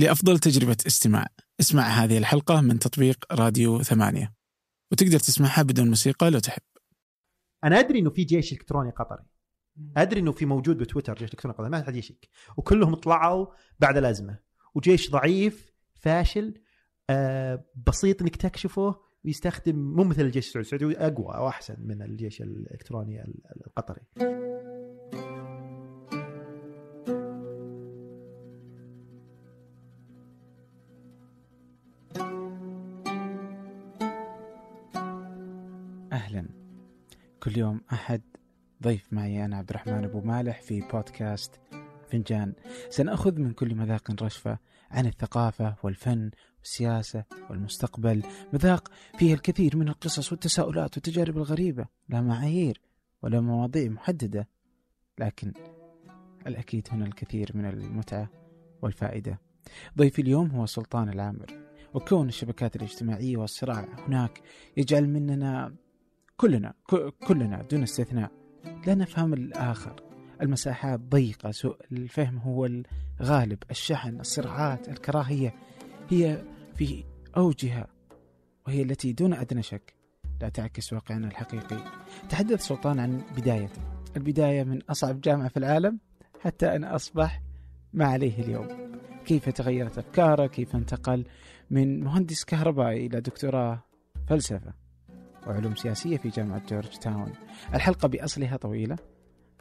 لأفضل تجربة استماع. اسمع هذه الحلقة من تطبيق راديو ثمانية. وتقدر تسمعها بدون موسيقى لو تحب. أنا أدري إنه في جيش إلكتروني قطري. أدري إنه في موجود بتويتر جيش إلكتروني قطري. ما حد يشك. وكلهم طلعوا بعد الأزمة. وجيش ضعيف فاشل آه بسيط إنك تكشفه ويستخدم مو مثل الجيش السعودي السعودي أقوى أو احسن من الجيش الإلكتروني القطري. كل يوم أحد. ضيف معي أنا عبد الرحمن أبو مالح في بودكاست فنجان. سنأخذ من كل مذاق رشفة عن الثقافة والفن والسياسة والمستقبل. مذاق فيه الكثير من القصص والتساؤلات والتجارب الغريبة لا معايير ولا مواضيع محددة. لكن الأكيد هنا الكثير من المتعة والفائدة. ضيفي اليوم هو سلطان العامر وكون الشبكات الاجتماعية والصراع هناك يجعل مننا كلنا كلنا دون استثناء لا نفهم الآخر. المساحات ضيقة سوء الفهم هو الغالب. الشحن الصراعات الكراهية هي في أوجها وهي التي دون أدنى شك لا تعكس واقعنا الحقيقي. تحدث سلطان عن بدايته. البداية من أصعب جامعة في العالم حتى أن أصبح ما عليه اليوم. كيف تغيرت أفكاره كيف انتقل من مهندس كهربائي إلى دكتوراه؟ فلسفة. وعلوم سياسية في جامعة جورج تاون. الحلقة بأصلها طويلة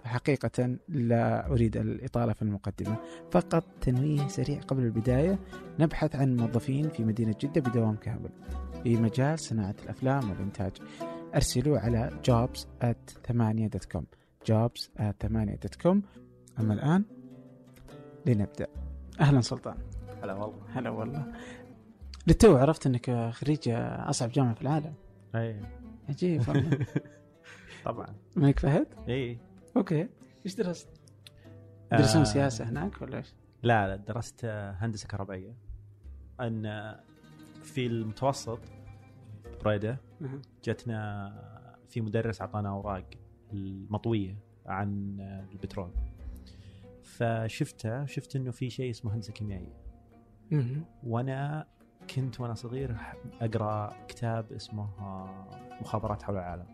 فحقيقة لا أريد الإطالة في المقدمة. فقط تنويه سريع قبل البداية نبحث عن موظفين في مدينة جدة بدوام كامل في مجال صناعة الأفلام والإنتاج. أرسلوا على jobs at 8.com jobs at 8.com أما الآن لنبدأ. أهلا سلطان. هلا والله. هلا والله. للتو عرفت إنك خريج أصعب جامعة في العالم. اي عجيب والله. طبعا. ملك فهد؟ اي okay. إيش درست؟ يدرسون آه، سياسة هناك ولا إيش؟ لا لا درست آه، هندسة كهربائية. أن آه، في المتوسط بريده أها. جتنا في مدرس أعطانا أوراق المطوية عن آه، البترول. فشفته شفت إنه في شيء اسمه هندسة كيميائية. وأنا كنت وأنا صغير أقرأ كتاب اسمه مخابرات حول العالم.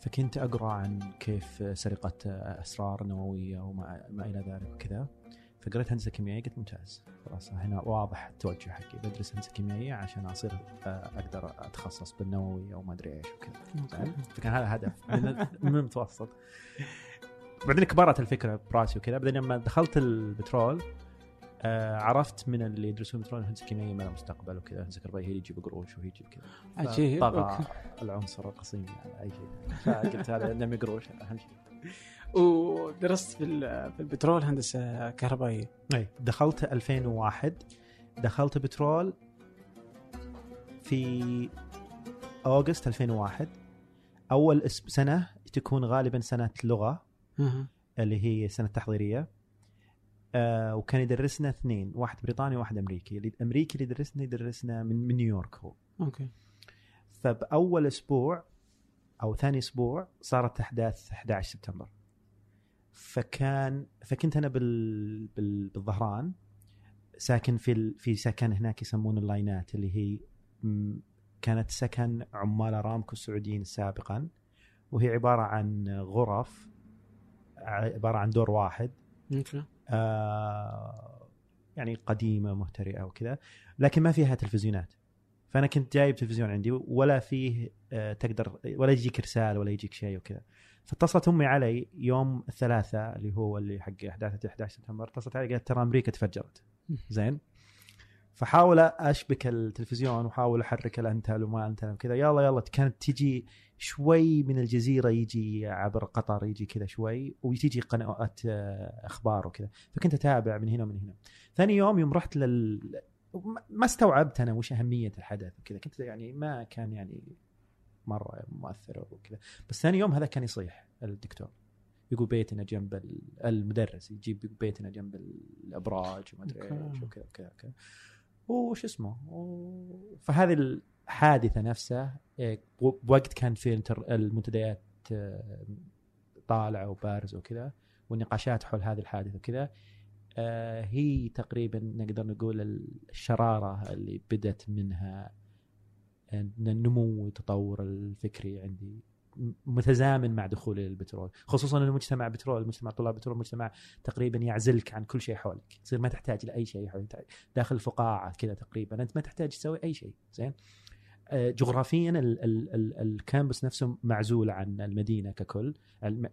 فكنت أقرأ عن كيف سرقة أسرار نووية وما ما إلى ذلك وكذا. فقريت هندسة كيميائية قلت ممتاز. خلاص هنا واضح التوجه حقي. بدرس هندسة كيميائية عشان أصير آه، أقدر أتخصص بالنووي أو ما أدري إيش وكذا؟ فكان هذا هدف من المتوسط. بعدين كبرت الفكرة براسي وكذا. بعدين لما دخلت البترول آه عرفت من اللي يدرسون بترول الهندسه الكيميائيه ما لها مستقبل وكذا. الهندسه الكهربائيه هي اللي تجيب قروش وهي تجيب كذا. طغى. العنصر القصيم على أي شيء. فقلت هذا نمي قروش. أهم شيء. ودرست في ال- في البترول هندسة كهربائية. أي. دخلت 2001 دخلت بترول في August 2001 أول سنة تكون غالبا سنة لغة. اللي هي سنة تحضيرية. آه وكان يدرسنا اثنين واحد بريطاني وواحد أمريكي. الامريكي اللي يدرسنا يدرسنا من, من نيويورك هو. okay. فبأول أسبوع أو ثاني أسبوع صارت أحداث 11 سبتمبر. فكان فكنت أنا بال, بال بالظهران ساكن في ال... في سكن هناك يسمونه اللاينات اللي هي كانت سكن عمال أرامكو السعوديين سابقا. وهي عبارة عن غرف عبارة عن دور واحد. يعني قديمة مهترئة وكذا لكن ما فيها تلفزيونات. فأنا كنت جايب تلفزيون عندي ولا فيه آه تقدر ولا يجيك رساله ولا يجيك شيء وكذا. فاتصلت أمي علي يوم الثلاثاء اللي هو اللي حق أحداث 11 سبتمبر اتصلت علي قالت ترى أمريكا تفجرت. زين. فحاول أشبك التلفزيون وحاول أحرك الأنتل وما أنتل وكذا. يلا يلا كانت تجي شوي من الجزيرة يجي عبر قطر يجي كذا شوي وتجي قنوات آه، أخبار وكذا. فكنت أتابع من هنا ومن هنا. ثاني يوم يوم رحت لل ما- استوعبت أنا وش أهمية الحدث وكذا. كنت يعني ما كان يعني مرة مؤثر وكذا بس ثاني يوم هذا كان يصيح الدكتور. يقول بيتنا جنب ال- المدرس يجيب بيتنا جنب الأبراج وما أدري. إيش وكذا وكذا وكذا. وش اسمه؟ فهذه الحادثة نفسها إيه، بوقت كان في المنتديات آه، طالعة وبارزة وكذا والنقاشات حول هذه الحادثة وكذا آه، هي تقريبا نقدر نقول الشرارة اللي بدت منها النمو والتطور الفكري عندي. متزامن مع دخولي للبترول خصوصا إنه مجتمع بترول مجتمع طلاب بترول مجتمع تقريبا يعزلك عن كل شيء حولك تصير ما تحتاج لأي شيء حولك داخل الفقاعة كذا تقريبا أنت ما تحتاج تسوي أي شيء زين؟ جغرافيا ال ال ال ال campus نفسه معزول عن المدينة ككل.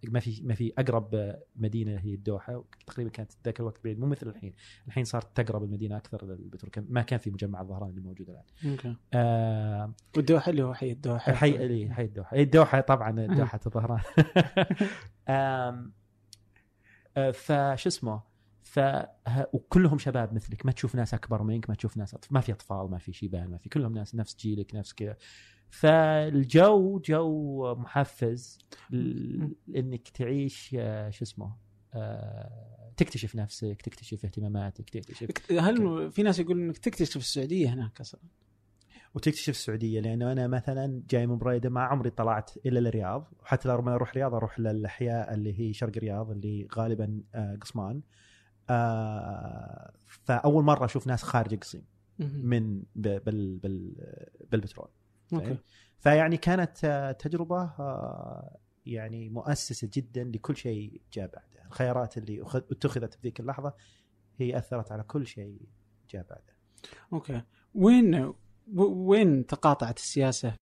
ما في ما في أقرب مدينة هي الدوحة تقريبا كانت ذاك الوقت بعيد مو مثل الحين. الحين صارت تقرب المدينة أكثر للبترول ما كان في مجمع الظهران اللي موجود الآن. okay. آه والدوحة اللي هو حي الدوحة. حي اللي حي الدوحة. الدوحة طبعا دوحة الظهران. آه، فشو اسمه؟ ف وكلهم شباب مثلك. ما تشوف ناس أكبر منك ما تشوف ناس أطف... ما في أطفال ما في شيبان ما في كلهم ناس نفس جيلك نفس كذا. فالجو جو محفز ل- انك تعيش آه، شو اسمه آه، تكتشف نفسك تكتشف اهتماماتك تكتشف هل في ناس يقولون إنك تكتشف السعودية هناك أصلا؟ وتكتشف السعودية لأنه أنا مثلا جاي من بريدة ما عمري طلعت إلا الرياض وحتى لما أروح الرياض أروح للأحياء اللي هي شرق الرياض اللي غالبا آه، قصمان. آه، فأول مرة أشوف ناس خارج قصيم من بال بال بالبترول. OK. فيعني كانت آه، تجربة آه، يعني مؤسسة جدا لكل شيء جاء بعدها. الخيارات اللي اتخذت في ذيك اللحظة هي أثرت على كل شيء جاء بعدها. OK. وين وين تقاطعت السياسة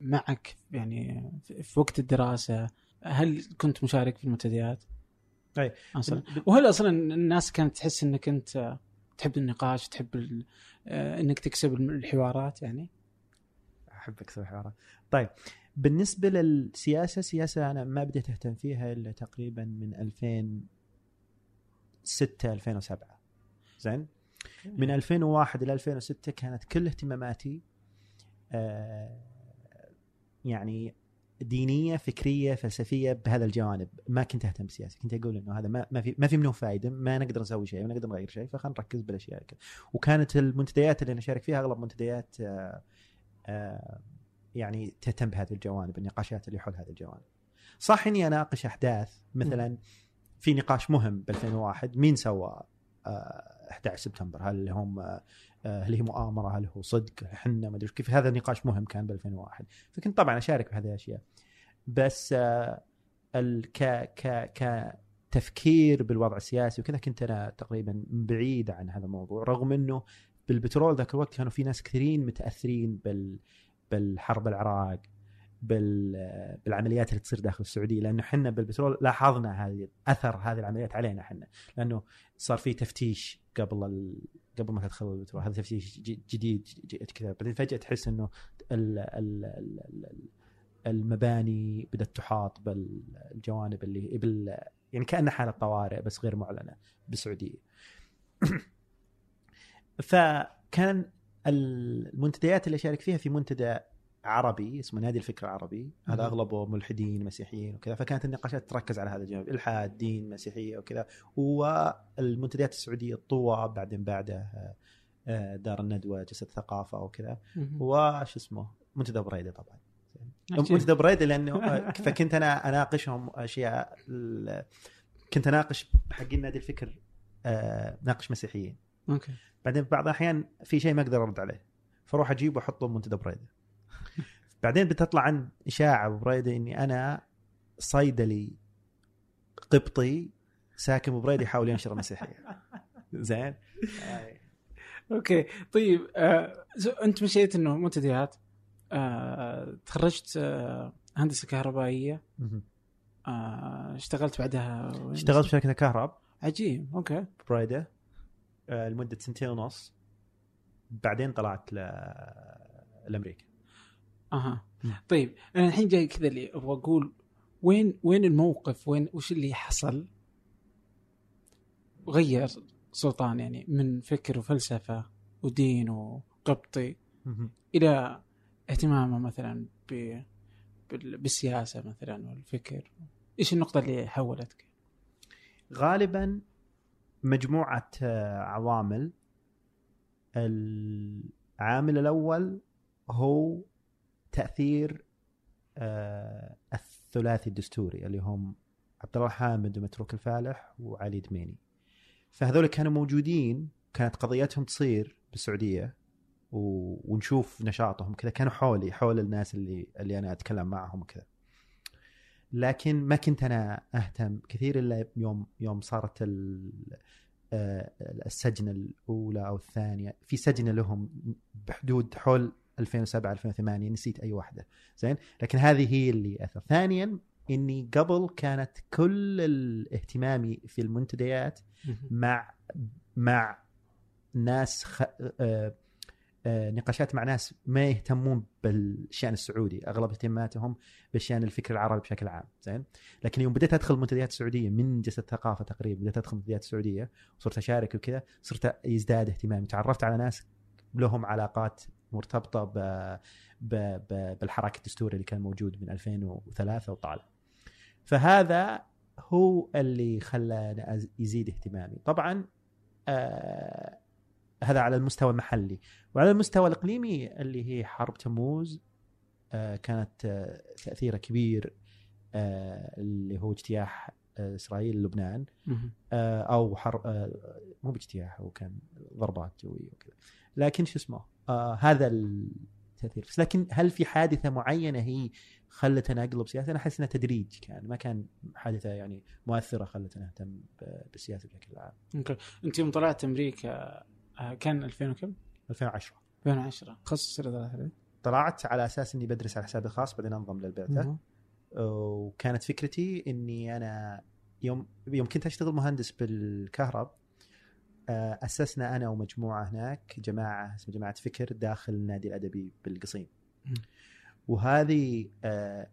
معك؟ يعني في- في وقت الدراسة هل كنت مشارك في المنتديات؟ أي. أصلا. وهل أصلا الناس كانت تحس إنك أنت تحب النقاش تحب ال- آه، إنك تكسب الحوارات يعني؟ أحب اكسر حوارات طيب بالنسبة للسياسة سياسة أنا ما بديت اهتم فيها إلا تقريبا من 2006 2007 زين؟ من 2001 إلى 2006 كانت كل اهتماماتي آه يعني دينية فكرية فلسفية بهذا الجوانب. ما كنت أهتم بالسياسة كنت أقول إنه هذا ما, ما في ما في منه فائده ما نقدر نسوي شيء ما نقدر نغير شيء فخلينا نركز بالأشياء كذا وكانت المنتديات اللي أنا أشارك فيها أغلب منتديات آه آه يعني تهتم بهذه الجوانب النقاشات اللي حول هذه الجوانب. صح إني أناقش أحداث. مثلا في نقاش مهم ب 2001 مين سوى آه 11 سبتمبر. هل هم آه هل هي مؤامرة؟ هل هو صدق؟ إحنا ما أدري كيف هذا نقاش مهم كان ب 2001 فكنت طبعا أشارك بهذه الأشياء. بس آه ك ك ك تفكير بالوضع السياسي وكذا كنت أنا تقريبا بعيد عن هذا الموضوع. رغم إنه بالبترول ذاك الوقت كانوا في ناس كثيرين متأثرين بال بالحرب العراق بال بالعمليات اللي تصير داخل السعودية. لأنه إحنا بالبترول لاحظنا هذه اثر هذه العمليات علينا إحنا. لأنه صار في تفتيش قبل. قبل ما تدخل البترول هذا تفتيش ج- جديد كذا بعدين فجأة تحس إنه. ال... ال... ال- المباني بدأت تحاط بالجوانب اللي بال يعني كأنها حالة طوارئ بس غير معلنة بالسعودية. فكان المنتديات اللي أشارك فيها في منتدى عربي اسمه نادي الفكر العربي. هذا. أغلبه ملحدين مسيحيين وكذا. فكانت النقاشات تركز على هذا الجانب. إلحاد دين مسيحية وكذا. والمنتديات السعودية الطوى بعدين بعده آه، دار الندوة جلسه ثقافة وكذا. وش اسمه؟ منتدى بريدة طبعا. منتدى بريدة لأنه آه، فكنت أنا أناقشهم أشياء كنت أناقش حقين نادي الفكر آه، ناقش مسيحيين. أوكي. بعدين في بعض الأحيان في شيء ما أقدر أرد عليه. فاروح اجيبه وأحطه بمنتدى بريدة. بعدين بتطلع عن إشاعة ببريده إني أنا صيدلي قبطي ساكن ببريده يحاول ينشر المسيحية. زين؟ OK. طيب آه أنت مشيت إنه منتديات آه تخرجت آه هندسة كهربائية. آه اشتغلت بعدها؟ اشتغلت في شركة كهرب. عجيب. أوكي. بريدة آه، لمدة سنتين ونص. بعدين طلعت ل... لأمريكا. أها. مم. طيب أنا الحين جاي كذا اللي أبغى أقول وين وين الموقف؟ وين وش اللي حصل؟ غير سلطان يعني من فكر وفلسفة ودين وقبطي إلى اهتمامه مثلا ب بال- بالسياسة مثلا والفكر. إيش النقطة اللي حولتك؟ غالبا مجموعة آه، عوامل. العامل الأول هو تأثير آه، الثلاثي الدستوري اللي هم عبد الله حامد ومتروك الفالح وعلي دميني فهذول كانوا موجودين كانت قضيتهم تصير بالسعودية. ونشوف نشاطهم كذا كانوا حولي حول الناس اللي اللي أنا أتكلم معهم وكذا لكن ما كنت أنا أهتم كثير إلا يوم يوم صارت. آه، السجنه الأولى أو الثانية في سجنه لهم بحدود حول 2007 2008 نسيت أي واحدة. زين؟ لكن هذه هي اللي أثر. ثانيا إني قبل كانت كل الاهتمامي في المنتديات مع مع ناس خ... آه، آه، نقاشات مع ناس ما يهتمون بالشأن السعودي. أغلب اهتماماتهم بالشأن الفكر العربي بشكل عام. زين؟ لكن يوم بديت أدخل المنتديات السعودية من جلسة ثقافة تقريبا بديت أدخل المنتديات السعودية وصرت أشارك وكذا صرت يزداد اهتمامي. تعرفت على ناس لهم علاقات مرتبطة ب... ب... ب... بالحراك الدستوري اللي كان موجود من 2003 وطالع. فهذا هو اللي خلاني يزيد اهتمامي. طبعا آه هذا على المستوى المحلي. وعلى المستوى الإقليمي اللي هي حرب تموز آه كانت آه تاثيرها كبير آه اللي هو اجتياح آه إسرائيل لبنان. آه أو حرب آه مو باجتياح هو كان ضربات جوية وكذا. لكن شو اسمه؟ آه هذا التأثير. بس لكن هل في حادثة معينة هي خلتنا أقلب سياسه أنا أحس إنها تدريج كان ما كان حادثة يعني مؤثرة خلتنا نهتم بالسياسة بشكل عام. أوكي. أنت يوم طلعت أمريكا آه، كان 2000 وكم؟ 2010 2010 تخصص رياضه طلعت على أساس إني بدرس على حسابي الخاص بعدين أنضم للبعثة. وكانت فكرتي إني أنا يوم يوم كنت أشتغل مهندس بالكهرب أسسنا أنا ومجموعة هناك جماعة اسمها جماعة فكر داخل النادي الأدبي بالقصيم. وهذه آه،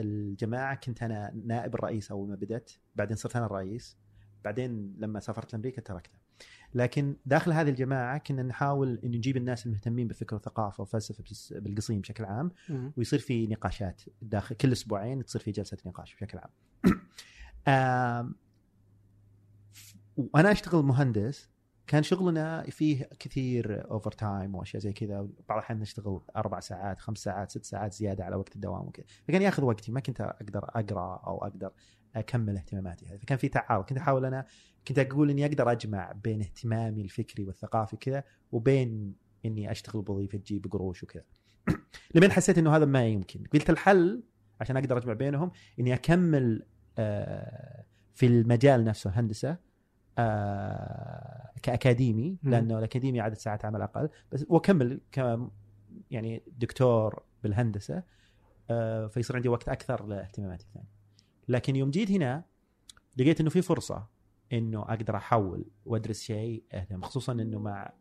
الجماعة كنت أنا نائب الرئيس أول ما بدأت بعدين صرت أنا الرئيس بعدين لما سافرت لأمريكا تركته لكن داخل هذه الجماعة كنا نحاول إن نجيب الناس المهتمين بفكر وثقافة وفلسفة بالقصيم بشكل عام ويصير في نقاشات داخل كل أسبوعين تصير في جلسة نقاش بشكل عام. وأنا أشتغل مهندس كان شغلنا فيه كثير overtime وأشياء زي كذا. بعض الأحيان نشتغل أربع ساعات خمس ساعات ست ساعات زيادة على وقت الدوام وكذا. فكان ياخذ وقتي ما كنت أقدر أقرأ أو أقدر أكمل اهتماماتي. هذه فكان في تعارض كنت أحاول أنا كنت أقول إني أقدر أجمع بين اهتمامي الفكري والثقافي كذا وبين إني أشتغل بوظيفة تجيب قروش وكذا. لمن حسيت إنه هذا ما يمكن. قلت الحل عشان أقدر أجمع بينهم إني أكمل آه، في المجال نفسه هندسة آه، كأكاديمي لأنه الأكاديمي عدد ساعات عمل أقل. بس وأكمل ك يعني دكتور بالهندسة آه، فيصير عندي وقت أكثر لاهتماماتي الثانية. لكن يوم جيت هنا لقيت إنه في فرصة إنه أقدر أحول وأدرس شيء اهتم خصوصا إنه مع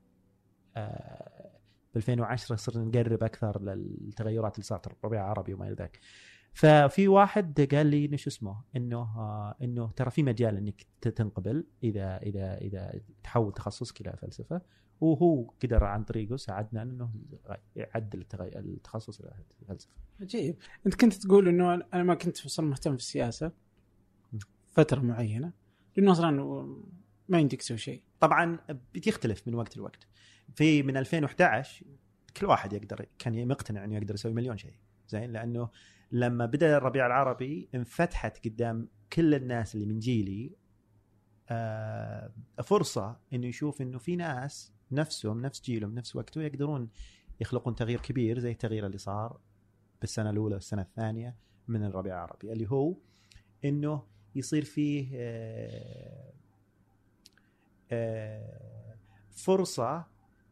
ب 2010 صرنا نقرب أكثر للتغيرات اللي صارت الربيع العربي وما إلى ذلك. ففي واحد قال لي إنه شو اسمه إنه آه إنه ترى في مجال إنك تنقبل إذا إذا إذا تحول تخصصك إلى فلسفة وهو قدر عن طريقه ساعدنا إنه يعدل التخصص إلى الفلسفه. عجيب، أنت كنت تقول إنه أنا ما كنت أصلا مهتم في السياسة فترة معينة لأنه أصلا ما يمديك تسوي شيء. طبعا بتختلف من وقت لوقت. في من 2011 كل واحد يقدر كان مقتنع إنه يقدر يسوي مليون شيء زين لأنه لما بدأ الربيع العربي انفتحت قدام كل الناس اللي من جيلي آه فرصة إنه يشوف إنه في ناس نفسهم نفس جيلهم نفس وقته يقدرون يخلقون تغيير كبير زي التغيير اللي صار بالسنة الأولى والسنة الثانية من الربيع العربي اللي هو إنه يصير فيه آه آه فرصة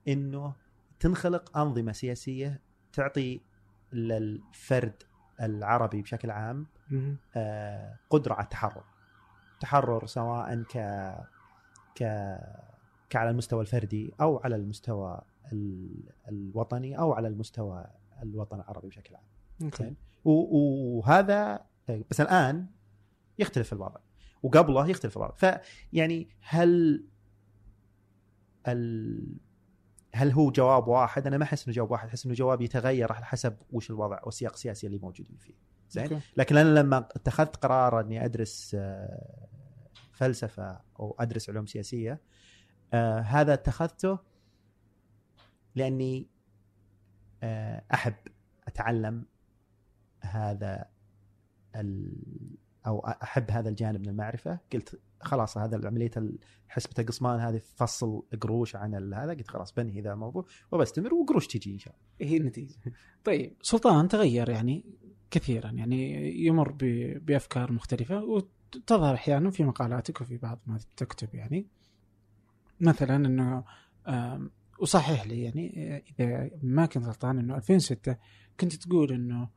إنه تنخلق أنظمة سياسية تعطي للفرد العربي بشكل عام آه قدرة على التحرر. تحرر سواء ك ك كعلى المستوى الفردي أو على المستوى الوطني أو على المستوى الوطن العربي بشكل عام. okay. وهذا بس الآن يختلف الوضع. وقبله يختلف الوضع. فيعني هل ال هل هو جواب واحد؟ أنا ما أحس إنه جواب واحد، أحس إنه جواب يتغير على حسب وش الوضع والسياق السياسي اللي موجودين فيه. زين؟ لكن أنا لما اتخذت قرار إني أدرس آه، فلسفة أو أدرس علوم سياسية آه هذا اتخذته لأني آه أحب أتعلم هذا أو أحب هذا الجانب من المعرفة قلت خلاص هذا عملية حسبة القصمان هذه فصل قروش عن هذا قلت خلاص بنهي ذا الموضوع وبستمر وقروش تجي إن شاء الله. هي النتيجة. طيب سلطان تغير يعني كثيرا يعني يمر ب- بأفكار مختلفة وتظهر أحيانا في مقالاتك وفي بعض ما تكتب يعني. مثلا إنه وصحح لي يعني إذا ما كنت غلطان إنه 2006 كنت تقول إنه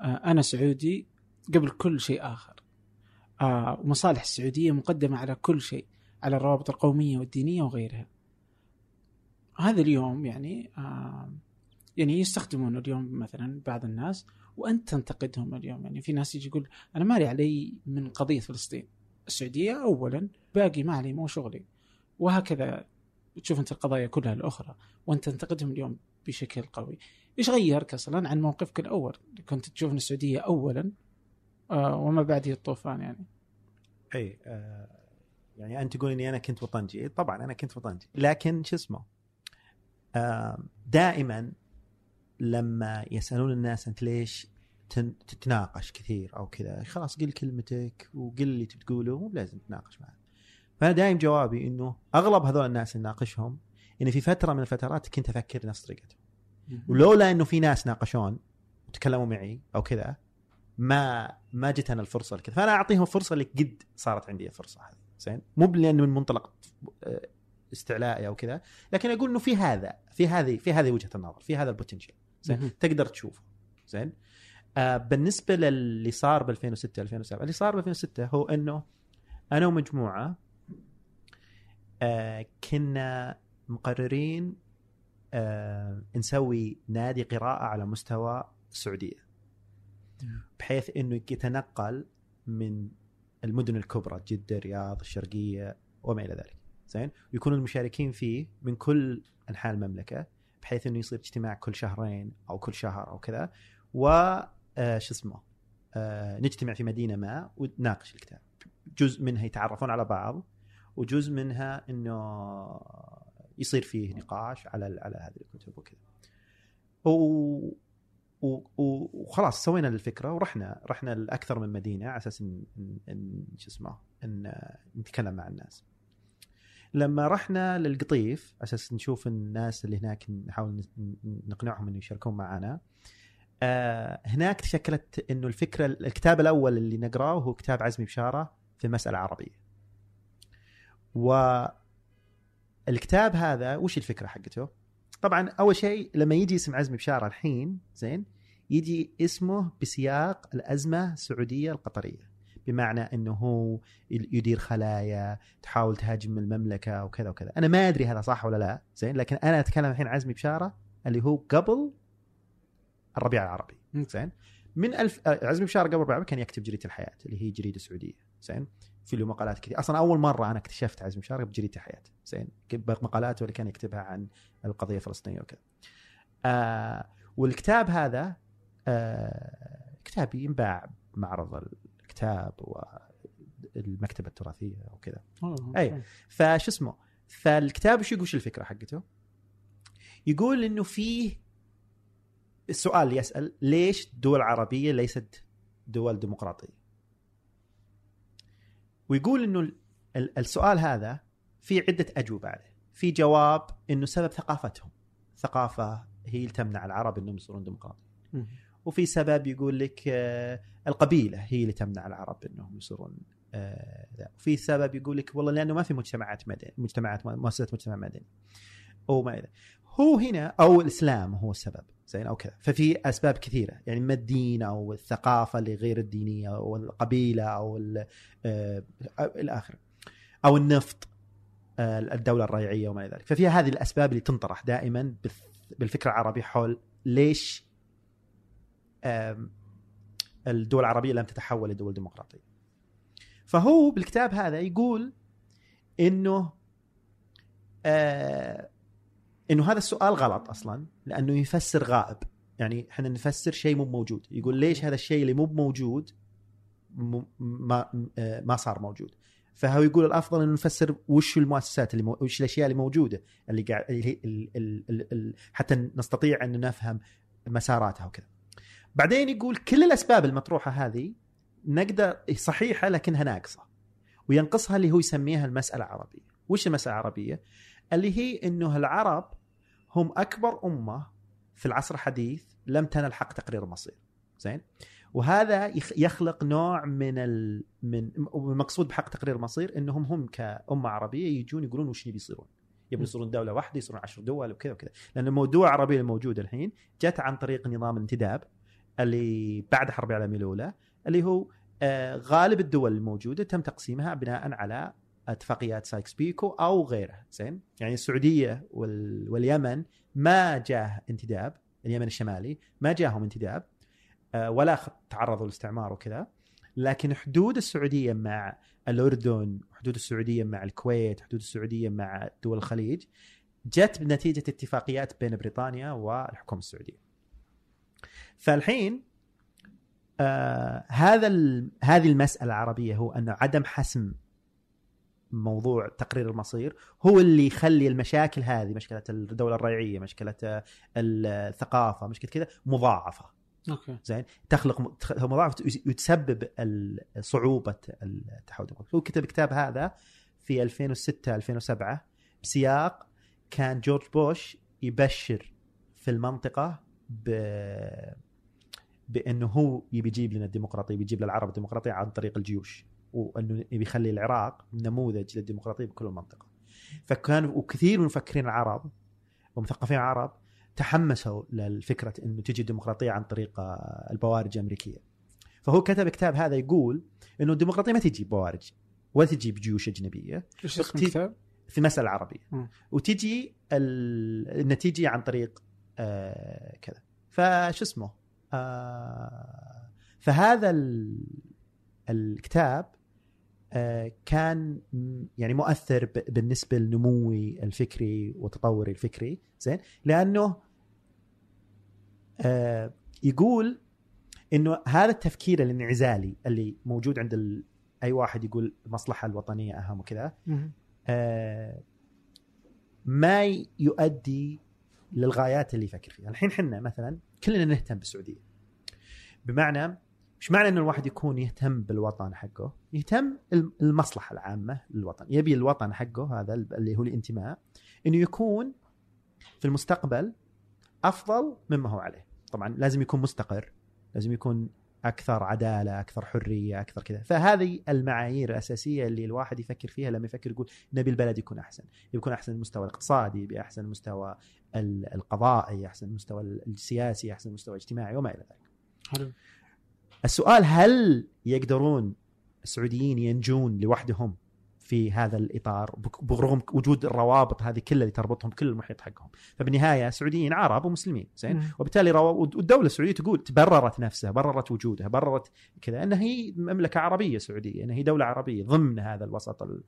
أنا سعودي قبل كل شيء آخر. ومصالح السعودية مقدمة على كل شيء على الروابط القومية والدينية وغيرها. هذا اليوم يعني آه، يعني يستخدمون اليوم مثلا بعض الناس وانت تنتقدهم اليوم. يعني في ناس يجي يقول أنا مالي علي من قضية فلسطين. السعودية اولا باقي ما علي مو شغلي. وهكذا تشوف أنت القضايا كلها الأخرى وانت تنتقدهم اليوم بشكل قوي. إيش غيرك أصلا عن موقفك الأول؟ كنت تشوف إن السعودية اولا آه وما بعد هي الطوفان يعني. إي آه يعني أنت تقول إني أنا كنت وطنجي. طبعا أنا كنت وطنجي. لكن شو اسمه آه دائما لما يسألون الناس أنت ليش تن- تتناقش كثير أو كذا خلاص قل كلمتك وقل اللي تقوله مو لازم تتناقش معه. فأنا دائما جوابي إنه أغلب هذول الناس اللي ناقشهم اني في فترة من الفترات كنت أفكر نفس طريقتهم. ولولا إنه في ناس ناقشون وتكلموا معي أو كذا ما ما جت أنا الفرصة لكذا. فأنا أعطيهم فرصة اللي قد صارت عندي الفرصة هذه. زين؟ مو لأنه من منطلق آه، استعلائي أو كذا لكن أقول إنه في هذا في هذه في هذه وجهة النظر في هذا البوتنشل زين. تقدر تشوفه. زين؟ آه بالنسبة للي صار ب 2006 2007 اللي صار ب 2006 هو إنه أنا ومجموعة آه كنا مقررين آه نسوي نادي قراءة على مستوى السعودية. بحيث إنه يتنقل من المدن الكبرى جدة الرياض الشرقية وما إلى ذلك. زين؟ ويكون المشاركين فيه من كل أنحاء المملكة بحيث إنه يصير اجتماع كل شهرين أو كل شهر أو كذا. و آه، شو اسمه آه، نجتمع في مدينة ما ونناقش الكتاب. جزء منها يتعرفون على بعض وجزء منها إنه يصير فيه نقاش على على هذه الكتب وكذا. وخلاص سوينا الفكرة ورحنا رحنا لأكثر من مدينة على أساس ان, إن... شو اسمه إن نتكلم مع الناس. لما رحنا للقطيف على أساس نشوف الناس اللي هناك نحاول نقنعهم إنه يشاركون معنا آه هناك تشكلت إنه الفكرة الكتاب الأول اللي نقرأه هو كتاب عزمي بشارة في مسألة عربية. والكتاب هذا وش الفكرة حقته؟ طبعا أول شيء لما يجي اسم عزمي بشارة الحين زين يجي اسمه بسياق الأزمة السعودية القطرية. بمعنى إنه هو يدير خلايا تحاول تهاجم المملكة وكذا وكذا. أنا ما أدري هذا صح ولا لا زين لكن أنا أتكلم الحين عزمي بشارة اللي هو قبل الربيع العربي. زين من ألف آه، عزمي بشارة قبل الربيع العربي كان يكتب جريدة الحياة اللي هي جريدة سعودية. زين في له مقالات كثير أصلا أول مرة أنا اكتشفت عزمي بشاره بجريدة الحياة زين مقالاته اللي كان يكتبها عن القضية الفلسطينية وكذا آه والكتاب هذا آه كتاب ينباع بمعرض الكتاب والمكتبة التراثية وكذا أي. أوكي. فشو اسمه فالكتاب وش يقول الفكرة حقته؟ يقول إنه فيه السؤال اللي يسأل ليش دول عربية ليست دول ديمقراطية؟ ويقول إنه ال- ال- السؤال هذا في عدة أجوبة عليه، في جواب إنه سبب ثقافتهم، ثقافة هي اللي تمنع العرب إنهم يصيرون ديمقراطيين. وفي سبب يقول لك آه، القبيلة هي اللي تمنع العرب إنهم يصيرون آه،. وفي سبب يقول لك والله لأنه ما في مجتمعات مدني مجتمعات مؤسسات مجتمع مدني. أو ما إلى هو هنا أو الإسلام هو السبب. زين؟ أو كذا. ففي أسباب كثيرة. يعني ما الدين أو الثقافة اللي غير الدينية أو القبيلة أو ال- آه، إلى اخره أو النفط آه، الدولة الريعية وما إلى ذلك. ففي هذه الأسباب اللي تنطرح دائما بالف- بالفكر العربي حول ليش الدول العربية لم تتحول لدول ديمقراطية. فهو بالكتاب هذا يقول إنه آه إنه هذا السؤال غلط أصلا لأنه يفسر غائب. يعني إحنا نفسر شيء مو موجود. يقول ليش هذا الشيء اللي مو موجود ما آه، ما صار موجود؟ فهو يقول الأفضل إنه نفسر وش المؤسسات اللي مو... وش الأشياء اللي موجودة اللي قاعد. ال... ال... ال... حتى نستطيع أن نفهم مساراتها وكذا. بعدين يقول كل الأسباب المطروحة هذه نقدر صحيحة لكنها ناقصة. وينقصها اللي هو يسميها المسألة العربية. وش المسألة العربية؟ اللي هي إنه العرب هم أكبر أمة في العصر الحديث لم تنل حق تقرير المصير. زين؟ وهذا يخ- يخلق نوع من ال... من المقصود بحق تقرير المصير إنهم هم كأمة عربية يجون يقولون وش نبي يصيرون؟ يبون يصيرون دولة واحدة يصيرون عشر دول وكذا وكذا. لأن الدول العربيه الموجوده الحين جت عن طريق نظام الانتداب اللي بعد الحرب العالمية الأولى اللي هو آه، غالب الدول الموجودة تم تقسيمها بناء على اتفاقيات سايكس بيكو أو غيره زين؟ يعني السعودية وال... واليمن ما جاه انتداب اليمن الشمالي ما جاهم انتداب آه، ولا تعرضوا للاستعمار وكذا. لكن حدود السعودية مع الأردن حدود السعودية مع الكويت حدود السعودية مع دول الخليج جت بنتيجة اتفاقيات بين بريطانيا والحكومة السعودية. فالحين آه هذا هذه المسألة العربية هو انه عدم حسم موضوع تقرير المصير هو اللي يخلي المشاكل هذه مشكلة الدولة الريعية مشكلة الثقافة مشكلة كذا مضاعفة. OK. زين؟ تخلق مضاعفة وتسبب صعوبة التحول. الديمقراطي هو كتب الكتاب هذا في 2006 2007 بسياق كان جورج بوش يبشر في المنطقة ب بأنه هو يبي يجيب لنا الديمقراطية بيجيب للعرب الديمقراطية عن طريق الجيوش. وأنه يبي يخلي العراق نموذج للديمقراطية بكل المنطقة فكان وكثير من المفكرين العرب ومثقفين العرب تحمسوا للفكرة إنه تجي الديمقراطية عن طريق آه، البوارج الأمريكية. فهو كتب كتاب هذا يقول إنه الديمقراطية ما تجي بوارج ولا تجي بجيوش أجنبية إيش اسم اختي- الكتاب؟ في المساله العربيه. وتجي ال- النتيجة عن طريق آه كذا فش اسمه آه فهذا ال- الكتاب كان م- يعني مؤثر بالنسبة لنموي الفكري وتطوري الفكري. زين؟ لأنه آه يقول إنه هذا التفكير الانعزالي اللي موجود عند ال... أي واحد يقول المصلحة الوطنية أهم وكذا. آه، ما يؤدي للغايات اللي يفكر فيها. الحين حنا مثلا كلنا نهتم بالسعودية. بمعنى مش معنى ان الواحد يكون يهتم بالوطن حقه يهتم الم- المصلحة العامة للوطن. يبي الوطن حقه هذا اللي هو الانتماء إنه يكون في المستقبل أفضل مما هو عليه. طبعا لازم يكون مستقر لازم يكون أكثر عدالة أكثر حرية أكثر كذا. فهذه المعايير الأساسية اللي الواحد يفكر فيها لما يفكر يقول نبي البلد يكون أحسن. يكون أحسن المستوى الاقتصادي يبي أحسن المستوى ال- القضائي أحسن المستوى السياسي أحسن المستوى الاجتماعي وما إلى ذلك. حلو. السؤال هل يقدرون السعوديين ينجون لوحدهم في هذا الإطار برغم وجود الروابط هذه كلها اللي تربطهم كل المحيط حقهم فبالنهاية سعوديين عرب ومسلمين زين. وبالتالي. والدولة السعودية تقول تبررت نفسها بررت وجودها بررت كذا انها هي مملكة عربية سعودية انها هي دولة عربية ضمن هذا الوسط ال-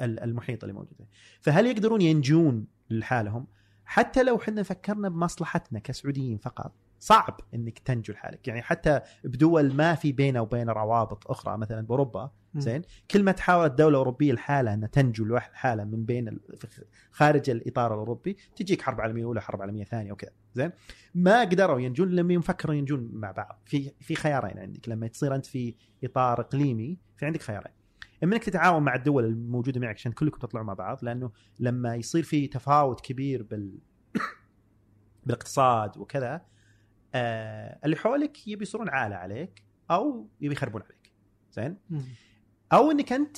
ال- المحيط اللي موجود فهل يقدرون ينجون لحالهم حتى لو إحنا فكرنا بمصلحتنا كسعوديين فقط صعب إنك تنجو لحالك. يعني حتى بدول ما في بينه وبين روابط أخرى مثلا بأوروبا. زين؟ كل ما تحاولت دولة أوروبية لحالها إنها تنجو لوحد حالها من بين خارج الإطار الأوروبي تجيك حرب عالمية أولى حرب عالمية ثانية وكذا زين؟ ما قدروا ينجون لما يفكروا ينجون مع بعض. في في خيارين عندك. لما تصير أنت في إطار إقليمي في عندك خيارين. إما إنك تتعاون مع الدول الموجودة معك عشان كلكم تطلعوا مع بعض لأنه لما يصير في تفاوت كبير بال بالإقتصاد وكذا آه اللي حولك يبي يصيرون عالة عليك أو يبي يخربون عليك. زين. أو إنك أنت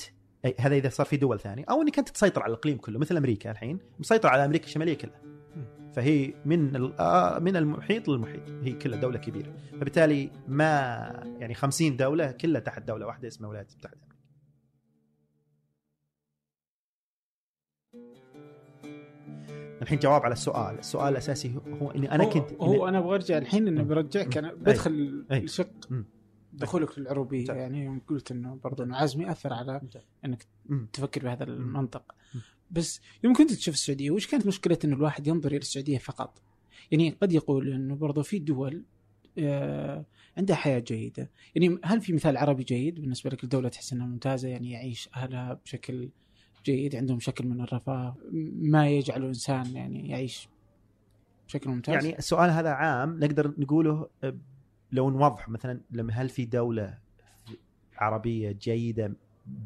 هذا إذا صار في دول ثانية أو إنك أنت تسيطر على الإقليم كله مثل أمريكا الحين مسيطر على أمريكا الشمالية كلها. فهي من آه، من المحيط للمحيط. هي كلها دولة كبيرة. فبالتالي ما يعني 50 دولة كلها تحت دولة واحدة اسمها الولايات المتحده الحين جواب على السؤال السؤال الأساسي هو- هو إني أنا هو- كنت هو أنا أبغى أرجع الحين انه. برجعك أنا بدخل. الشق. دخولك للعروبية. يعني يوم قلت إنه برضو إنه عزمي أثر على إنك. تفكر بهذا المنطق. بس يوم كنت تشوف السعودية وش كانت مشكلة إنه الواحد ينظر إلى السعودية فقط؟ يعني قد يقول إنه برضو في دول آه، عندها حياة جيدة، يعني هل في مثال عربي جيد بالنسبة لك الدولة تحس إنها ممتازة يعني يعيش أهلها بشكل جيد عندهم شكل من الرفاه ما يجعله انسان يعني يعيش بشكل ممتاز؟ يعني السؤال هذا عام نقدر نقوله آه، لو نوضح مثلا لما هل في دولة عربية جيدة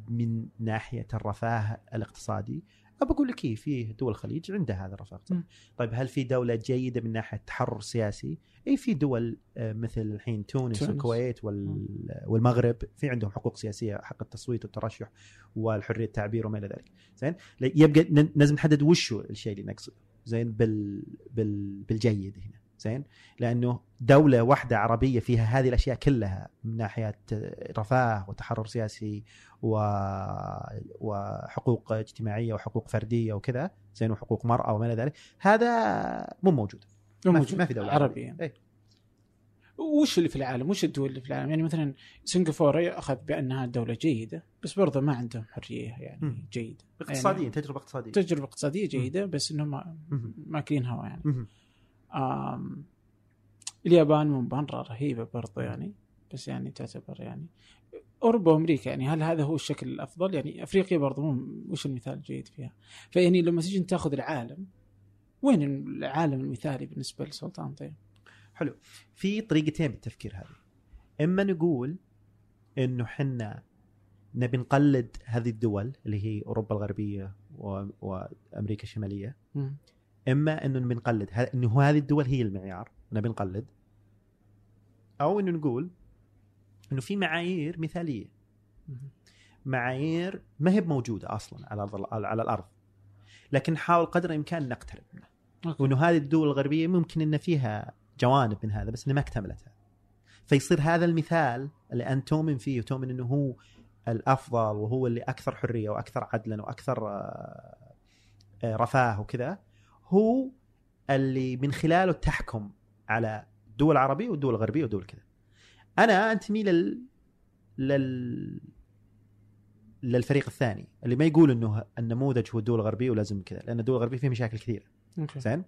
من ناحية الرفاه الاقتصادي أبى أقول لك إيه في دول الخليج عندها هذا الرفاه مم. طيب هل في دولة جيدة من ناحية التحرر السياسي؟ اي في دول آه، مثل الحين تونس, تونس. والكويت وال... والمغرب في عندهم حقوق سياسية حق التصويت والترشح والحرية التعبير وما إلى ذلك زين يبقى لازم نحدد وش الشيء اللي نقصده زين بال... بال... بالجيد هنا زين لأنه دولة واحدة عربية فيها هذه الأشياء كلها من ناحية رفاه وتحرر سياسي و... وحقوق اجتماعية وحقوق فردية وكذا زين وحقوق مرأة وما إلى ذلك هذا مو موجود مو ما موجود. في- ما في دولة عربية عربية. إيه. وش اللي في العالم؟ وش الدول اللي في العالم؟ يعني مثلا سنغافورة أخذ بأنها دولة جيدة بس برضه ما عندهم حرية يعني. جيدة اقتصاديا يعني تجربة اقتصادية تجربة اقتصادية جيدة بس إنهم. ماكلين هوا يعني. آم اليابان مرة رهيبة برضه يعني بس يعني تعتبر يعني أوروبا وأمريكا يعني هل هذا هو الشكل الأفضل؟ يعني أفريقيا برضه مو وش المثال الجيد فيها؟ فيعني لما أنت تاخذ العالم وين العالم المثالي بالنسبة للسلطان طيب؟ حلو في طريقتين بالتفكير هذه إما نقول إنه حنا نبي نقلد هذه الدول اللي هي أوروبا الغربية و... وأمريكا الشمالية. إما إنه نبي نقلد ه... إنه هذه الدول هي المعيار. ونبي نقلد. أو إنه نقول إنه في معايير مثالية. معايير ما هي موجوده أصلا على الأرض على الأرض. لكن نحاول قدر الإمكان نقترب منها. وإنه هذه الدول الغربية ممكن إن فيها جوانب من هذا بس إنها ما اكتملتها. فيصير هذا المثال اللي انت تؤمن فيه وتؤمن إنه هو الأفضل وهو اللي أكثر حرية وأكثر عدلا وأكثر آه، آه، رفاه وكذا. هو اللي من خلاله تحكم على الدول العربية والدول الغربية والدول كذا. أنا انتمي لل لل للفريق الثاني اللي ما يقول إنه النموذج هو الدول الغربية ولازم كذا لأن الدول الغربية فيها مشاكل كثيرة. زين؟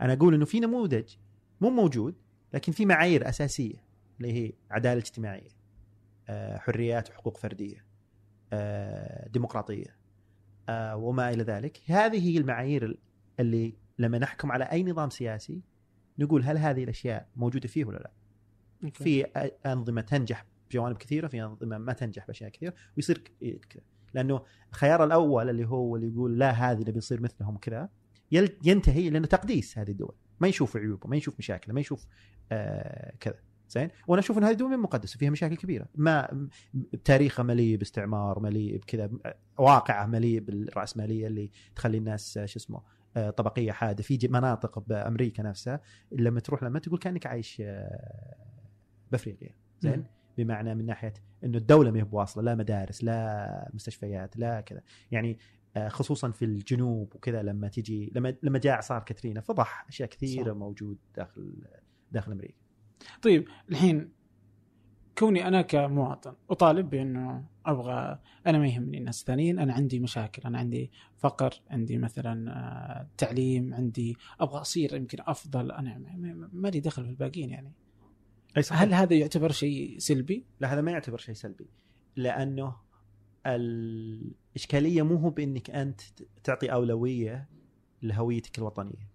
أنا أقول إنه في نموذج مو موجود لكن في معايير أساسية اللي هي عدالة اجتماعية آه، حريات وحقوق فردية آه، ديمقراطية آه، وما إلى ذلك. هذه هي المعايير اللي لما نحكم على أي نظام سياسي نقول هل هذه الأشياء موجودة فيه ولا لا. أوكي. في أنظمة تنجح بجوانب كثيرة في أنظمة ما تنجح بأشياء كثيرة ويصير كذا لأنه الخيار الأول اللي هو اللي يقول لا هذه نبي نصير مثلهم كذا ينتهي لأنه تقديس هذه الدول. ما يشوف عيوبه ما يشوف مشاكله ما يشوف آه كذا. زين؟ وأنا أشوف إن هذه الدول من مقدسة فيها مشاكل كبيرة. ما تاريخها مليء باستعمار مليء بكذا واقعة مليء بالرأسمالية اللي تخلي الناس آه، شو اسمه آه، طبقية حادة في مناطق بأمريكا نفسها لما تروح لما تقول كأنك عايش آه، بأفريقيا زين. بمعنى من ناحية إنه الدولة ما هي بواصلة لا مدارس لا مستشفيات لا كذا يعني آه، خصوصا في الجنوب وكذا لما تجي لما لما جاء إعصار كاترينا فضح أشياء كثيرة صح. موجود داخل داخل أمريكا طيب الحين كوني أنا كمواطن أطالب بأنه أبغى أنا ما يهمني الناس الثانيين أنا عندي مشاكل أنا عندي فقر عندي مثلا آه، تعليم عندي أبغى أصير يمكن أفضل أنا ما- لي دخل في الباقيين يعني أي هل هذا يعتبر شيء سلبي؟ لا هذا ما يعتبر شيء سلبي لأنه الإشكالية مو هو بأنك أنت تعطي أولوية لهويتك الوطنية.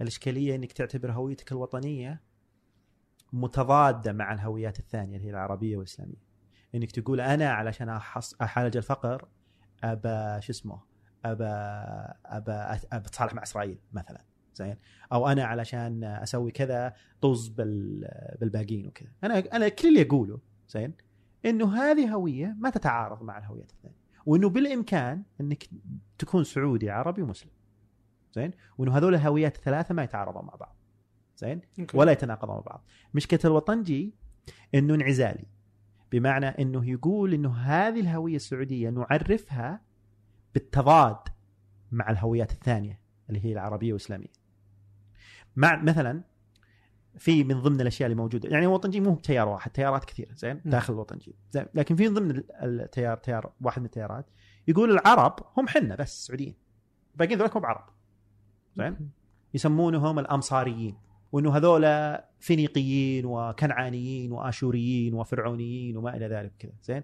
الإشكالية أنك تعتبر هويتك الوطنية متضادة مع الهويات الثانية اللي هي العربية والإسلامية. إنك تقول أنا علشان أحالج الفقر أبى شو اسمه ابى أبى أتصالح مع إسرائيل مثلا زين؟ أو أنا علشان أسوي كذا طز بال بالباقيين وكذا. أنا أنا كل اللي أقوله زين؟ إنه هذه هوية ما تتعارض مع الهويات الثانية. وإنه بالإمكان إنك تكون سعودي عربي ومسلم زين؟ وإنه هذول الهويات الثلاثة ما يتعارضون مع بعض. زين. ولا يتناقضون مع بعض. مشكلة الوطنجي إنه انعزالي. بمعنى إنه يقول إنه هذه الهوية السعودية نعرفها بالتضاد مع الهويات الثانية اللي هي العربية والإسلامية. مع مثلا في من ضمن الأشياء اللي موجودة. يعني الوطنجي مو بتيار واحد تيارات كثيرة زين؟ م. داخل الوطنجي زين؟ لكن في من ضمن التيار تيار واحد من التيارات يقول العرب هم حنا بس سعوديين. باقيين ذولك مو بعرب زين؟ يسمونهم الامصاريين وإنه هذول فينيقيين وكنعانيين وآشوريين وفرعونيين وما إلى ذلك كذا زين؟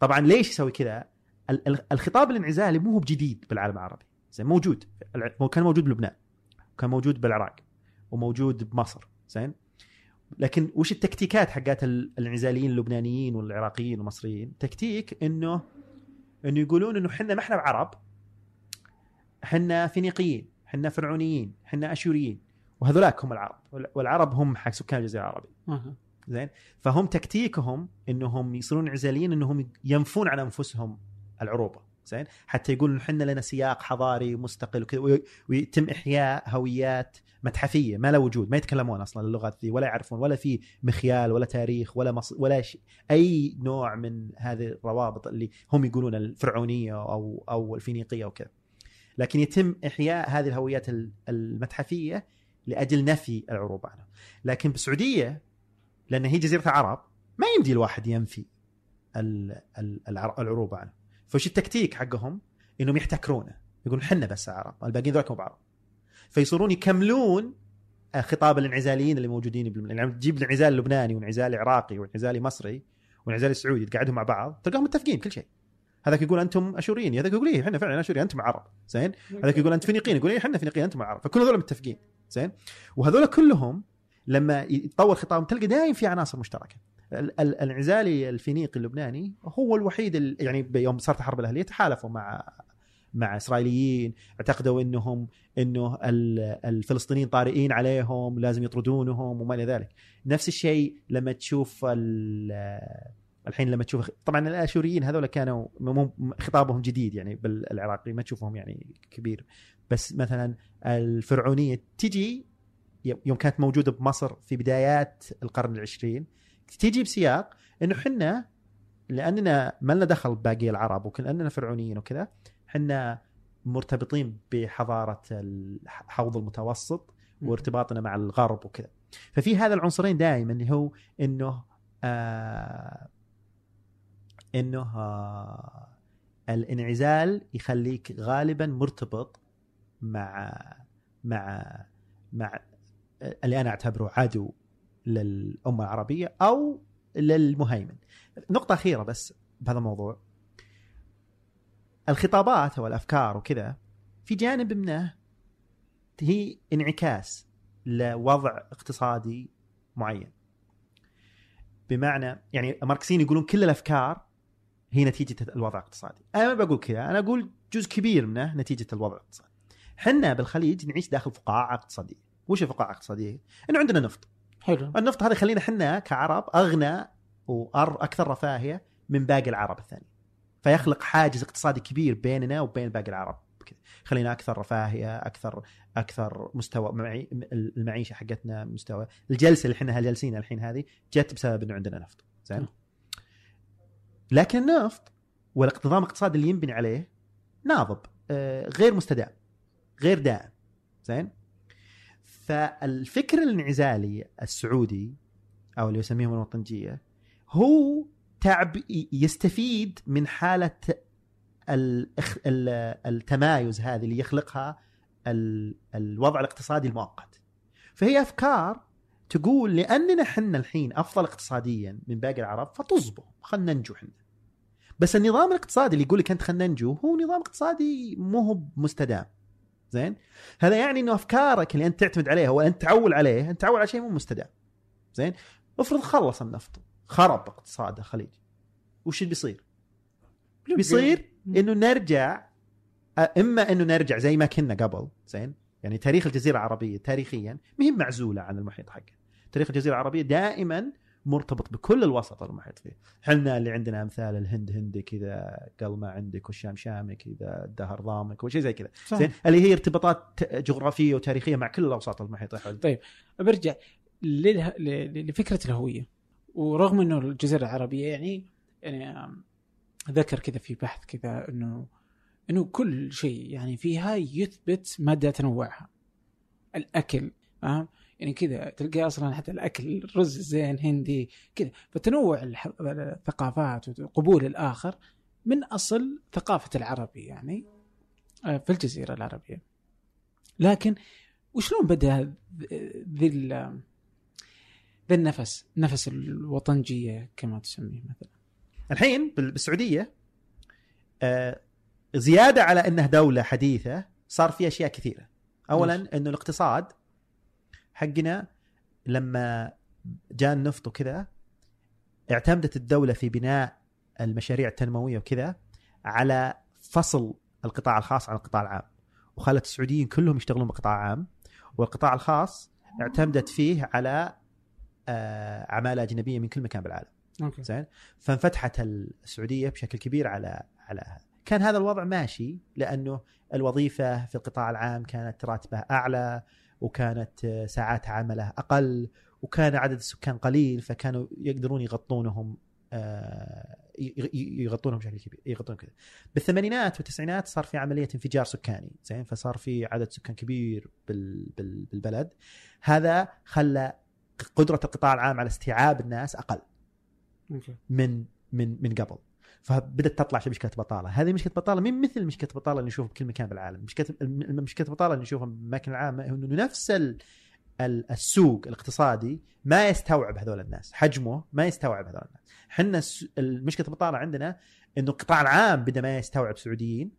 طبعا ليش يسوي كذا؟ ال- ال- الخطاب الانعزالي مو هو بجديد بالعالم العربي زين؟ موجود. كان موجود بلبنان كان موجود بالعراق وموجود بمصر زين؟ لكن وش التكتيكات حقات ال- الانعزاليين اللبنانيين والعراقيين والمصريين؟ تكتيك انه إنه يقولون إنه إحنا ما إحنا بعرب إحنا فينيقيين إحنا فرعونيين إحنا آشوريين. وهذولاك هم العرب. والعرب هم حق سكان الجزيرة العربية. أها. زين؟ فهم تكتيكهم إنهم يصيرون انعزاليين إنهم ينفون عن أنفسهم العروبة. زين؟ حتى يقولون إن إحنا لنا سياق حضاري مستقل وكذا وي- ويتم إحياء هويات متحفية ما لها وجود ما يتكلمون أصلا اللغات ذي ولا يعرفون ولا في مخيال ولا تاريخ ولا مص... ولا شيء أي نوع من هذه الروابط اللي هم يقولون الفرعونية أو أو الفينيقية وكذا. لكن يتم إحياء هذه الهويات ال- المتحفية لأجل نفي العروبه عنها لكن بالسعودية لأن هي جزيرة عرب ما يمدي الواحد ينفي ال- ال- العر- العروبه عنه فوش التكتيك حقهم إنهم يحتكرونه. يقولون حنا بس عرب الباقيين ذولك مو بعرب. فيصيرون يكملون خطاب الانعزاليين اللي موجودين بالم... يعني تجيب الانعزال اللبناني وانعزالي عراقي وانعزالي مصري وانعزالي سعودي تقعدهم مع بعض تلقاهم متفقين كل شيء. هذاك يقول أنتم أشوريين. هذاك يقول إيه إحنا فعلا أشوريين أنتم عرب. زين؟ هذاك يقول انت فينيقيين يقول إيه إحنا فينيقيين أنتم عرب. فكل هذول متفقين. زين؟ وهذول كلهم لما يتطور خطابهم تلقى دائما في عناصر مشتركة. ال- ال- الانعزالي الفينيقي اللبناني هو الوحيد ال- يعني بيوم صارت الحرب الأهلية تحالفوا مع مع إسرائيليين اعتقدوا انهم إنه ال- الفلسطينيين طارئين عليهم لازم يطردونهم وما إلى ذلك. نفس الشيء لما تشوف ال- الحين لما تشوف طبعا الآشوريين هذول كانوا خطابهم جديد يعني بالعراقي ما تشوفهم يعني كبير. بس مثلا الفرعونية تجي يوم كانت موجودة بمصر في بدايات القرن العشرين تجي بسياق إنه حنا لأننا ما لنا دخل بباقي العرب وكاننا فرعونيين وكذا حنا مرتبطين بحضارة الحوض المتوسط وارتباطنا مع الغرب وكذا. ففي هذا العنصرين دائما اللي هو إنه آه إنه آه الانعزال يخليك غالبا مرتبط مع مع مع اللي أنا أعتبره عدو للأمة العربية أو للمهيمن. نقطة أخيرة بس بهذا الموضوع. الخطابات والأفكار وكذا في جانب منه هي انعكاس لوضع اقتصادي معين. بمعنى يعني ماركسيين يقولون كل الأفكار هي نتيجة الوضع الاقتصادي. أنا ما بقول كذا، أنا أقول جزء كبير منه نتيجة الوضع الاقتصادي. حنا بالخليج نعيش داخل فقاعة اقتصاديه. وش الفقاعه الاقتصاديه؟ إنه عندنا نفط. حلو النفط هذا يخلينا حنا كعرب أغنى وأر أكثر رفاهية من باقي العرب الثانيين. فيخلق حاجز اقتصادي كبير بيننا وبين باقي العرب. خلينا أكثر رفاهية، أكثر أكثر مستوى معي المعيشة حقتنا مستوى الجلسة اللي إحنا جالسين الحين هذه جت بسبب إنه عندنا نفط. زين؟ لكن النفط والنظام الاقتصادي اللي ينبني عليه ناضب آه، غير مستدام غير دائم. زين؟ فالفكر الانعزالي السعودي أو اللي يسميهم الوطنجية هو تعب يستفيد من حالة التمايز هذه اللي يخلقها ال- الوضع الاقتصادي المؤقت. فهي أفكار تقول لأننا حنا الحين أفضل اقتصاديا من باقي العرب فتصبر خلينا ننجو حنا. بس النظام الاقتصادي اللي يقول لك أنت خلينا ننجو هو نظام اقتصادي مو هو مستدام. زين؟ هذا يعني إنه أفكارك اللي أنت تعتمد عليها وانت تعول عليه أنت تعول على شيء مو مستدام. زين؟ افرض خلص النفط خرب اقتصاد الخليج وش اللي بيصير؟ بيصير إنه نرجع إما إنه نرجع زي ما كنا قبل زين؟ يعني تاريخ الجزيرة العربية تاريخيا ما هي معزولة عن المحيط حقها تاريخ الجزيرة العربية دائما مرتبط بكل الوسط المحيط فيه. إحنا اللي عندنا أمثال الهند هندي كذا قل ما عندك والشام شامي كذا الدهر ضامك وشيء زي كذا. زين اللي هي ارتباطات جغرافية وتاريخية مع كل الأوساط المحيطه حولنا برجع لله... لفكرة الهوية. ورغم إنه الجزيرة العربية يعني يعني ذكر كذا في بحث كذا إنه إنه كل شيء يعني فيها يثبت مدى تنوعها. الأكل فاهم؟ يعني كذا تلقى أصلا حتى الأكل رز زين هندي كذا. فتنوع الثقافات وقبول الآخر من أصل ثقافة العربي يعني آه، في الجزيرة العربية. لكن وشلون بدأ ذي ذي النفس نفس الوطنجية كما تسميه مثلا؟ الحين بال- بالسعودية آه، زيادة على إنها دولة حديثة صار في أشياء كثيرة. اولا. إنه الاقتصاد حقنا لما جاء النفط وكذا اعتمدت الدولة في بناء المشاريع التنموية وكذا على فصل القطاع الخاص عن القطاع العام. وخلت السعوديين كلهم يشتغلون بقطاع عام والقطاع الخاص اعتمدت فيه على آه، عمالة أجنبية من كل مكان بالعالم. أوكي. زين؟ فانفتحت السعودية بشكل كبير على على كان هذا الوضع ماشي لأنه الوظيفة في القطاع العام كانت راتبه أعلى وكانت آه، ساعات عمله أقل وكان عدد السكان قليل فكانوا يقدرون يغطونهم آه، يغطونهم بشكل كبير يغطونهم كذا. بالثمانينات والتسعينات صار في عملية انفجار سكاني زين؟ فصار في عدد سكان كبير بال بال بالبلد. هذا خلى قدرة القطاع العام على استيعاب الناس أقل. من من من قبل. فبدت تطلع مشكلة بطالة. هذه مشكلة بطالة مين مثل مشكلة بطالة اللي نشوفها بكل مكان بالعالم. مشكلة مشكلة بطالة اللي نشوفها بالاماكن العامه إنه نفس ال ال- السوق الاقتصادي ما يستوعب هذول الناس. حجمه ما يستوعب هذول الناس. إحنا المشكلة البطاله عندنا إنه القطاع العام بدأ ما يستوعب سعوديين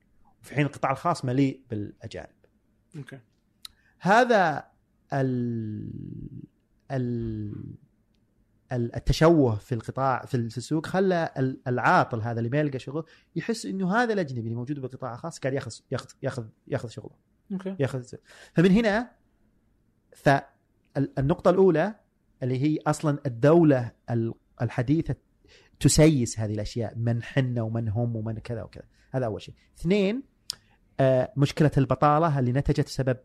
في حين القطاع الخاص مليء بالأجانب. أوكي. هذا ال ال- التشوه في القطاع في السوق خلى ال- العاطل هذا اللي ما يلقى شغل يحس إنه هذا الأجنبي اللي موجود بالقطاع الخاص قاعد ياخذ ياخذ ياخذ ياخذ شغله. أوكي. ياخذ فمن هنا فالنقطة الأولى اللي هي أصلا الدولة ال- الحديثة تسيس هذه الأشياء من حنا ومن هم ومن كذا وكذا. هذا أول شيء. اثنين آه، مشكلة البطالة اللي نتجت بسبب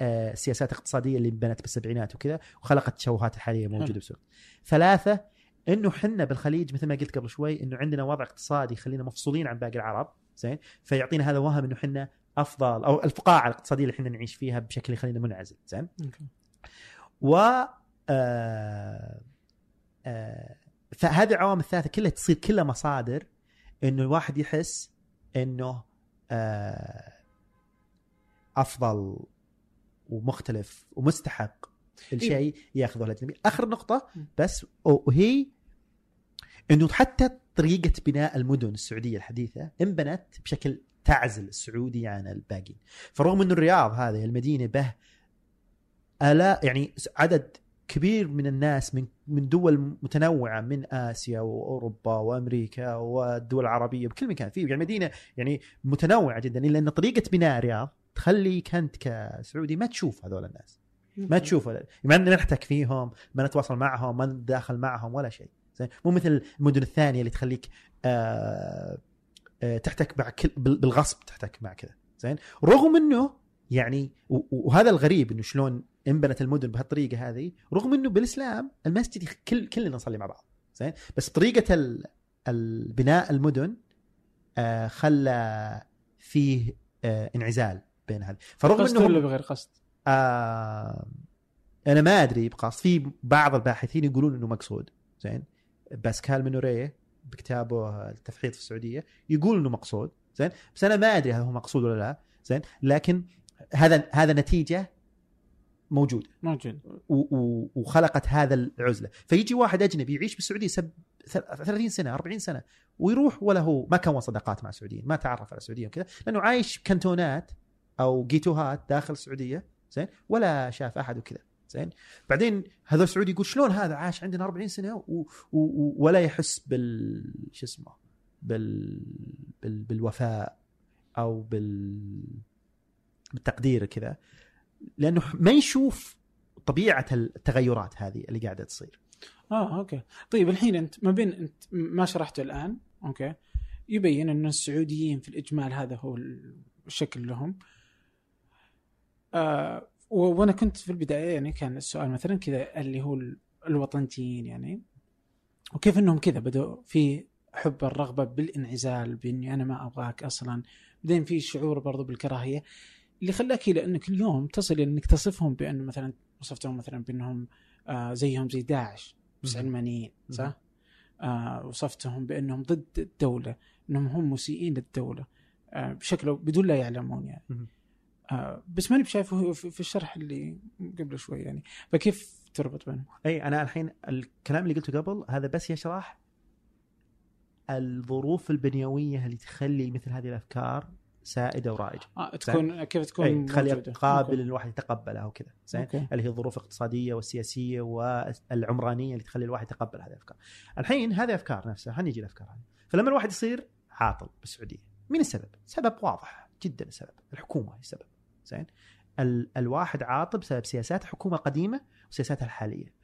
آه، السياسات الاقتصادية اللي انبنت بالسبعينات وكذا وخلقت التشوهات الحالية موجودة حلو. بالسوق ثلاثة إنه حنا بالخليج مثل ما قلت قبل شوي إنه عندنا وضع اقتصادي يخلينا مفصولين عن باقي العرب زين؟ فيعطينا هذا وهم إنه حنا أفضل أو الفقاعة الاقتصادية اللي إحنا نعيش فيها بشكل يخلينا منعزل زين؟ و آه آه فهذه العوامل الثلاثة كلها تصير كلها مصادر إنه الواحد يحس إنه آه أفضل ومختلف ومستحق. الشيء ياخذه الاجنبي آخر نقطة بس وهي إنه حتى طريقة بناء المدن السعودية الحديثة انبنت بشكل تعزل السعودي عن الباقيين. فرغم إنه الرياض هذه المدينة به ألا يعني عدد كبير من الناس من من دول متنوعة من آسيا وأوروبا وأمريكا والدول العربية بكل مكان. في يعني مدينة يعني متنوعة جدا الا ان طريقة بناء الرياض تخليك انت كسعودي ما تشوف هذول الناس. ما تشوف ما نحتك فيهم ما نتواصل معهم ما نداخل معهم ولا شيء. زين؟ مو مثل المدن الثانية اللي تخليك آه آه تحتك مع كل بال- بالغصب تحتك مع كذا. زين؟ رغم إنه يعني وهذا الغريب إنه شلون انبنت المدن بهالطريقة هذه رغم إنه بالإسلام المسجد كل كلنا نصلي مع بعض. زين؟ بس طريقة ال- البناء المدن آه خلى فيه آه انعزال. بين هذه. فرغم انه ولا بغير قصد؟ آه أنا ما أدري بقصد في بعض الباحثين يقولون إنه مقصود زين. باسكال منوريه بكتابه التفحيط في السعودية يقول إنه مقصود زين. بس أنا ما أدري هل هو مقصود ولا لا زين. لكن هذا هذا نتيجة موجودة. موجود. و- و- وخلقت هذا العزلة. فيجي واحد أجنبي يعيش بالسعودية سب 30 سنة 40 سنة ويروح ولا هو ما كون صداقات مع السعوديين ما تعرف على السعودية وكذا لأنه عايش كانتونات أو جيتوهات داخل السعودية زين؟ ولا شاف أحد وكذا زين؟ بعدين هذا السعودي يقول شلون هذا عاش عندنا 40 سنة و... و... ولا يحس بال شو اسمه بال... بال... بالوفاء أو بال بالتقدير كذا لأنه ما يشوف طبيعة التغيرات هذه اللي قاعدة تصير. آه OK. طيب الحين أنت ما بين أنت ما شرحته الآن OK. يبين أن السعوديين في الإجمال هذا هو الشكل لهم. آه وأنا كنت في البداية يعني كان السؤال مثلا كذا اللي هو ال- الوطنيين يعني وكيف إنهم كذا بدأوا في حب الرغبة بالانعزال بإني أنا ما أبغاك أصلا بعدين في شعور برضو بالكراهية اللي خلاك إلى إنك اليوم تصل إلى إنك تصفهم بانه مثلا وصفتهم مثلا بأنهم آه زيهم زي داعش بس. علمانيين صح؟ آه وصفتهم بأنهم ضد الدولة إنهم هم مسيئين للدولة آه بشكل بدون لا يعلمون يعني. آه بس ماني بشايفه في الشرح اللي قبل شوي يعني فكيف تربط بينهم؟ أي أنا الحين الكلام اللي قلته قبل هذا بس يشرح الظروف البنيوية اللي تخلي مثل هذه الأفكار سائدة ورائجة آه تكون كيف تكون تخليها موجودة. قابل الواحد يتقبلها وكذا زين. اللي هي الظروف الاقتصادية والسياسية والعمرانية اللي تخلي الواحد يتقبل هذه الأفكار. الحين هذه أفكار نفسها خلينا نجي الافكار هذه. فلما الواحد يصير عاطل بالسعودية، مين السبب؟ سبب واضح جدا السبب، الحكومة هي السبب. زين؟ ال الواحد عاطل بسبب سياسات الحكومة القديمه وسياساتها الحالية.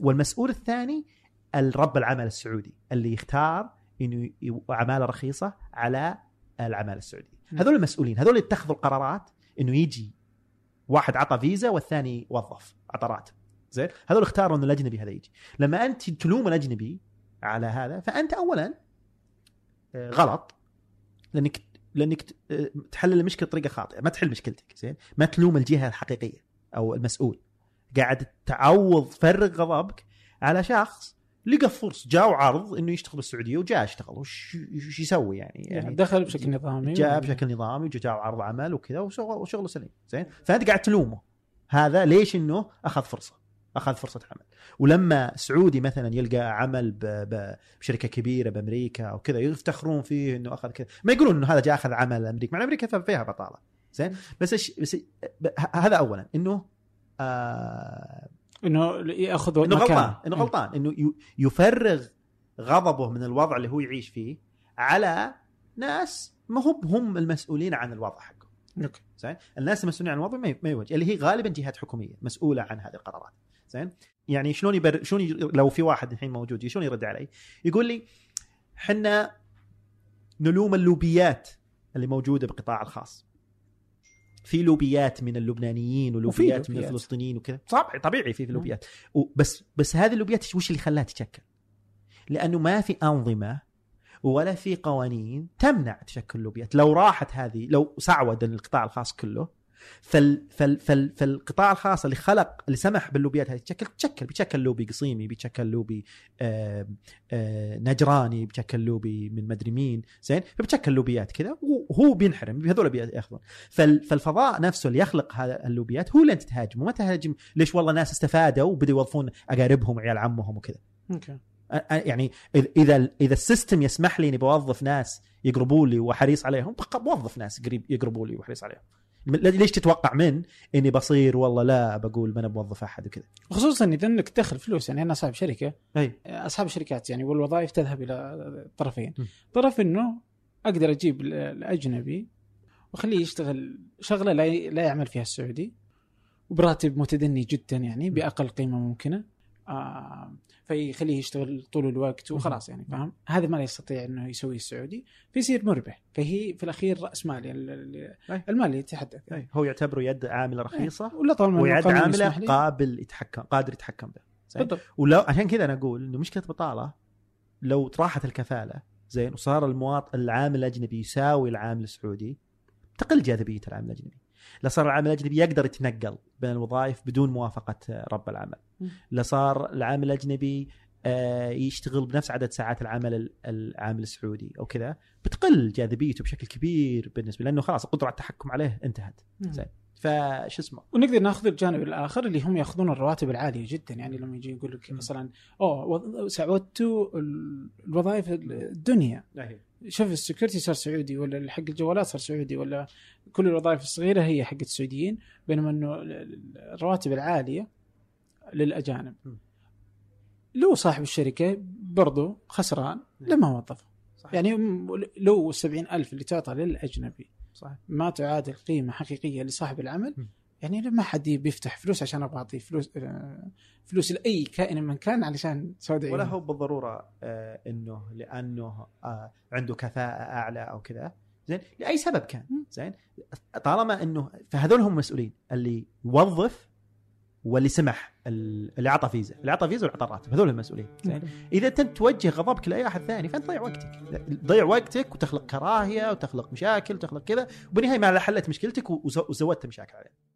والمسؤول الثاني الرب العمل السعودي اللي يختار إنه عماله رخيصة على العماله السعوديه. هذول المسؤولين، هذول اللي اتخذوا القرارات إنه يجي واحد عطى فيزا والثاني وظف عطى راتب زين هذول اختاروا إنه الأجنبي هذا يجي لما أنت تلوم الأجنبي على هذا فأنت اولا آه، غلط لأنك لأنك آه، تحلل المشكلة بطريقة خاطئة. ما تحل مشكلتك زين؟ ما تلوم الجهة الحقيقية أو المسؤول. قاعد تعوض فرغ غضبك على شخص لقى فرصة جاء عرض إنه يشتغل بالسعودية وجاء اشتغل وش وش يسوي يعني, يعني دخل بشكل نظامي جاء بشكل نظامي وجاء عرض عمل وكذا وشغل وشغله سليم زين؟ فانت قاعد تلومه. هذا ليش إنه أخذ فرصة؟ أخذ فرصة عمل ولما سعودي مثلا يلقى عمل بشركة كبيرة بأمريكا أو كذا يفتخرون فيه إنه أخذ كذا. ما يقولون إنه هذا جاء أخذ عمل أمريكا مع أمريكا فيها بطالة. زين؟ بس الش- بس هذا اولا. إنه آه إنه ياخذ إنه مكان. غلطان إنه غلطان. إنه يفرغ غضبه من الوضع اللي هو يعيش فيه على ناس ما هم هم المسؤولين عن الوضع حقه. أوكي. زين؟ الناس المسؤولين عن الوضع ما ما يوجه. اللي هي غالبا جهات حكومية مسؤولة عن هذه القرارات. زين؟ يعني شلون يبر شلون ي... لو في واحد الحين موجود شلون يرد علي؟ يقول لي حنا نلوم اللوبيات اللي موجودة بالقطاع الخاص. في لوبيات من اللبنانيين ولوبيات من لوبيات. الفلسطينيين وكذا. طبعا طبيعي في في لوبيات. بس بس هذه اللوبيات وش اللي خلاها تتشكل؟ لأنه ما في أنظمة ولا في قوانين تمنع تشكل اللوبيات، لو راحت هذه لو صعود القطاع الخاص كله فال فال فال فالقطاع الخاص اللي خلق اللي سمح باللوبيات هذه تشكل تشكل بيتشكل لوبي قصيمي بيتشكل لوبي آه آه نجراني بيتشكل لوبي من مدري مين زين؟ فبيتشكل لوبيات كذا وهو بينحرم هذول بياخذون فال فالفضاء نفسه اللي يخلق هذا اللوبيات هو اللي انت تهاجمه ما تهاجم ليش والله ناس استفادوا وبدوا يوظفون أقاربهم وعيال عمهم وكذا. OK. يعني إذا إذا ال system يسمح لي إني بوظف ناس يقربوا لي وحريص عليهم بوظف ناس قريب يقربوا لي وحريص عليهم. ليش تتوقع من إني بصير والله لا بقول ما أنا بوظف أحد وكذا؟ خصوصا إذا إنك تدخل فلوس يعني أنا صاحب شركة أي. أصحاب الشركات يعني والوظائف تذهب إلى طرفين. م. طرف إنه أقدر أجيب ال- الأجنبي وأخليه يشتغل شغلة لا يعمل فيها السعودي وبراتب متدني جدا يعني بأقل قيمة ممكنة. آه فيخليه يشتغل طول الوقت وخلاص يعني فاهم؟ هذا ما يستطيع إنه يسويه السعودي فيصير مربح. فهي في الأخير رأس مال ال- ال- أي. المال اللي يتحدث. أي. هو يعتبره يد عاملة رخيصة ولا طالما القانون عاملة. قابل يتحكم قادر يتحكم به؟ بالضبط. ولو عشان كذا أنا أقول إنه مشكلة بطالة لو راحت الكفالة زين؟ وصار المواطن العامل الأجنبي يساوي العامل السعودي تقل جاذبية العامل الأجنبي. لا صار العامل الأجنبي يقدر يتنقل بين الوظائف بدون موافقة آه، رب العمل. م. لا صار العامل الأجنبي آه، يشتغل بنفس عدد ساعات العمل ال- العامل السعودي أو كذا بتقل جاذبيته بشكل كبير بالنسبة لأنه خلاص القدرة على التحكم عليه انتهت. زين. فش اسمه؟ ونقدر ناخذ الجانب الآخر اللي هم ياخذون الرواتب العالية جدا. يعني لما يجي يقول لك. مثلا أوه سعودتوا ال- الوظائف الدنيا. شوف السكيورتي صار سعودي ولا حق الجوالات صار سعودي ولا كل الوظائف الصغيرة هي حق السعوديين بينما إنه ال- ال- الرواتب العالية للأجانب. لو صاحب الشركة برضو خسران لما وظفه صحيح. يعني لو السبعين ألف اللي تعطى للأجنبي صحيح ما تعادل قيمة حقيقية لصاحب العمل م. يعني ما حد بيفتح فلوس عشان أبغى أعطيه فلوس آه، فلوس لأي كائن من كان علشان سعودي ولا هو بالضرورة آه إنه لأنه آه عنده كفاءة أعلى أو كذا. زين لأي سبب كان. زين طالما إنه فهذول هم المسؤولين اللي يوظف واللي سمح ال- اللي أعطى فيزا. اللي أعطى فيزا واللي اعطى راتب هذول المسؤولين. زين. إذا أنت توجه غضبك لأي أحد ثاني فأنت تضيع وقتك. تضيع وقتك وتخلق كراهية وتخلق مشاكل وتخلق كذا. وبالنهاية ما حلت مشكلتك وز- وزودت مشاكل عليه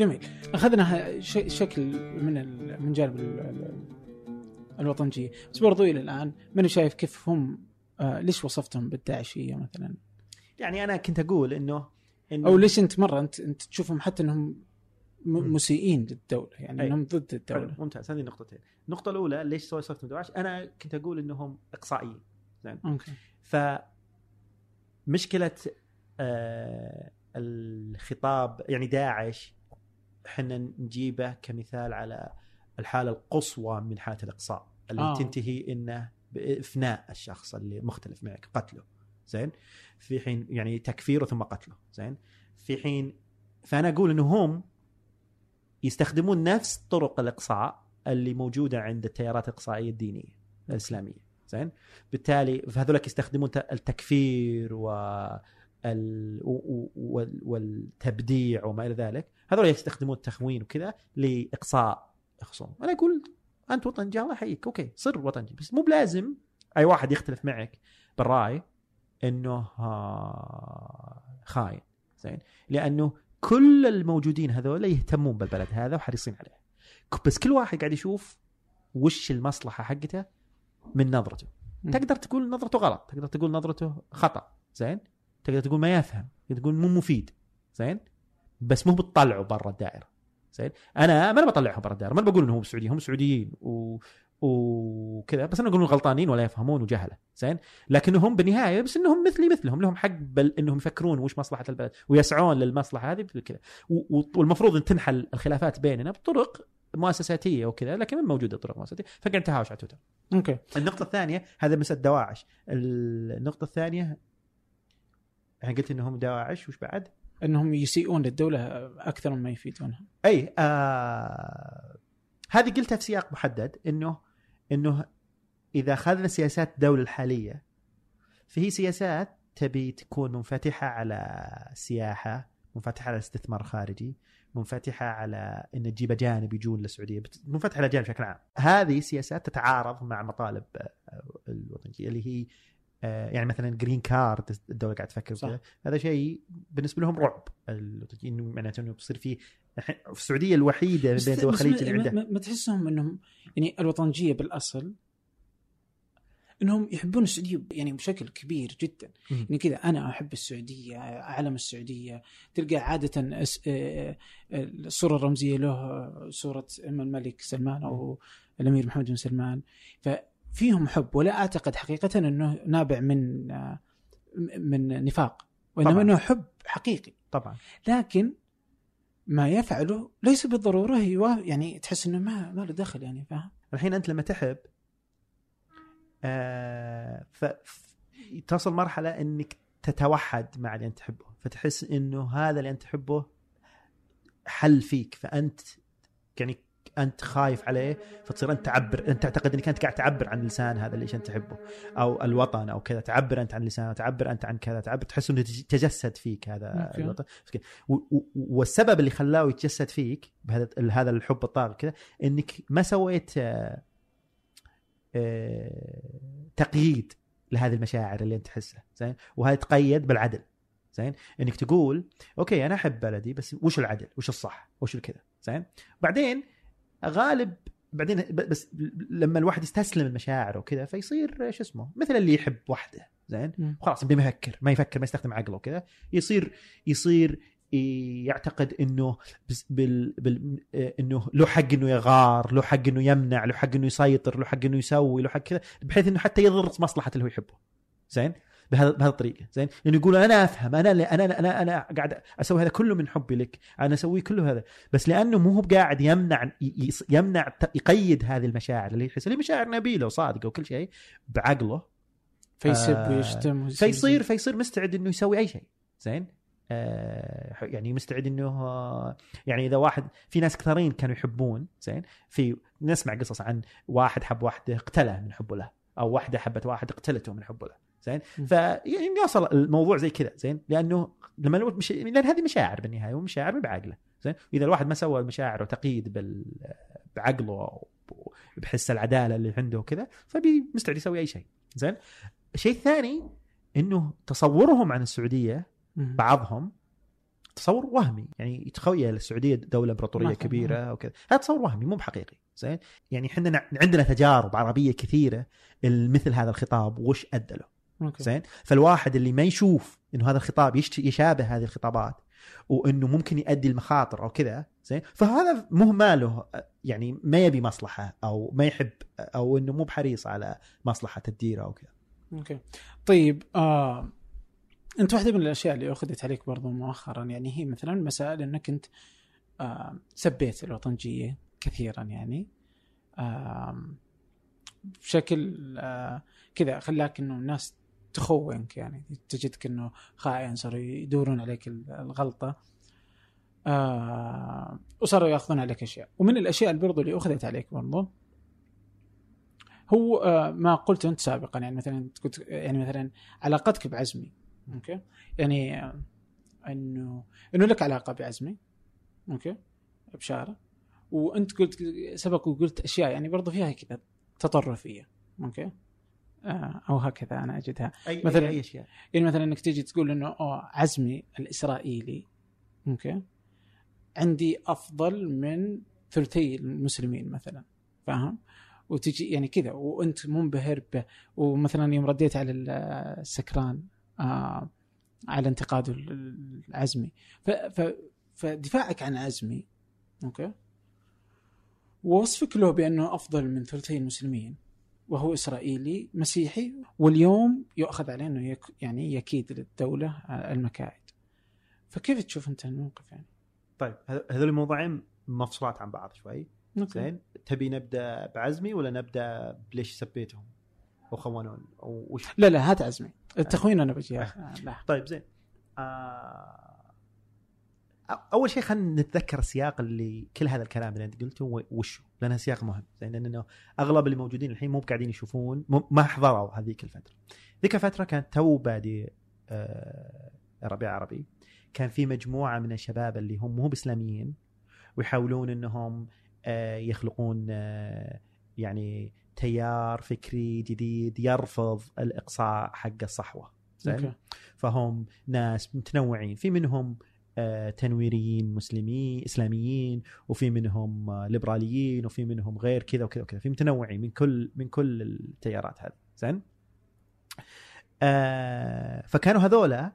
جميل. أخذنا شكل من من جانب ال- ال- الوطنجية. بس برضو إلى الآن ماني شايف كيف هم آه ليش وصفتهم بالداعشية مثلا؟ يعني أنا كنت أقول انه إنه أو ليش أنت مرة انت أنت تشوفهم حتى إنهم. مسيئين للدولة يعني أي. إنهم ضد حلو الدولة ممتاز. هذه نقطتين. النقطة الأولى ليش سوي صرت مدواش أنا كنت أقول إنهم إقصائيين. زين. أوكي. ف مشكلة آه الخطاب يعني داعش إحنا نجيبه كمثال على الحالة القصوى من حالة الإقصاء اللي آه. تنتهي إنه بإفناء الشخص اللي مختلف معك قتله زين؟ في حين يعني تكفيره ثم قتله زين؟ في حين فأنا أقول إنه هم يستخدمون نفس طرق الإقصاء اللي موجودة عند التيارات الإقصائية الدينية الإسلامية زين؟ بالتالي فهذولك يستخدمون التكفير و ال- و- و- وال- والتبديع وما إلى ذلك. هذول يستخدمون التخوين وكذا لإقصاء خصوم أنا أقول أنت وطنجي الله يحييك. أوكي صر وطنجي بس مو بلازم أي واحد يختلف معك بالرأي إنه آه، خاين. زين؟ لأنه كل الموجودين هذول يهتمون بالبلد هذا وحريصين عليه. بس كل واحد قاعد يشوف وش المصلحة حقته من نظرته. تقدر تقول نظرته غلط تقدر تقول نظرته خطأ. زين؟ تقدر تقول ما يفهم تقدر تقول مو مفيد. زين؟ بس مو بتطلعه برا الدائرة. زين؟ أنا ما أنا بطلعهم برا الدائرة. ما بقول إنهم سعوديين. هم سعوديين و وكذا. بس أنا أقول غلطانين ولا يفهمون وجهلة. زين؟ لكنهم بالنهاية بس إنهم مثلي مثلهم. لهم حق بل إنهم يفكرون وش مصلحة البلد ويسعون للمصلحة هذه كذا والمفروض إن تنحل الخلافات بيننا بطرق مؤسساتية وكذا لكن ما موجودة طرق مؤسساتية. فقاعد تهاوش على تويتر. أوكي. النقطة الثانية هذا مسألة دواعش. النقطة الثانية يعني قلت إنهم دواعش. وش بعد؟ انهم يسيئون للدولة أكثر مما يفيدونها. أي آه هذه قلتها في سياق محدد انه إنه إذا أخذنا سياسات الدولة الحالية فهي سياسات تبي تكون منفتحة على سياحة منفتحة على استثمار خارجي منفتحة على إن تجيب أجانب يجون للسعودية بت- منفتحة على الأجانب بشكل عام. هذه سياسات تتعارض مع مطالب آه، الوطنية اللي هي يعني مثلا جرين كارد الدولة قاعد تفكر. كذا هذا شيء بالنسبة لهم رعب. إنه معناته إنه بيصير في السعودية الوحيدة بين دول الخليج اللي عندها. ما, تحسهم إنهم يعني الوطنجية بالأصل إنهم يحبون السعودية يعني بشكل كبير جدا. مم. يعني كذا أنا أحب السعودية اعلم السعودية. تلقى عادة آه، آه، الصورة الرمزية له آه، صورة اما الملك سلمان أو الأمير محمد بن سلمان. ففيهم حب ولا أعتقد حقيقة إنه نابع من من نفاق وإنما طبعاً. إنه حب حقيقي طبعا لكن ما يفعله ليس بالضرورة يوا- يعني تحس إنه ما ما له دخل يعني فاهم؟ الحين أنت لما تحب آه ف- تصل مرحلة إنك تتوحد مع اللي أنت تحبه فتحس إنه هذا اللي أنت تحبه حل فيك فأنت يعني أنت خايف عليه فتصير أنت تعبر أنت تعتقد إنك أنت قاعد تعبر عن لسان هذا اللي أنت تحبه أو الوطن أو كذا تعبر أنت عن لسانه تعبر أنت عن كذا تعبر تحس إنه تج- تجسد فيك هذا. الوطن. والسبب اللي خلاه يتجسد فيك بهذا هذا الحب الطاغي كذا إنك ما سويت آه، آه، تقييد لهذه المشاعر اللي أنت تحسها زين؟ وهذا تقيد بالعدل زين؟ إنك تقول OK أنا أحب بلدي بس وش العدل؟ وش الصح؟ وش الكذا؟ زين؟ بعدين غالب بعدين بس لما الواحد يستسلم المشاعر وكذا فيصير شو اسمه مثل اللي يحب وحده زين. خلاص بما يفكر ما يفكر ما يستخدم عقله وكذا. يصير يصير يعتقد إنه بس بال بال إنه له حق إنه يغار له حق إنه يمنع له حق إنه يسيطر له حق إنه يسوي له حق كذا بحيث إنه حتى يضر مصلحة اللي هو يحبه زين؟ بهذا بهذه الطريقة زين؟ لأنه يقول أنا أفهم أنا أنا أنا أنا قاعد أسوي هذا كله من حبي لك. أنا أسويه كله هذا. بس لأنه مو هو قاعد يمنع يمنع يقيد هذه المشاعر اللي يحس اللي مشاعر نبيلة وصادقة وكل شيء بعقله. فيسب آه، ويشتم فيصير فيصير مستعد إنه يسوي أي شيء. زين؟ آه يعني مستعد إنه يعني إذا واحد في ناس كثيرين كانوا يحبون زين؟ في نسمع قصص عن واحد حب واحدة اقتله من حبه له أو واحدة حبت واحد اقتلته من حبه له. زين. فيعني يوصل الموضوع زي كذا زين لأنه لما مش... لأن هذه مشاعر بالنهاية ومشاعر مو بعقله زين واذا الواحد ما سوى المشاعر وتقييد بال... بعقله بحس العدالة اللي عنده وكذا فبي مستعد يسوي أي شيء زين الشيء الثاني إنه تصورهم عن السعودية. بعضهم تصور وهمي يعني يتخيل السعودية دولة إمبراطورية. كبيرة وكذا هذا تصور وهمي مو بحقيقي زين يعني إحنا عندنا تجارب عربية كثيرة مثل هذا الخطاب وش أدى له. زين؟ فالواحد اللي ما يشوف إنه هذا الخطاب يشابه هذه الخطابات وإنه ممكن يؤدي المخاطر أو كذا زين؟ فهذا مو ماله يعني ما يبي مصلحة أو ما يحب أو إنه مو بحريص على مصلحة الديره أو كذا. أوكي. طيب آه أنت واحدة من الأشياء اللي أخذت عليك برضو مؤخرا يعني هي مثلا مسائل إنك أنت آه سبيت الوطنجية كثيرا يعني آه بشكل آه كذا خلاك إنه الناس تخونك يعني. تجدك انه خائن صاروا يدورون عليك الغلطة. آه وصاروا يأخذون عليك أشياء. ومن الأشياء اللي برضو اللي أخذت عليك برضو هو آه ما قلت أنت سابقا. يعني مثلا قلت يعني مثلا علاقتك بعزمي. OK؟ يعني آه انه إنه لك علاقة بعزمي. OK؟ بشارة. وأنت قلت سبق وقلت أشياء يعني برضو فيها كذا تطرفية. OK؟ أو هكذا أنا أجدها. أي مثلاً- أي أشياء؟ يعني مثلا إنك تيجي تقول إنه أوه عزمي الإسرائيلي. OK؟ عندي أفضل من ثلثي المسلمين مثلا فاهم؟ وتجي يعني كذا وأنت منبهر به ومثلا يوم رديت على السكران آه على انتقاده العزمي ف ف فدفاعك عن عزمي أوكي؟ ووصفك له بأنه أفضل من ثلثي المسلمين. وهو إسرائيلي مسيحي واليوم يؤخذ عليه إنه يك يعني يكيد للدولة آه، المكائد. فكيف تشوف أنت الموقف يعني؟ طيب هذ- هذول الموضوعين مفصولات عن بعض شوي. زين تبي نبدأ بعزمي ولا نبدأ بليش سبيتهم أو خونون أو وش؟ لا لا هات عزمي. التخوين أنا بجي. آه، لا. طيب زين. آه... أول شيء خلينا نتذكر السياق اللي كل هذا الكلام اللي أنت قلته و- وشو؟ لأنها سياق مهم. زين لأنه أغلب اللي موجودين الحين مو قاعدين يشوفون ما حضروا هذيك الفترة. ذيك الفترة كانت تو بادي آه... ربيع عربي. كان في مجموعة من الشباب اللي هم مو بإسلاميين ويحاولون إنهم آه، يخلقون آه، يعني تيار فكري جديد يرفض الإقصاء حق الصحوة. زين. فهم ناس متنوعين. في منهم تنويريين مسلمين إسلاميين وفي منهم آه، ليبراليين وفي منهم غير كذا وكذا وكذا. في متنوعين من كل من كل التيارات هذه. زين؟ آه، فكانوا هذولا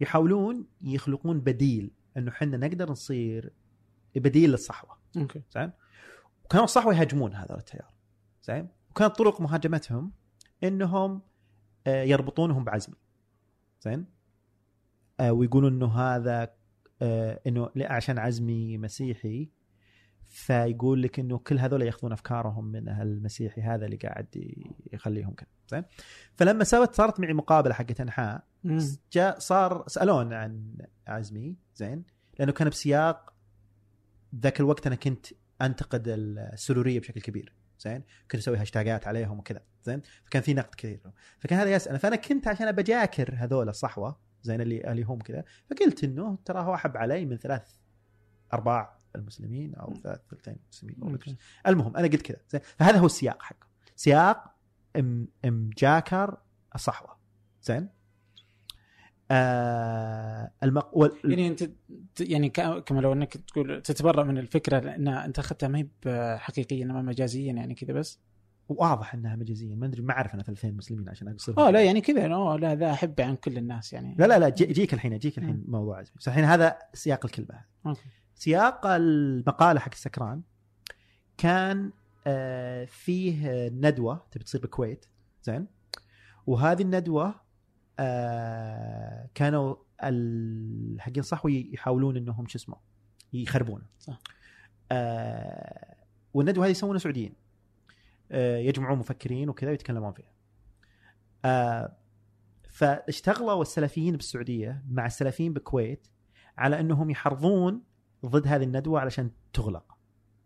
يحاولون يخلقون بديل إنه إحنا نقدر نصير بديل للصحوة. أوكي. زين؟ وكانوا الصحوة يهاجمون هذا التيار. زين؟ وكانت طرق مهاجمتهم إنهم آه، يربطونهم بعزمي زين؟ آه، ويقولون إنه هذا آه، إنه لا، عشان عزمي مسيحي فيقول لك إنه كل هذول ياخذون أفكارهم من المسيحي هذا اللي قاعد يخليهم كذا زين؟ فلما سوت صارت معي مقابلة حقت أنحاء. جاء صار سألون عن عزمي زين؟ لأنه كان بسياق ذاك الوقت أنا كنت أنتقد السروريه بشكل كبير زين؟ كنت أسوي هاشتاجات عليهم وكذا زين؟ فكان في نقد كثير. فكان هذا يسال فأنا كنت عشان بجاكر هذول الصحوة زين اللي اللي هم كذا. فقلت إنه ترى هو أحب علي من ثلاث أرباع المسلمين أو ثلاث ثلثين المسلمين. المهم أنا قلت كذا. زين فهذا هو السياق حقه سياق إم مجاكر الصحوة. زين؟ آه المق... وال... يعني أنت يعني كما لو أنك تقول تتبرأ من الفكرة لأن أنت أخذتها ما هي حقيقيا انما مجازيا يعني كذا بس. واضح إنها مجازية. ما أدري ما أعرف أنا 2000 مسلمين عشان اقصر آه لا يعني كذا آه لا ذا أحب عن كل الناس يعني. لا لا لا جي- جيك الحين جيك الحين مم. موضوع عزمي. بس الحين هذا سياق الكلمة أوكي. سياق المقالة حق السكران كان آه، فيه ندوة تبي تصير بالكويت. زين. وهذه الندوة آه، كانوا حقين صحوه يحاولون إنهم شو اسمه يخربونه. صح. آه، والندوة هذه يسوونها سعوديين. يجمعون مفكرين وكذا ويتكلمون فيها. آه، فاشتغلوا السلفيين بالسعودية مع السلفيين بالكويت على أنهم يحرضون ضد هذه الندوة علشان تغلق.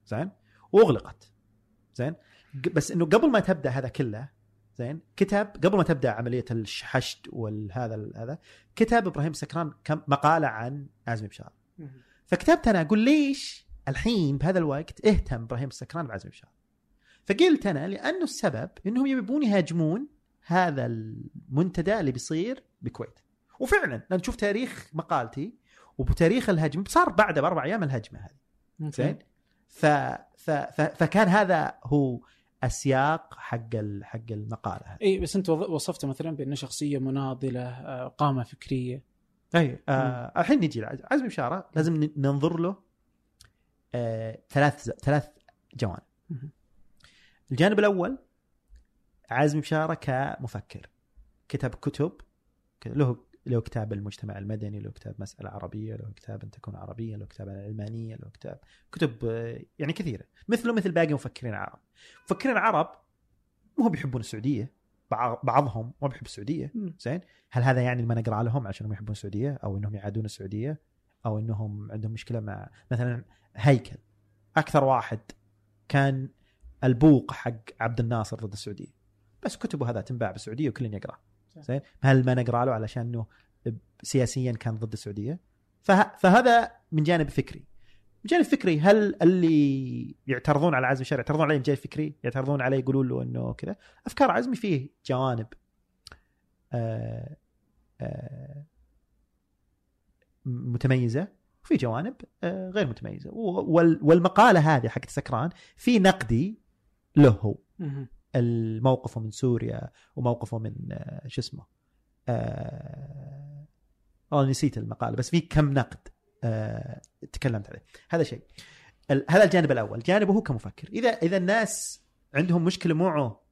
زين؟ واغلقت زين؟ بس إنه قبل ما تبدأ هذا كله زين؟ كتب قبل ما تبدأ عملية الحشد والهذا هذا كتب إبراهيم سكران كم مقالة عن عزمي بشار فكتبت أنا أقول ليش الحين بهذا الوقت اهتم إبراهيم السكران بعزمي بشار فقلت أنا لأنه السبب إنهم يبون يهاجمون هذا المنتدى اللي بيصير بالكويت وفعلا لأن تشوف تاريخ مقالتي وبتاريخ الهجم صار بعده بأربع أيام الهجمة هذه. زين؟ ف... ف... ف... فكان هذا هو السياق حق ال... حق المقالة هذه. اي بس أنت وصفته مثلا بأنه شخصية مناضلة آه، قامة فكرية. أي آه الحين نجي عزمي بشاره لازم ننظر له آه ثلاث ثلاث جوانب. الجانب الأول عزمي بشاره كمفكر. كتب كتب له له كتاب المجتمع المدني له كتاب مسألة عربية له كتاب أن تكون عربية له كتاب العلمانية له كتاب كتب آه، يعني كثيرة. مثله مثل باقي مفكرين العرب مفكرين العرب مو بيحبون السعودية بعض- بعضهم ما بيحب السعودية. زين؟ هل هذا يعني ما نقرا لهم عشان هم يحبون السعودية؟ أو أنهم يعادون السعودية؟ أو أنهم عندهم مشكلة مع مثلا هيكل. أكثر واحد كان البوق حق عبد الناصر ضد السعودية. بس كتبه هذا تنباع بالسعودية وكل يقرأ صح. زين؟ هل ما نقرأ له علشان إنه سياسيا كان ضد السعودية؟ فه... فهذا من جانب فكري. من جانب فكري هل اللي يعترضون على عزمي الشرعي يعترضون عليه من جانب فكري؟ يعترضون عليه يقولون له إنه كذا؟ أفكار عزمي فيه جوانب. آه آه متميزة وفي جوانب آه غير متميزة. وال... والمقالة هذه حقت سكران في نقدي له. الموقفه من سوريا وموقفه من آه، شو اسمه آه والله نسيت المقاله بس في كم نقد آه تكلمت عليه. هذا شيء. هذا الجانب الأول. جانبه هو كمفكر. إذا إذا الناس عندهم مشكلة معه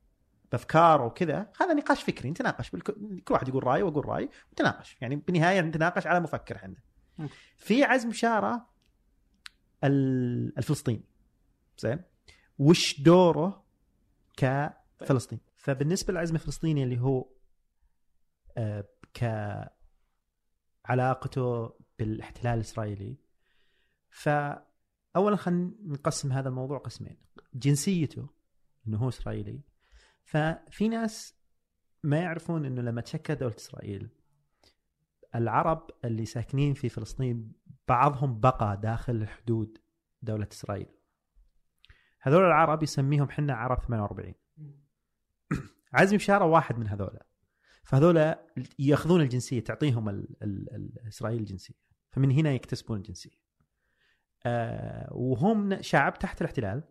بأفكار وكذا هذا نقاش فكري نتناقش بالك... كل واحد يقول رأيه وأقول رايي ونتناقش يعني بالنهاية نتناقش على مفكر إحنا. في عزم شاره ال- الفلسطيني. زين؟ وش دوره كفلسطين فبالنسبة للعزم الفلسطيني اللي هو آه، كعلاقته بالاحتلال الإسرائيلي فاولا خلينا نقسم هذا الموضوع قسمين. جنسيته إنه هو إسرائيلي ففي ناس ما يعرفون إنه لما تشكل دولة إسرائيل العرب اللي ساكنين في فلسطين بعضهم بقى داخل حدود دولة إسرائيل. هذول العرب يسميهم حنا عرب 48 عزمي بشاره واحد من هذول فهذول يأخذون الجنسية تعطيهم ال ال ال إسرائيل الجنسية. فمن هنا يكتسبون الجنسية. آه وهم شعب تحت الاحتلال.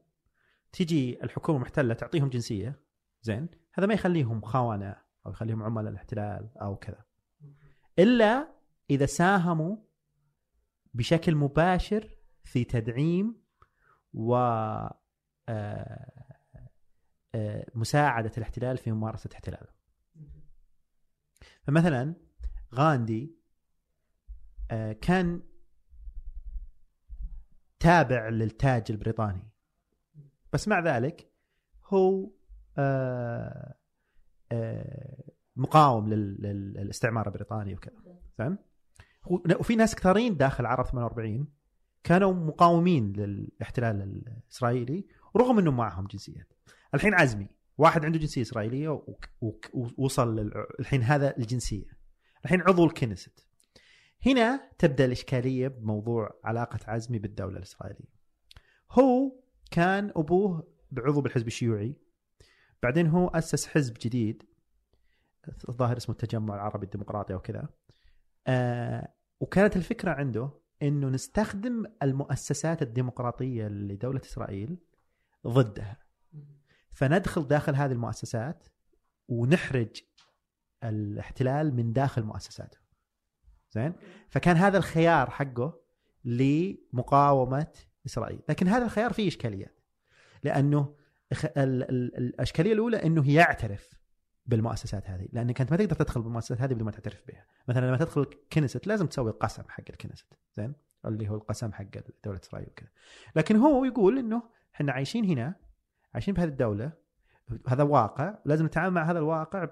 تجي الحكومة المحتلة تعطيهم جنسية. زين. هذا ما يخليهم خونه أو يخليهم عملاء الاحتلال أو كذا. إلا إذا ساهموا بشكل مباشر في تدعيم و مساعدة الاحتلال في ممارسة احتلاله فمثلا غاندي آه، كان تابع للتاج البريطاني. بس مع ذلك هو آه، آه، مقاوم لل- لل- للاستعمار البريطاني وكذا. فاهم؟ وفي ناس كثيرين داخل عرب 48 كانوا مقاومين للاحتلال الإسرائيلي رغم انه معهم جنسيات. الحين عزمي واحد عنده جنسية إسرائيلية ووصل لل- الحين هذا الجنسية. الحين عضو الكنيست. هنا تبدأ الإشكالية بموضوع علاقة عزمي بالدولة الإسرائيلية. هو كان أبوه بعضو بالحزب الشيوعي بعدين هو أسس حزب جديد الظاهر اسمه التجمع العربي الديمقراطي أو كذا. آه وكانت الفكرة عنده إنه نستخدم المؤسسات الديمقراطية لدولة إسرائيل ضدها. فندخل داخل هذه المؤسسات ونحرج الاحتلال من داخل مؤسساته. زين؟ فكان هذا الخيار حقه لمقاومة إسرائيل. لكن هذا الخيار فيه إشكاليات. لأنه الإشكالية الأولى إنه يعترف بالمؤسسات هذه. لانك أنت ما تقدر تدخل بالمؤسسات هذه بدون ما تعترف بها. مثلا لما تدخل كنيست لازم تسوي القسم حق الكنيست. زين؟ اللي هو القسم حق دولة إسرائيل وكذا. لكن هو يقول إنه إحنا عايشين هنا عايشين بهذه الدولة هذا واقع لازم نتعامل مع هذا الواقع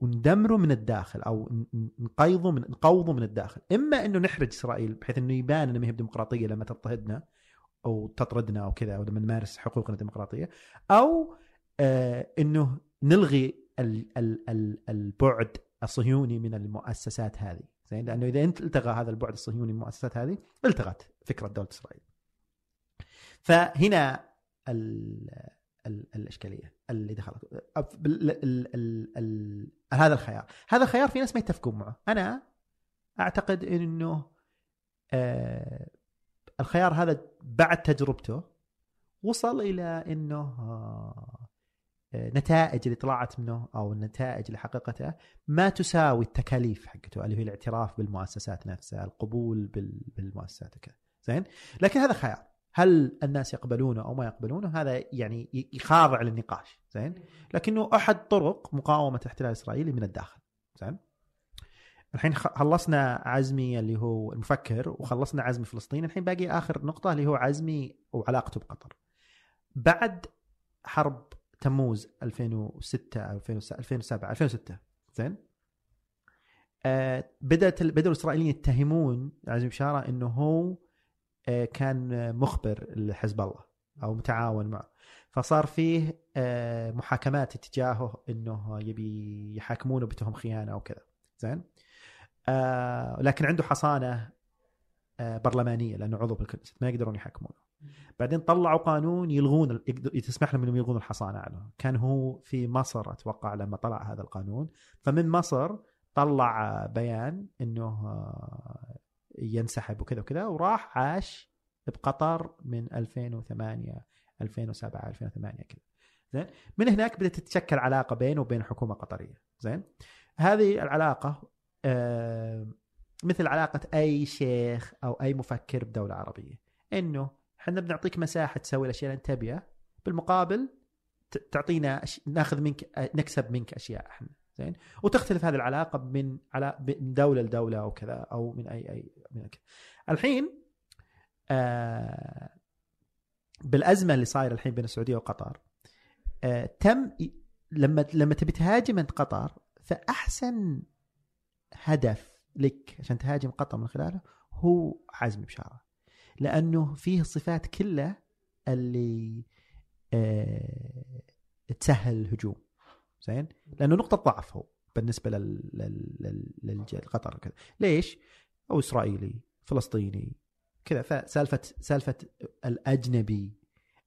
وندمره من الداخل أو نقيضه من نقوضه من الداخل. إما إنه نحرج إسرائيل بحيث إنه يبان إنه ما هي ديمقراطيه لما تضطهدنا أو تطردنا أو كذا أو لما نمارس حقوقنا الديمقراطية أو آه إنه نلغي ال- ال- ال- البعد الصهيوني من المؤسسات هذه. زين؟ لأنه إذا أنت التغى هذا البعد الصهيوني من المؤسسات هذه التغت فكرة دولة إسرائيل. فهنا ال ال الإشكالية اللي دخلت. هذا الخيار. هذا الخيار في ناس ما يتفقون معه. أنا أعتقد إنه آه الخيار هذا بعد تجربته وصل إلى إنه آه نتائج اللي طلعت منه أو النتائج اللي حققتها ما تساوي التكاليف حقته اللي هي الاعتراف بالمؤسسات نفسها، القبول بال- بالمؤسسات وكذا، زين؟ لكن هذا خيار، هل الناس يقبلونه أو ما يقبلونه؟ هذا يعني يخاضع للنقاش زين؟ لكنه أحد طرق مقاومة الاحتلال الاسرائيلي من الداخل زين؟ الحين خلصنا عزمي اللي هو المفكر وخلصنا عزمي فلسطين الحين باقي آخر نقطة اللي هو عزمي وعلاقته بقطر. بعد حرب تموز 2006 أو 2007 2006 زين؟ آه بدأت بدأوا الإسرائيليين يتهمون عزمي بشارة إنه هو كان مخبر لحزب الله أو متعاون معه. فصار فيه آه محاكمات اتجاهه إنه يبي يحاكمونه بتهم خيانة أو كذا. زين؟ آه لكن عنده حصانة آه برلمانية لأنه عضو بالكنيست ما يقدرون يحاكمونه. بعدين طلعوا قانون يلغون تسمح لهم إنهم يلغون الحصانة عنه. كان هو في مصر أتوقع لما طلع هذا القانون. فمن مصر طلع بيان إنه آه، ينسحب وكذا وكذا وراح عاش بقطر من 2008 2007 2008 كذا. زين؟ من هناك بدأت تتشكل علاقة بينه وبين الحكومة القطريه زين؟ هذه العلاقة آه، مثل علاقة أي شيخ أو أي مفكر بدولة عربية. إنه إحنا بنعطيك مساحة تسوي الأشياء اللي أنت تبيها بالمقابل تعطينا. ناخذ منك نكسب منك أشياء إحنا. زين؟ وتختلف هذه العلاقة من على من دولة لدولة أو كذا أو من اي اي من كذا. الحين آه بالأزمة اللي صايرة الحين بين السعودية وقطر آه تم لما لما تبي تهاجم انت قطر فأحسن هدف لك عشان تهاجم قطر من خلاله هو عزمي بشارة. لأنه فيه الصفات كلها اللي آه تسهل الهجوم. زين؟ لأنه نقطة ضعف هو بالنسبة لل لل لل للقطر كذا ليش؟ هو إسرائيلي فلسطيني كذا. فسالفة سالفة الأجنبي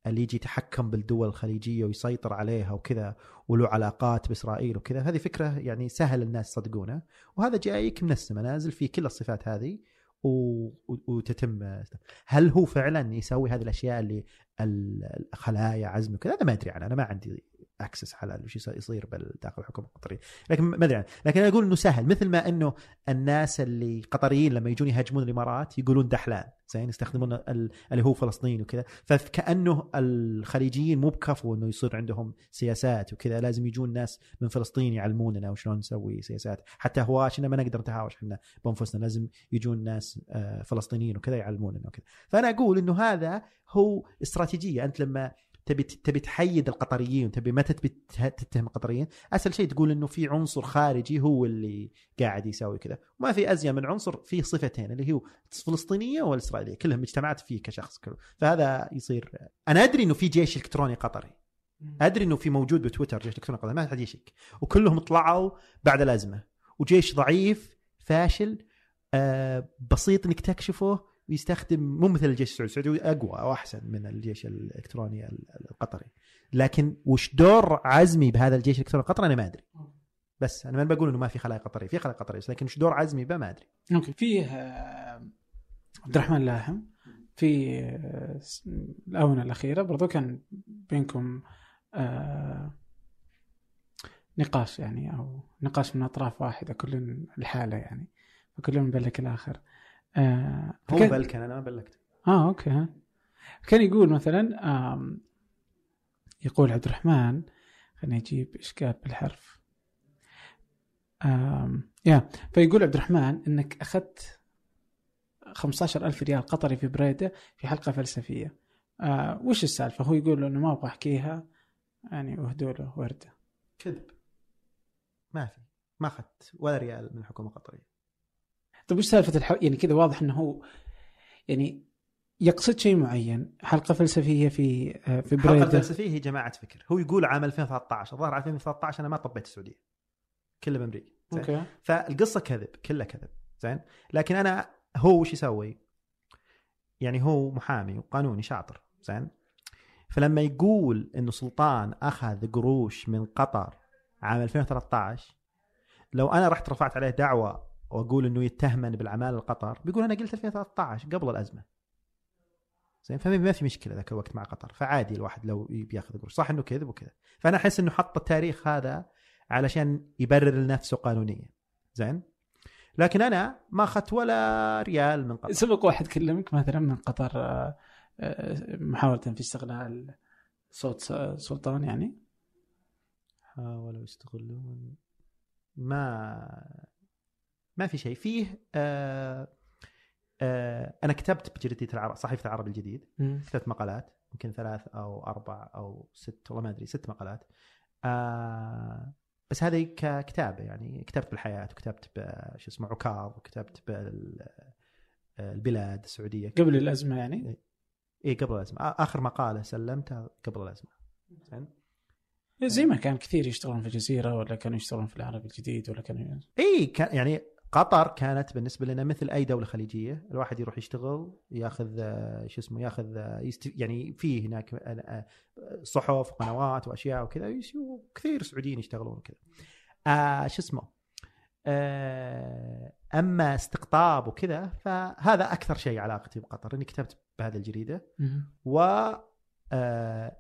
اللي يجي يتحكم بالدول الخليجية ويسيطر عليها وكذا وله علاقات بإسرائيل وكذا هذه فكرة يعني سهل الناس يصدقونها وهذا جايك من السماء نازل في كل الصفات هذه و... وتتم. هل هو فعلا يسوي هذه الأشياء اللي ال- الخلايا عزم وكذا؟ هذا ما أدري عنه أنا ما عندي اكسس على وش يصير- داخل الحكومة القطرية. لكن ما أدري لكن أنا أقول إنه سهل. مثل ما إنه الناس اللي قطريين لما يجون يهاجمون الإمارات يقولون دحلان زين يستخدمون ال- اللي هو فلسطين وكذا. فكأنه الخليجيين مو بكفو إنه يصير عندهم سياسات وكذا. لازم يجون ناس من فلسطين يعلموننا وشلون نسوي سياسات. حتى هواشنا ما نقدر نتهاوش إحنا بأنفسنا لازم يجون ناس آه، فلسطينيين وكذا يعلموننا وكذا. فأنا أقول إنه هذا هو استراتيجية. أنت لما تبي تبي تحيد القطريين تبي متى تبي ته- تتهم القطريين. أسهل شيء تقول إنه في عنصر خارجي هو اللي قاعد يسوي كذا. وما في ازين من عنصر فيه صفتين اللي هو الفلسطينيه والاسرائيليه كلهم اجتمعت فيه كشخص كله فهذا يصير. أنا أدري إنه في جيش إلكتروني قطري. أدري إنه في موجود بتويتر جيش إلكتروني قطري ما حد يشك. وكلهم طلعوا بعد الأزمة. وجيش ضعيف فاشل آه بسيط إنك تكشفه ويستخدم مو مثل الجيش السعودي. السعودي أقوى أو أحسن من الجيش الإلكتروني القطري. لكن وش دور عزمي بهذا الجيش الإلكتروني القطري أنا ما أدري. بس أنا ما بقول إنه ما في خلايا قطرية. في خلايا قطرية لكن وش دور عزمي به ما أدري. OK فيه آه، عبد الرحمن لاحم في آه، الآونة الأخيرة برضو كان بينكم آه، نقاش يعني أو نقاش من أطراف واحدة كل الحالة يعني فكل مبلّك الآخر. آه هو بلكن أنا ما بلكت. آه OK ها. كان يقول مثلا يقول عبد الرحمن خليني أجيب إشكال بالحرف. يا فيقول عبد الرحمن إنك أخذت 15 ألف ريال قطري في بريدة في حلقة فلسفية. آه وش السالفة؟ هو يقول له إنه ما أبغى أحكيها. يعني واهدوا له وردة. كذب. ما في. ما أخذت ولا ريال من الحكومة القطريه طيب وش سالفة الح... يعني كذا واضح إنه هو يعني يقصد شيء معين حلقة فلسفية في آه في الحلقة بريدة. الفلسفيه هي جماعة فكر. هو يقول عام 2013 الظاهر عام 2013 أنا ما طبيت السعودية. كله بأمريكا؟ أوكي. فالقصة كذب كلها كذب. زين. لكن أنا هو وش يسوي؟ يعني هو محامي وقانوني شاطر. زين. فلما يقول إنه سلطان أخذ قروش من قطر عام 2013 لو أنا رحت رفعت عليه دعوة وأقول إنه يتهمني بالعماله لقطر بيقول أنا قلت 2013 قبل الأزمة. زين فما ما في مشكلة ذاك الوقت مع قطر. فعادي الواحد لو يبي ياخذ قروش. صح إنه كذب وكذا. فأنا أحس إنه حط التاريخ هذا علشان يبرر لنفسه قانونيا. زين؟ لكن أنا ما أخذت ولا ريال من قطر. سبق واحد كلمك مثلا من قطر آه، آه، محاولة في استغلال صوت سلطان يعني؟ حاولوا يستغلون. ما ما في شيء. فيه آه آه أنا كتبت بجريدة العرب صحيفة العرب الجديد. كتبت مقالات يمكن ثلاث أو أربع أو ست والله ما أدري ست مقالات. آه بس هذه ككتابة يعني كتبت بالحياة وكتبت شو اسمه عكاظ وكتبت بالبلاد السعودية. قبل الأزمة يعني؟ اي قبل الأزمة. آخر مقالة سلمتها قبل الأزمة. زين؟ زي ما كان كثير يشتغلون في الجزيرة ولا كانوا يشتغلون في العرب الجديد ولا كانوا اي كان يعني قطر كانت بالنسبة لنا مثل أي دولة خليجية، الواحد يروح يشتغل ياخذ شو اسمه ياخذ. يعني في هناك آه، آه، صحف وقنوات وأشياء وكذا وكثير سعوديين يشتغلون وكذا. آه شو اسمه؟ آه أما استقطاب وكذا فهذا أكثر شيء علاقتي بقطر إني كتبت بهذه الجريدة و آه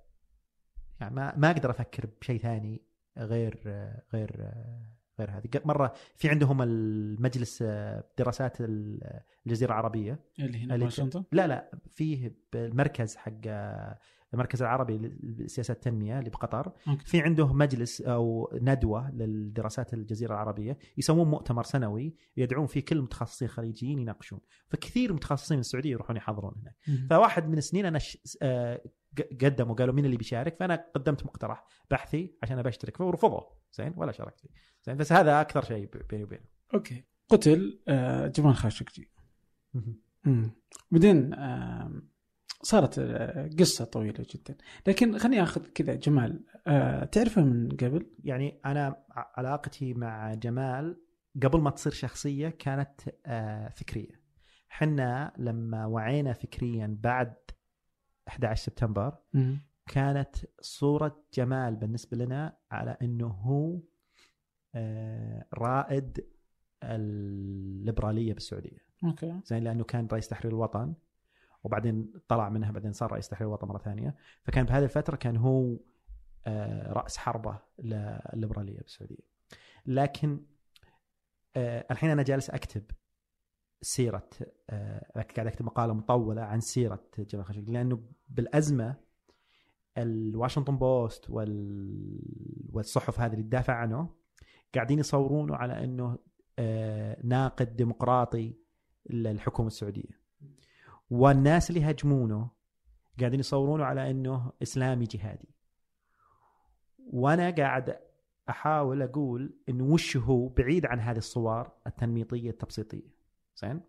يعني ما ما أقدر أفكر بشيء ثاني غير غير غير هذه. مرة في عندهم المجلس آه، دراسات ال- الجزيرة العربية. اللي هنا اللي بواشنطن لا لا فيه بالمركز حق آه، المركز العربي لسياسات التنمية اللي بقطر. أوكي. في عنده مجلس أو ندوة للدراسات الجزيرة العربية. يسوون مؤتمر سنوي. يدعون فيه كل المتخصصين الخليجيين يناقشون. فكثير متخصصين من السعودية يروحون يحضرون هناك. فواحد من السنين أنا ش... آه، قدموا قالوا مين اللي بيشارك؟ فأنا قدمت مقترح بحثي عشان ابى أشترك. فيه ورفضوا زين؟ ولا شاركت فيه. زين بس هذا أكثر شيء بيني وبينه. أوكي. قتل آه، جمال خاشقجي. بعدين آم، صارت آه، قصة طويلة جدا. لكن خليني آخذ كذا جمال. آه، تعرفه من قبل؟ يعني أنا ع- علاقتي مع جمال قبل ما تصير شخصية كانت آه، فكرية. حنا لما وعينا فكريا بعد 11 سبتمبر كانت صورة جمال بالنسبة لنا على إنه هو آه، رائد الليبرالية بالسعودية. أوكي. زين لأنه كان رئيس تحرير الوطن وبعدين طلع منها بعدين صار رئيس تحرير الوطن مرة ثانية. فكان بهذه الفترة كان هو آه، رأس حربة للليبرالية بالسعودية. لكن آه، الحين أنا جالس أكتب سيرة قاعد أكتب مقالة مطولة عن سيرة جمال خاشقجي لأنه بالأزمة الواشنطن بوست وال... والصحف هذه اللي تدافع عنه قاعدين يصورونه على إنه آه، ناقد ديمقراطي للحكومة السعودية. والناس اللي يهاجمونه قاعدين يصورونه على إنه إسلامي جهادي. وأنا قاعد أحاول أقول انه وش هو بعيد عن هذه الصور التنميطية التبسيطية. زين.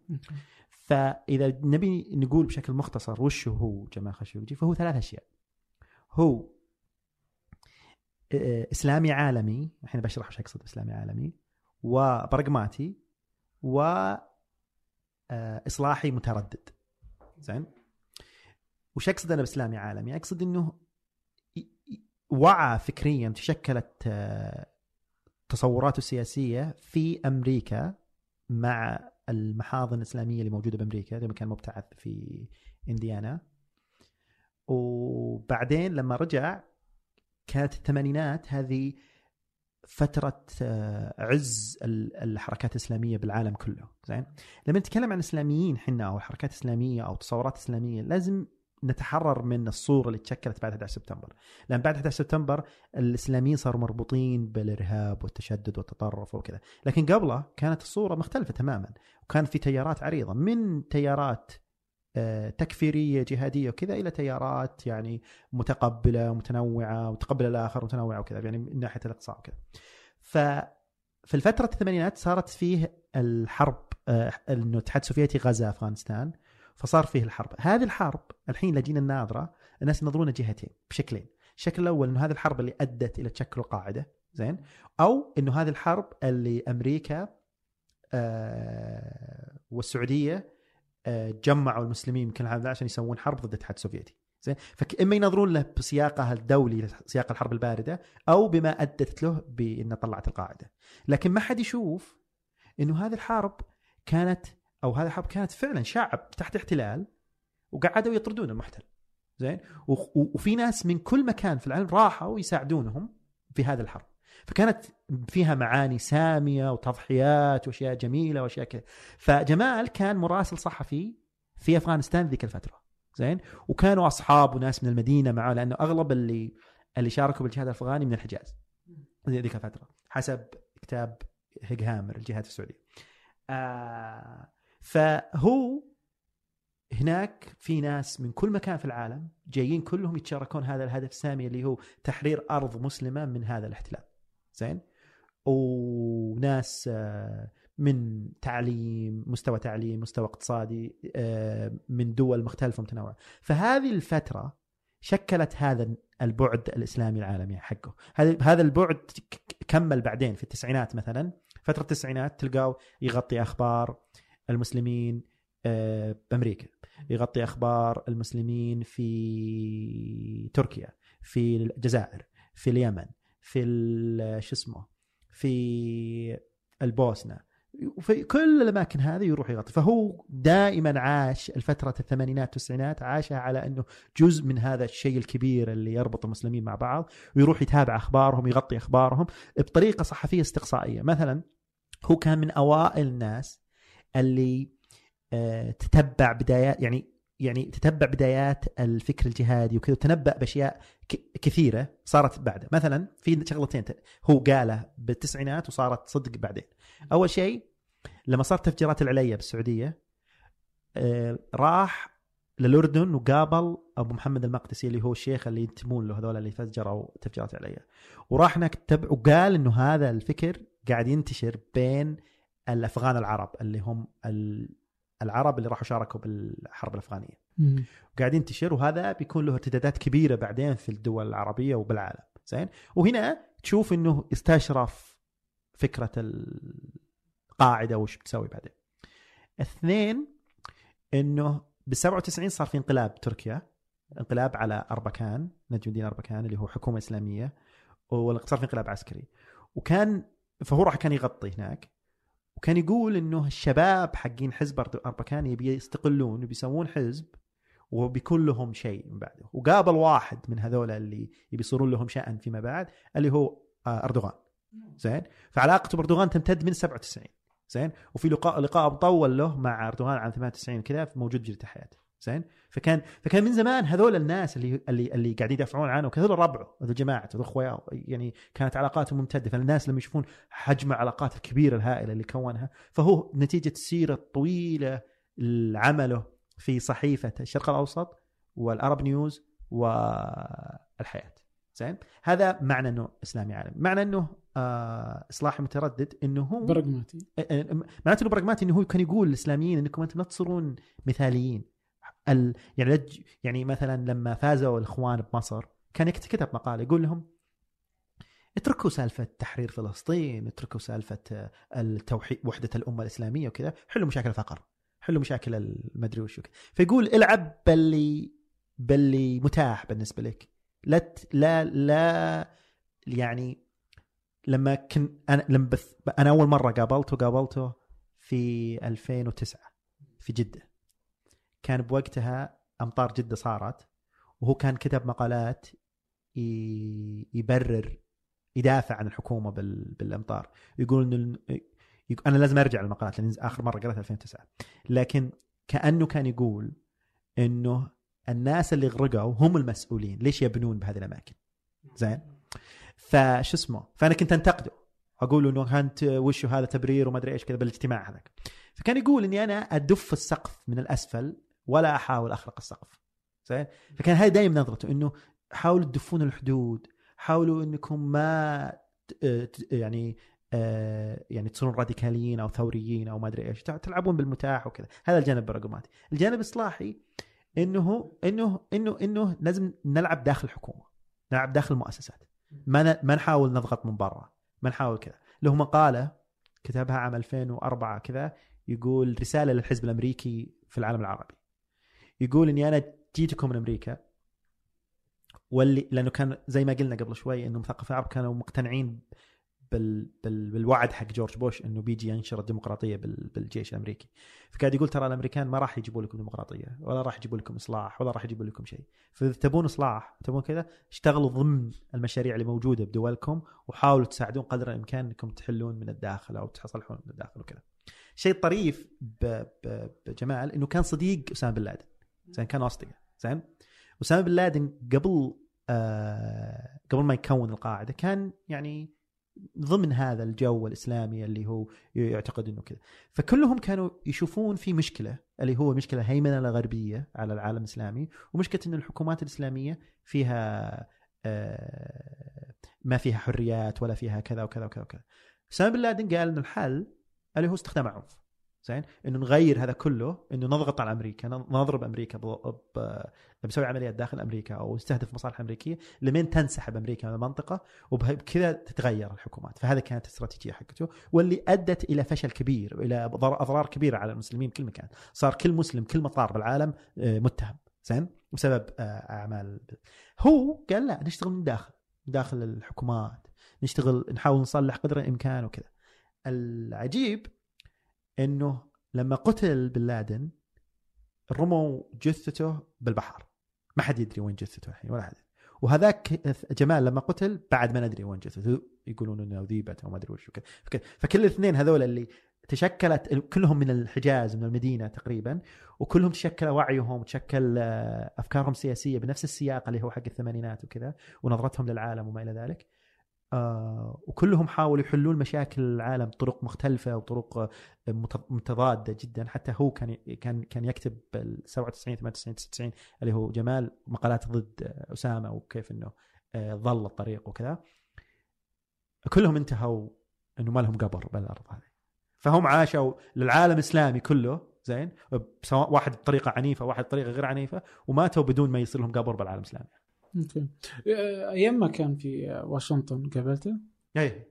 فإذا نبي نقول بشكل مختصر وش هو جمال خاشقجي فهو ثلاث أشياء. هو. إسلامي عالمي الحين بشرح وش أقصد بإسلامي عالمي وبرغماتي و آه، إصلاحي متردد. زين؟ وش أقصد أنا بإسلامي عالمي؟ أقصد إنه وعى فكريا تشكلت آه، تصوراته السياسية في أمريكا مع المحاضن الإسلامية اللي موجودة بأمريكا لما كان مبتعث في إنديانا. وبعدين لما رجع كانت الثمانينات هذه فترة آه، عز ال- الحركات الإسلامية بالعالم كله. زين؟ لما نتكلم عن إسلاميين حنا أو حركات إسلامية أو تصورات إسلامية لازم نتحرر من الصورة اللي تشكلت بعد 11 سبتمبر. لأن بعد 11 سبتمبر الإسلاميين صاروا مربوطين بالإرهاب والتشدد والتطرف وكذا. لكن قبله كانت الصورة مختلفة تماما وكان في تيارات عريضة. من تيارات تكفيرية جهادية وكذا إلى تيارات يعني متقبلة متنوعه وتقبل الآخر متنوعه وكذا يعني من ناحية الإقصاء وكذا. ففي الفترة الثمانينات صارت فيه الحرب آه، إنه الاتحاد السوفيتي غزا أفغانستان فصار فيه الحرب، هذه الحرب الحين لجينا الناظرة الناس ينظرونها جهتين بشكلين، الشكل الأول إنه هذه الحرب اللي أدت إلى تشكل القاعدة زين؟ أو إنه هذه الحرب اللي أمريكا آه، والسعودية آه، جمعوا المسلمين كل العالم عشان يسوون حرب ضد الاتحاد السوفيتي. زين؟ فاما ينظرون له بسياقه الدولي سياق الحرب البارده أو بما أدت له بان طلعت القاعدة. لكن ما حد يشوف إنه هذه الحرب كانت أو هذه الحرب كانت فعلا شعب تحت احتلال وقعدوا يطردون المحتل. زين؟ وفي ناس من كل مكان في العالم راحوا يساعدونهم في هذه الحرب. فكانت فيها معاني سامية وتضحيات وأشياء جميلة وأشياء كذا. فجمال كان مراسل صحفي في أفغانستان ذيك الفترة. زين؟ وكانوا أصحاب وناس من المدينة معه لأنه أغلب اللي اللي شاركوا بالجهاد الأفغاني من الحجاز. ذيك الفترة. حسب كتاب هيج هامر الجهاد في السعوديه آه فهو هناك في ناس من كل مكان في العالم جايين كلهم يتشاركون هذا الهدف السامي اللي هو تحرير أرض مسلمة من هذا الاحتلال. زين؟ وناس آه، من تعليم مستوى تعليم مستوى اقتصادي آه، من دول مختلفة ومتنوعه فهذه الفترة شكلت هذا البعد الإسلامي العالمي حقه. هذا البعد كمل بعدين في التسعينات مثلا. فترة التسعينات تلقاه يغطي أخبار المسلمين آه، بأمريكا. يغطي أخبار المسلمين في تركيا في الجزائر في اليمن في شو اسمه في البوسنة. وفي كل الأماكن هذه يروح يغطي. فهو دائما عاش الفترة الثمانينات والتسعينات عاشها على أنه جزء من هذا الشيء الكبير اللي يربط المسلمين مع بعض ويروح يتابع أخبارهم يغطي أخبارهم بطريقة صحفية استقصائية. مثلا هو كان من أوائل الناس اللي آه، تتبع بدايات يعني يعني تتبع بدايات الفكر الجهادي وكذا وتنبأ بأشياء كثيرة صارت بعده. مثلا في شغلتين هو قاله بالتسعينات وصارت صدق بعدين. أول شيء لما صارت تفجيرات العليا بالسعودية آه، راح للأردن وقابل أبو محمد المقدسي اللي هو الشيخ اللي ينتمون له هذول اللي فجروا تفجيرات العليا. وراح هناك تبع وقال إنه هذا الفكر قاعد ينتشر بين الأفغان العرب اللي هم العرب اللي راحوا شاركوا بالحرب الأفغانية. وقاعد ينتشر وهذا بيكون له ارتدادات كبيرة بعدين في الدول العربية وبالعالم. زين؟ وهنا تشوف إنه استشرف فكرة القاعدة وش بتسوي بعدين. اثنين إنه بال 97 صار في انقلاب تركيا انقلاب على أربكان نجم الدين أربكان اللي هو حكومة إسلامية وصار في انقلاب عسكري. وكان فهو راح كان يغطي هناك. وكان يقول إنه الشباب حقين حزب أربكان يبي يستقلون وبيسوون حزب وبيكون لهم شيء من بعده. وقابل واحد من هذول اللي يبي يصيرون لهم شأن فيما بعد اللي هو آه، أردوغان. زين؟ فعلاقته بأردوغان تمتد من 97 زين؟ وفي لقاء لقاء مطول له مع أردوغان عام 98 كذا موجود بجريده حياته. زين؟ فكان فكان من زمان هذول الناس اللي اللي اللي قاعدين يدافعون عنه هذول ربعه هذول جماعته هذول اخوياه يعني كانت علاقاتهم ممتدة. فالناس لما يشوفون حجم العلاقات الكبيرة الهائلة اللي كونها فهو نتيجة السيرة الطويلة عمله في صحيفة الشرق الأوسط والأرب نيوز والحياة. زين؟ هذا معنى إنه اسلامي عالمي معنى إنه آه اصلاحي متردد إنه هو براغماتي. معناته إنه براغماتي إنه هو كان يقول للإسلاميين إنكم أنتم لا تصيرون مثاليين. ال... يعني لج... يعني مثلا لما فازوا الإخوان بمصر كان كتب مقاله يقول لهم اتركوا سالفة تحرير فلسطين اتركوا سالفة التوحيد وحدة الأمة الإسلامية وكذا حلوا مشاكل الفقر حلوا مشاكل المدري وش فيقول العب باللي باللي متاح بالنسبة لك. لا لا لا يعني لما كنت أنا لما بث أنا أول مرة قابلته قابلته في 2009 في جدة. كان بوقتها أمطار جدة صارت وهو كان كتب مقالات يبرر يدافع عن الحكومة بالأمطار. يقول انه أنا لازم أرجع للمقالات لأن آخر مرة قرأتها 2009 لكن كأنه كان يقول إنه الناس اللي غرقوا هم المسؤولين. ليش يبنون بهذه الأماكن؟ زين؟ فشو اسمه؟ فأنا كنت أنتقده. أقول إنه كانت وشو هذا تبرير وما أدري إيش كذا بالاجتماع هذاك. فكان يقول إني أنا أدف السقف من الأسفل ولا أحاول اخرق السقف. زين؟ فكان هذه دائما نظرته إنه حاولوا تدفون الحدود حاولوا إنكم ما يعني آه، يعني تصيرون راديكاليين أو ثوريين أو ما أدري إيش تلعبون بالمتاح وكذا. هذا الجانب البراغماتي الجانب الإصلاحي إنه إنه إنه إنه لازم نلعب داخل الحكومة نلعب داخل المؤسسات. ما ما نحاول نضغط من برا ما نحاول كذا. له مقالة كتبها عام 2004 كذا يقول رسالة للحزب الأمريكي في العالم العربي. يقول إني أنا جيتكم من أمريكا واللي لأنه كان زي ما قلنا قبل شوي إنه مثقف العرب كانوا مقتنعين بال بال بالوعد حق جورج بوش إنه بيجي ينشر الديمقراطية بال بالجيش الأمريكي. فقاعد يقول ترى الأمريكان ما راح يجيبوا لكم ديمقراطية ولا راح يجيبوا لكم إصلاح ولا راح يجيبوا لكم شيء. فإذا تبون إصلاح تبون كذا اشتغلوا ضمن المشاريع اللي موجودة بدولكم وحاولوا تساعدون قدر الإمكان إنكم تحلون من الداخل أو تصلحون من الداخل وكذا. شيء طريف بجمال إنه كان صديق أسامة بن لادن. كان اصدقاء زين؟ اسامه بن لادن قبل آه قبل ما يكون القاعدة كان يعني ضمن هذا الجو الإسلامي اللي هو يعتقد إنه كذا. فكلهم كانوا يشوفون في مشكلة اللي هو مشكلة هيمنة الغربية على العالم الإسلامي ومشكلة إن الحكومات الإسلامية فيها آه، ما فيها حريات ولا فيها كذا وكذا وكذا وكذا. اسامه بن لادن قال إنه الحل اللي هو استخدام العنف زين؟ إنه نغير هذا كله إنه نضغط على أمريكا نضرب أمريكا بنسوي عمليات داخل أمريكا أو نستهدف مصالح أمريكية لمن تنسحب أمريكا من المنطقة وبكذا تتغير الحكومات. فهذا كانت الاستراتيجيه حقته واللي أدت إلى فشل كبير إلى أضرار كبيرة على المسلمين كل مكان. صار كل مسلم كل مطار بالعالم آه، متهم. زين؟ بسبب آه، أعمال هو قال لا نشتغل من داخل داخل الحكومات نشتغل نحاول نصلح قدر الإمكان وكذا. العجيب إنه لما قتل بن لادن رموا جثته بالبحر. ما حد يدري وين جثته الحين ولا حد. وهذاك جمال لما قتل بعد ما ندري وين جثته. يقولون إنه ذيبت أو ما أدري وش فكل الاثنين هذول اللي تشكلت كلهم من الحجاز من المدينة تقريبا وكلهم تشكل وعيهم وتشكل آه، أفكارهم السياسية بنفس السياق اللي هو حق الثمانينات وكذا ونظرتهم للعالم وما إلى ذلك. آه وكلهم حاولوا يحلون مشاكل العالم بطرق مختلفة وطرق آه، متضادة جدا. حتى هو كان كان كان يكتب 97 98 99 اللي هو جمال مقالات ضد آه، أسامة وكيف إنه ضل الطريق وكذا. كلهم انتهوا إنه ما لهم قبر بالأرض هذه. فهم عاشوا للعالم الإسلامي كله زين؟ سواء واحد بطريقة عنيفة واحد بطريقة غير عنيفة وماتوا بدون ما يصير لهم قبر بالعالم الإسلامي. أوكي أيام ما كان في واشنطن قابلته؟ اي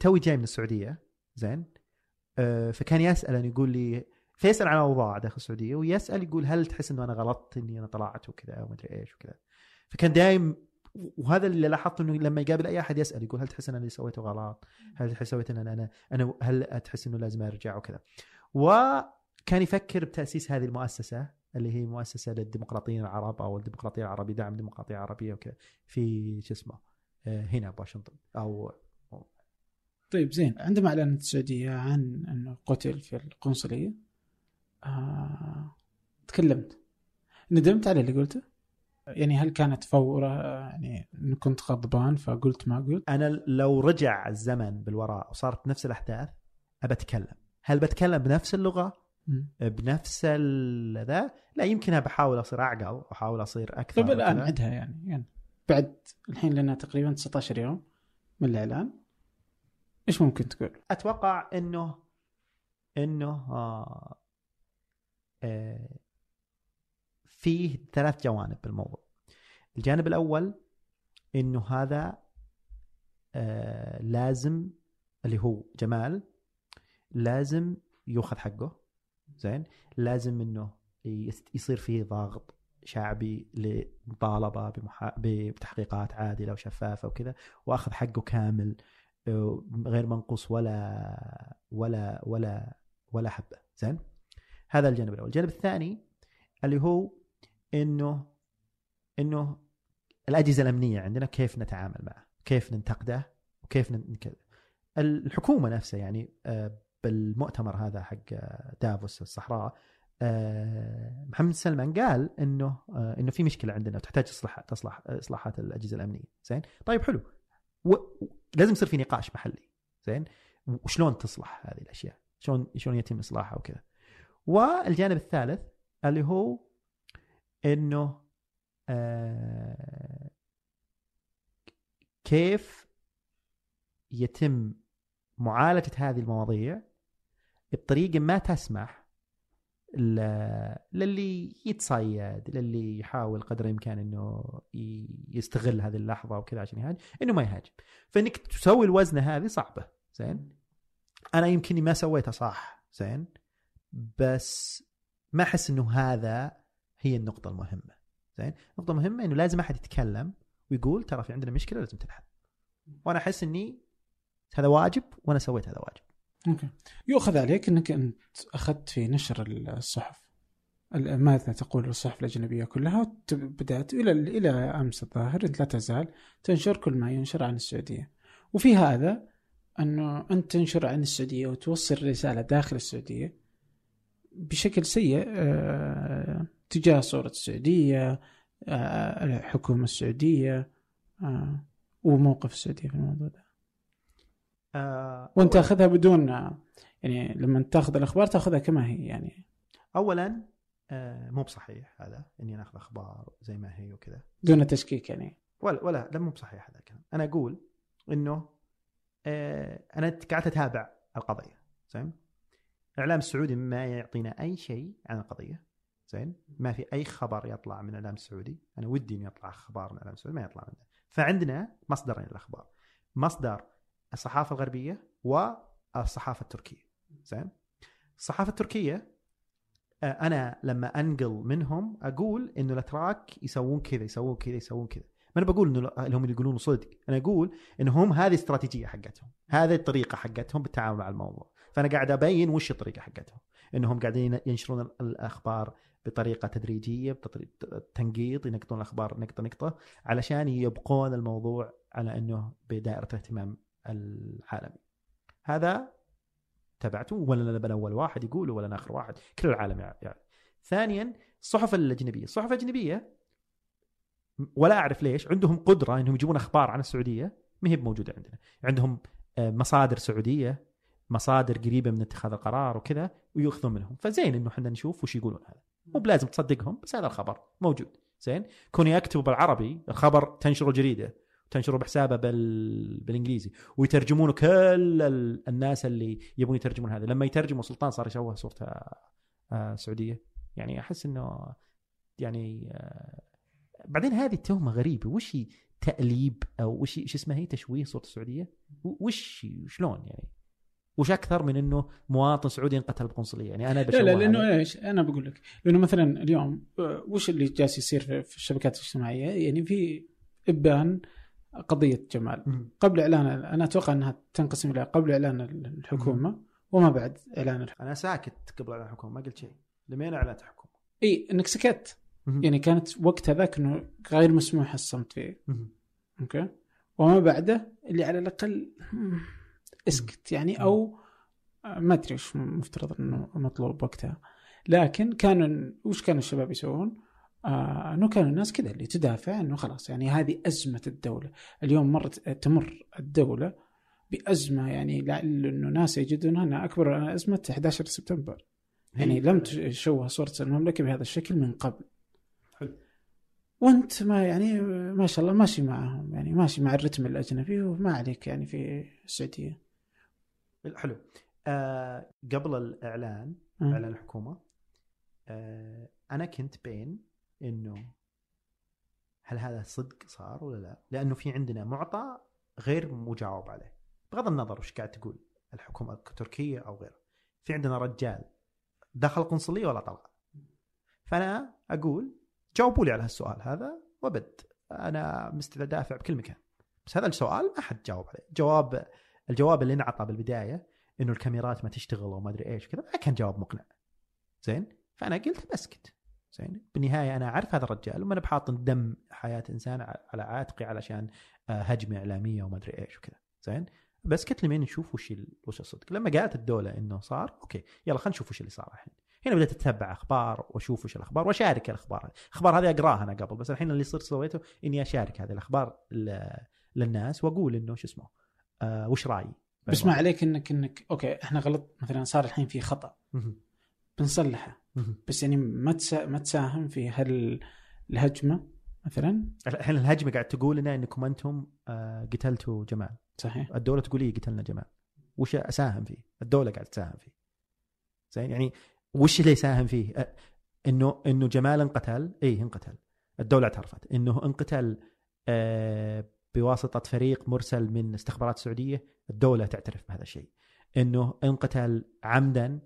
توي جاي من السعودية زين أه فكان يسأل يقول لي فيسأل عن الاوضاع داخل السعودية ويسأل يقول هل تحس إنه أنا غلطت إني أنا طلعت وكذا وما أدري إيش وكذا فكان دايم وهذا اللي لاحظته إنه لما يقابل أي أحد يسأل يقول هل تحس إن اللي سويته غلط؟ هل تحس سويت إن أنا أنا هل تحس إنه لازم أرجع وكذا؟ وكان يفكر بتأسيس هذه المؤسسة اللي هي مؤسسة للديمقراطيين العرب أو الديمقراطية العربية دعم الديمقراطيه العربيه وكذا. في شو اسمه آه، هنا بواشنطن أو طيب زين. عندما أعلنت السعودية عن انه قتل في القنصلية آه... تكلمت. ندمت على اللي قلته؟ يعني هل كانت فورة؟ يعني كنت غضبان فقلت ما قلت؟ أنا لو رجع الزمن بالوراء وصارت نفس الأحداث ابى اتكلم، هل بتكلم بنفس اللغة؟ بنفس ذا لا يمكن بحاول أصير أعقل واحاول أصير أكثر طيب الآن عدها يعني يعني. بعد الحين لنا تقريبا 19 يوم من الإعلان. إيش ممكن تقول؟ أتوقع إنه إنه آه آه فيه ثلاث جوانب بالموضوع. الجانب الأول إنه هذا آه لازم اللي هو جمال لازم يؤخذ حقه. زين؟ لازم إنه يصير فيه ضغط شعبي لمطالبة بمحا... بتحقيقات عادلة وشفافة وكذا وأخذ حقه كامل غير منقوص ولا ولا ولا ولا حبة. زين؟ هذا الجانب الأول. الجانب الثاني اللي هو إنه إنه الأجهزة الأمنية عندنا كيف نتعامل معه كيف ننتقده وكيف نكذا الحكومة نفسها يعني آه، بالمؤتمر هذا حق دافوس الصحراء آه، محمد سلمان قال إنه آه، إنه في مشكلة عندنا وتحتاج تصلح تصلح إصلاحات الأجهزة الأمنية زين؟ طيب حلو. و... لازم يصير في نقاش محلي زين؟ وشلون تصلح هذه الأشياء؟ شلون شلون يتم إصلاحها وكذا؟ والجانب الثالث اللي هو إنه آه كيف يتم معالجة هذه المواضيع بطريقة ما تسمح للي يتصيد للي يحاول قدر الإمكان إنه يستغل هذه اللحظة وكذا عشان يهاجم إنه ما يهاجم. فإنك تسوي الوزنه هذه صعبة زين؟ أنا يمكن ما سويتها صح زين؟ بس ما أحس إنه هذا هي النقطة المهمة زين؟ النقطة المهمة إنه لازم أحد يتكلم ويقول ترى في عندنا مشكلة لازم تنحل. وأنا أحس إني هذا واجب وأنا سويت هذا واجب. OK. يؤخذ عليك إنك أنت أخذت في نشر الصحف. ماذا تقول الصحف الأجنبية كلها؟ بدأت إلى إلى أمس الظاهر انت لا تزال تنشر كل ما ينشر عن السعودية. وفي هذا انه انت تنشر عن السعودية وتوصل رسالة داخل السعودية بشكل سيء آه، تجاه صورة السعودية آه، الحكومة السعودية آه، وموقف السعودية في الموضوع ده. آه وانت تاخذها بدون يعني لما تاخذ الأخبار تاخذها كما هي يعني. اولا آه مو بصحيح هذا إني ناخذ أخبار زي ما هي وكذا. دون تشكيك يعني. ولا ولا لا مو بصحيح هذا الكلام. أنا أقول إنه آه أنا قاعد أتابع القضية زين؟ الإعلام السعودي ما يعطينا أي شيء عن القضية زين؟ ما في أي خبر يطلع من الإعلام السعودي. أنا ودي إنه يطلع أخبار من الإعلام السعودي ما يطلع منه. فعندنا مصدرين للأخبار. مصدر الصحافة الغربية والصحافه التركية. زين؟ الصحافة التركية آه، أنا لما أنقل منهم أقول إنه الأتراك يسوون كذا يسوون كذا يسوون كذا. ما أنا بقول إنه اللي هم يقولون صدق. أنا أقول انهم هذه الاستراتيجيه حقتهم هذه الطريقة حقتهم بالتعامل مع الموضوع. فأنا قاعد أبين وش الطريقة حقتهم. إنهم قاعدين ينشرون ال- الأخبار بطريقة تدريجية تنقيط ينقطون الأخبار نقطة نقطة علشان يبقون الموضوع على إنه بدائرة الاهتمام العالمي. هذا تبعته ولا أنا أول واحد يقوله ولا أنا آخر واحد كل العالم يع- يعني. ثانيا الصحف الأجنبية. الصحف الأجنبية ولا أعرف ليش عندهم قدرة إنهم يجيبون أخبار عن السعودية ما هي موجوده عندنا. عندهم آه، مصادر سعودية مصادر قريبة من اتخاذ القرار وكذا وياخذون منهم. فزين إنه إحنا نشوف وش يقولون هذا. مو بلازم تصدقهم بس هذا الخبر موجود. زين؟ كون يكتبوا بالعربي الخبر تنشره الجريده تنشره بحسابه بال... بالإنجليزي. ويترجمونه كل ال... الناس اللي يبون يترجمون هذا. لما يترجموا سلطان صار يشوه صورته آه، سعودية. يعني أحس إنه يعني آه، بعدين هذه التهمة غريبة. وش هي تأليب أو وش شو اسمها هي؟ تشويه صورة السعودية؟ وش شلون يعني؟ وش أكثر من إنه مواطن سعودي انقتل بقنصلية؟ يعني أنا لا لا. لأنه إيش؟ أنا بقول لك. لأنه مثلا اليوم آه، وش اللي جالس يصير في في الشبكات الاجتماعية؟ يعني في إبان قضية جمال. قبل إعلان أنا أتوقع إنها تنقسم إلى قبل إعلان الحكومة وما بعد إعلان الحكومة. أنا ساكت قبل إعلان الحكومة ما قلت شيء. لمين اعلنت الحكومة؟ إي إنك سكت. مم. يعني كانت وقت هذاك إنه غير مسموح الصمت فيه. أوكي؟ وما بعده اللي على الأقل اسكت يعني أو ما أدري وش مفترض إنه مطلوب وقتها. لكن كانوا وش كانوا الشباب يسوون؟ آه إنه كانوا الناس كذا اللي تدافع إنه خلاص يعني هذه أزمة الدولة، اليوم مرت تمر الدولة بأزمة يعني لعل إنه ناس يجدونها إنها أكبر أزمة 11 سبتمبر. يعني لم تشوه صورة المملكة بهذا الشكل من قبل. وأنت ما يعني ما شاء الله ماشي معهم يعني ماشي مع الرتم الأجنبي وما عليك يعني في السعودية حلو آه قبل الإعلان. إعلان الحكومة آه أنا كنت بين إنه هل هذا صدق صار ولا لا؟ لأنه في عندنا معطى غير مجاوب عليه. بغض النظر وش قاعد تقول الحكومة التركية أو غيره. في عندنا رجال دخل القنصليه ولا طلع فأنا أقول جاوبوا لي على هالسؤال هذا وبد. أنا مستعد أدافع بكل مكان. بس هذا السؤال ما حد جاوب عليه. جواب الجواب اللي انعطى بالبداية إنه الكاميرات ما تشتغل وما أدري إيش كذا ما كان جواب مقنع. زين؟ فأنا قلت بسكت. زين؟ بالنهاية أنا أعرف هذا الرجال وما أنا بحاط دم حياة إنسان على عاتقي علشان آه، هجمة إعلامية وما أدري إيش وكذا زين؟ بس قلت لمين نشوف وش وش الصدق. لما قالت الدولة إنه صار أوكي يلا خلينا نشوف وش اللي صار الحين. هنا بدأت اتتبع أخبار وأشوف وش الأخبار وأشارك الأخبار. الأخبار هذه أقراها أنا قبل بس الحين اللي صرت سويته إني أشارك هذه الأخبار للناس وأقول إنه شو اسمه آه وش رأيي. بس ما عليك انك انك أوكي إحنا غلط. مثلا صار الحين في خطأ. بنصلحه. بس يعني ما تسا ما تساهم في هل الهجمة مثلا؟ الحين الهجمة قاعد تقول لنا إنكم أنتم آه قتلتوا جمال؟ صحيح. الدولة تقول لي قتلنا جمال؟ وش أساهم فيه؟ الدولة قاعد تساهم فيه. زين؟ يعني وش اللي يساهم فيه؟ إنه إنه جمال انقتل؟ اي انقتل. الدولة اعترفت. إنه انقتل آه بواسطة فريق مرسل من استخبارات السعودية الدولة تعترف بهذا الشيء. إنه انقتل عمدا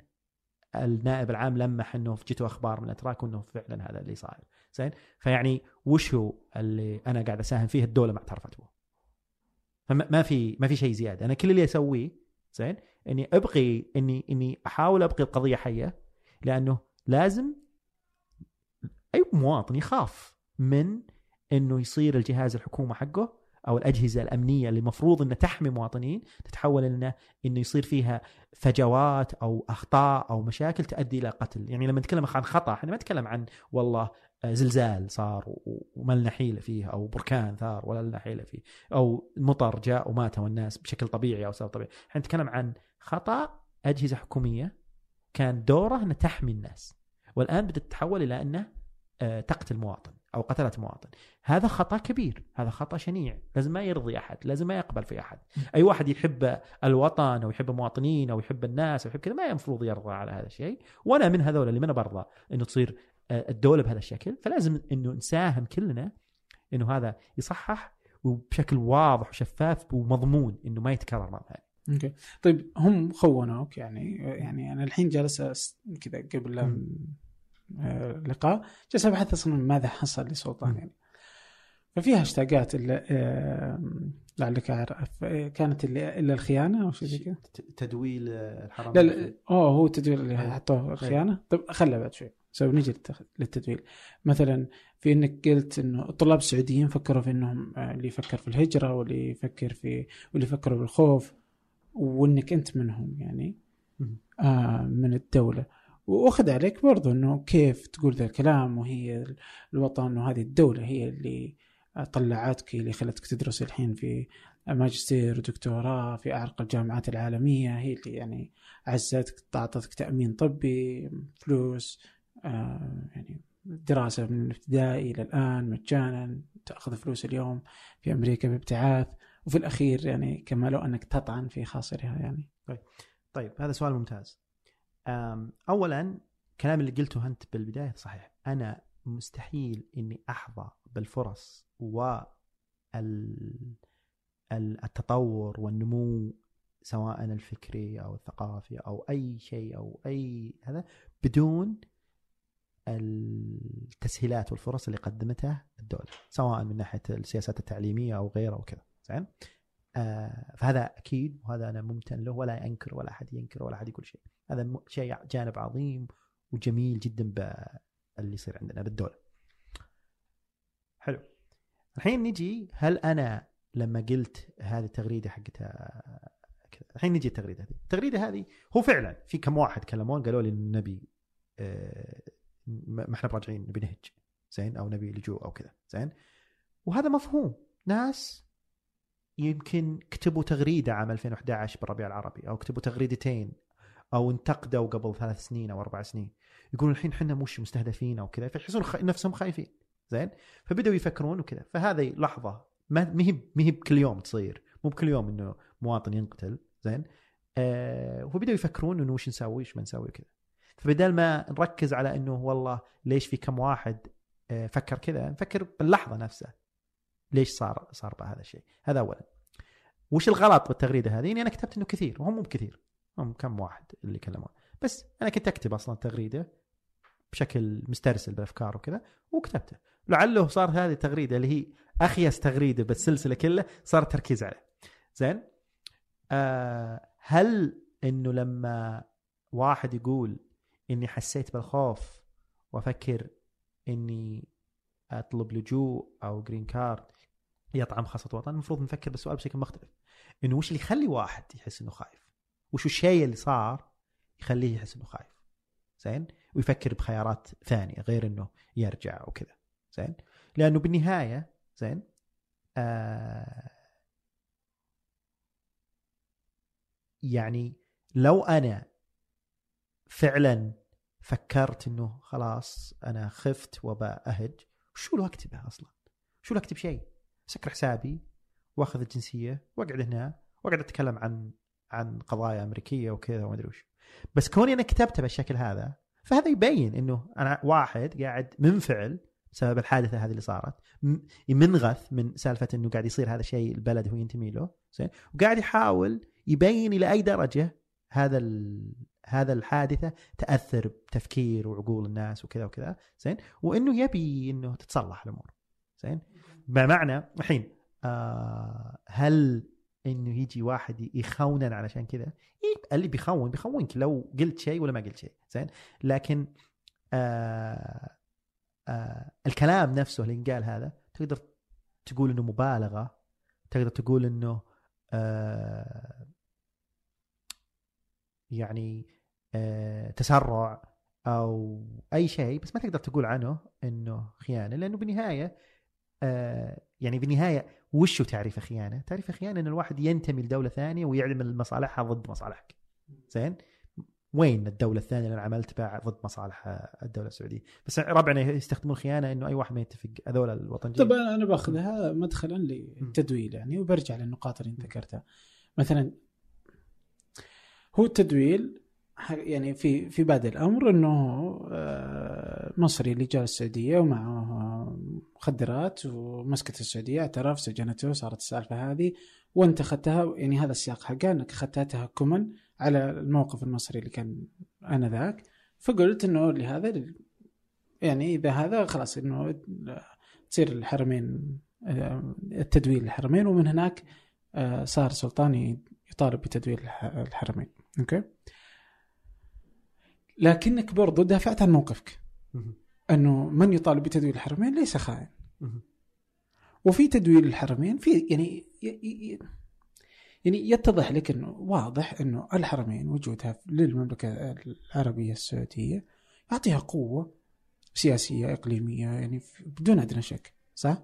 النائب العام لمح إنه جته أخبار من الأتراك وإنه فعلا هذا اللي صاير. زين؟ فيعني وش هو اللي أنا قاعد أساهم فيه؟ الدولة ما اعترفت به فما ما في ما في شيء زيادة. أنا كل اللي أسويه زين؟ إني ابقي اني إني أحاول ابقي القضية حية لأنه لازم أي مواطن يخاف من إنه يصير الجهاز الحكومة حقه أو الأجهزة الأمنية اللي المفروض إنها تحمي مواطنين تتحول انه إنه يصير فيها فجوات أو أخطاء أو مشاكل تؤدي إلى قتل، يعني لما نتكلم عن خطأ إحنا ما نتكلم عن والله زلزال صار وما لنا حيلة فيه أو بركان ثار ولا لنا حيلة فيه أو مطر جاء وماتوا الناس بشكل طبيعي أو سبب طبيعي، إحنا نتكلم عن خطأ أجهزة حكومية كان دوره إنها تحمي الناس. والآن بدأت تتحول إلى انه آه، تقتل مواطن. أو قتلت مواطن. هذا خطأ كبير. هذا خطأ شنيع. لازم ما يرضي أحد. لازم ما يقبل في أحد. أي واحد يحب الوطن أو يحب المواطنين أو يحب الناس أو يحب كذا ما المفروض يرضى على هذا الشيء. وأنا من هذول اللي ما برضى إنه تصير آه، الدولة بهذا الشكل. فلازم إنه نساهم كلنا إنه هذا يصحح وبشكل واضح وشفاف ومضمون إنه ما يتكرر مرة ثانية. أوكي. طيب هم خونوك يعني يعني أنا الحين جالس كذا قبل اللقاء جالس ابحث أصلا ماذا حصل لسلطان يعني. ففي هاشتاجات لعلك أعرف. كانت إلا الخيانة أو شيء زي كذا؟ تدويل الحرام لا لا أوه هو التدويل اللي حطوه الخيانة. طيب خلها بعد شوي. so نجي للتدويل. مثلا في إنك قلت إنه الطلاب السعوديين فكروا في إنهم اللي يفكر في الهجرة واللي يفكر في واللي يفكروا بالخوف وإنك أنت منهم يعني. آه من الدولة. وأخذ عليك برضو إنه كيف تقول ذا الكلام وهي الوطن وهذه الدولة هي اللي طلعتك اللي خلتك تدرس الحين في ماجستير ودكتوراه في أعرق الجامعات العالمية هي اللي يعني عزتك اعطتك تأمين طبي فلوس آه يعني دراسة من الابتدائي إلى الآن مجانا تأخذ فلوس اليوم في أمريكا بابتعاث وفي الأخير يعني كما لو أنك تطعن في خاصرها يعني. طيب طيب هذا سؤال ممتاز. اولا كلام اللي قلته أنت بالبداية صحيح. أنا مستحيل إني أحظى بالفرص و التطور والنمو سواء الفكري أو الثقافي أو أي شيء أو أي هذا بدون التسهيلات والفرص اللي قدمتها الدولة سواء من ناحية السياسات التعليمية أو غيره أو كذا. زين؟ آه فهذا أكيد وهذا أنا ممتن له ولا انكر ولا أحد ينكر ولا أحد يقول شيء. هذا شيء جانب عظيم وجميل جدا باللي يصير عندنا بالدولة. حلو. الحين نجي هل أنا لما قلت هذه التغريدة حقتها الحين نجي التغريدة هذه. التغريدة هذه هو فعلا في كم واحد كلمون قالوا لي النبي آه ما إحنا براجعين نبي نهج. زين؟ أو نبي لجوء أو كذا. زين؟ وهذا مفهوم. ناس يمكن كتبوا تغريدة عام 2011 بالربيع العربي أو كتبوا تغريدتين. أو انتقدوا قبل ثلاث سنين أو أربع سنين. يقولون الحين إحنا مش مستهدفين أو كذا فيحسون. نفسهم خايفين. زين؟ فبدأوا يفكرون وكذا. فهذه لحظة ما هي ما هي بكل يوم تصير. مو بكل يوم إنه مواطن ينقتل. زين؟ آه وبدأوا يفكرون إنه وش نسوي وش ما نسوي وكذا. فبدال ما نركز على إنه والله ليش في كم واحد آه فكر كذا نفكر باللحظة نفسها. ليش صار صار بهذا الشيء؟ هذا اولا. وش الغلط بالتغريدة هذه؟ اني أنا كتبت إنه كثير وهم مو بكثير. هم كم واحد اللي كلمون بس أنا كنت أكتب أصلا تغريدة بشكل مسترسل بالافكار وكذا وكتبته. لعله صار هذه التغريدة اللي هي أخيس تغريدة بالسلسلة كلها صار التركيز عليه. زين؟ آه هل إنه لما واحد يقول إني حسيت بالخوف وأفكر إني أطلب لجوء أو جرين كارد يطعم خاصة وطن المفروض نفكر بالسؤال بشكل مختلف. إنه وش اللي يخلي واحد يحس إنه خايف؟ وش الشيء اللي صار يخليه يحس إنه خايف زين ويفكر بخيارات ثانية غير إنه يرجع أو كذا زين لأنه بالنهاية زين آه يعني لو أنا فعلا فكرت إنه خلاص أنا خفت وبأهج شو لو أكتبه أصلا؟ شو لو أكتب شيء؟ سكر حسابي وأخذ الجنسية وأقعد هنا وأقعد أتكلم عن عن قضايا أمريكية وكذا وما أدري وش. بس كوني أنا كتبته بالشكل هذا فهذا يبين إنه أنا واحد قاعد منفعل بسبب الحادثة هذه اللي صارت. منغث من سالفة إنه قاعد يصير هذا الشيء البلد هو ينتمي له. زين؟ وقاعد يحاول يبين إلى أي درجة هذا هذا الحادثة تأثر بتفكير وعقول الناس وكذا وكذا. زين؟ وإنه يبي إنه تتصلح الأمور. زين؟ بمعنى الحين آه هل إنه يجي واحد يخونن علشان كذا. إيه اللي بيخون بيخونك لو قلت شيء ولا ما قلت شيء زين؟ لكن آه آه الكلام نفسه اللي انقال هذا تقدر تقول إنه مبالغة تقدر تقول إنه آه يعني آه تسرع أو أي شيء بس ما تقدر تقول عنه إنه خيانة لأنه بالنهاية آه يعني بالنهاية وشو تعريف خيانه؟ تعريف خيانه إن الواحد ينتمي لدولة ثانية ويعمل مصالحها ضد مصالحك. زين؟ وين الدولة الثانية اللي أنا عملت بها ضد مصالح الدولة السعودية؟ بس ربعنا يستخدمون الخيانة إنه أي واحد ما يتفق هذول الوطنيين طب أنا باخذها مدخلا للتدويل يعني وبرجع للنقاط اللي أنت ذكرتها. مثلا هو التدويل يعني في في بادئ الأمر إنه آه، مصري اللي جاء السعودية ومعه مخدرات ومسكت السعودية اعترف سجنته صارت السالفة هذه وانت اخذتها يعني هذا السياق حقه إنك أخذتها تهكما على الموقف المصري اللي كان آنذاك. فقلت إنه لهذا يعني إذا هذا خلاص إنه تصير الحرمين آه، التدويل الحرمين ومن هناك آه، صار سلطان يطالب بتدويل الحرمين. أوكي؟ لكنك برضو دافعت عن موقفك. أنه من يطالب بتدويل الحرمين ليس خائن. وفي تدويل الحرمين في يعني يعني يتضح لك أنه واضح أنه الحرمين وجودها للمملكة العربية السعودية يعطيها قوة سياسية إقليمية يعني بدون أدنى شك صح؟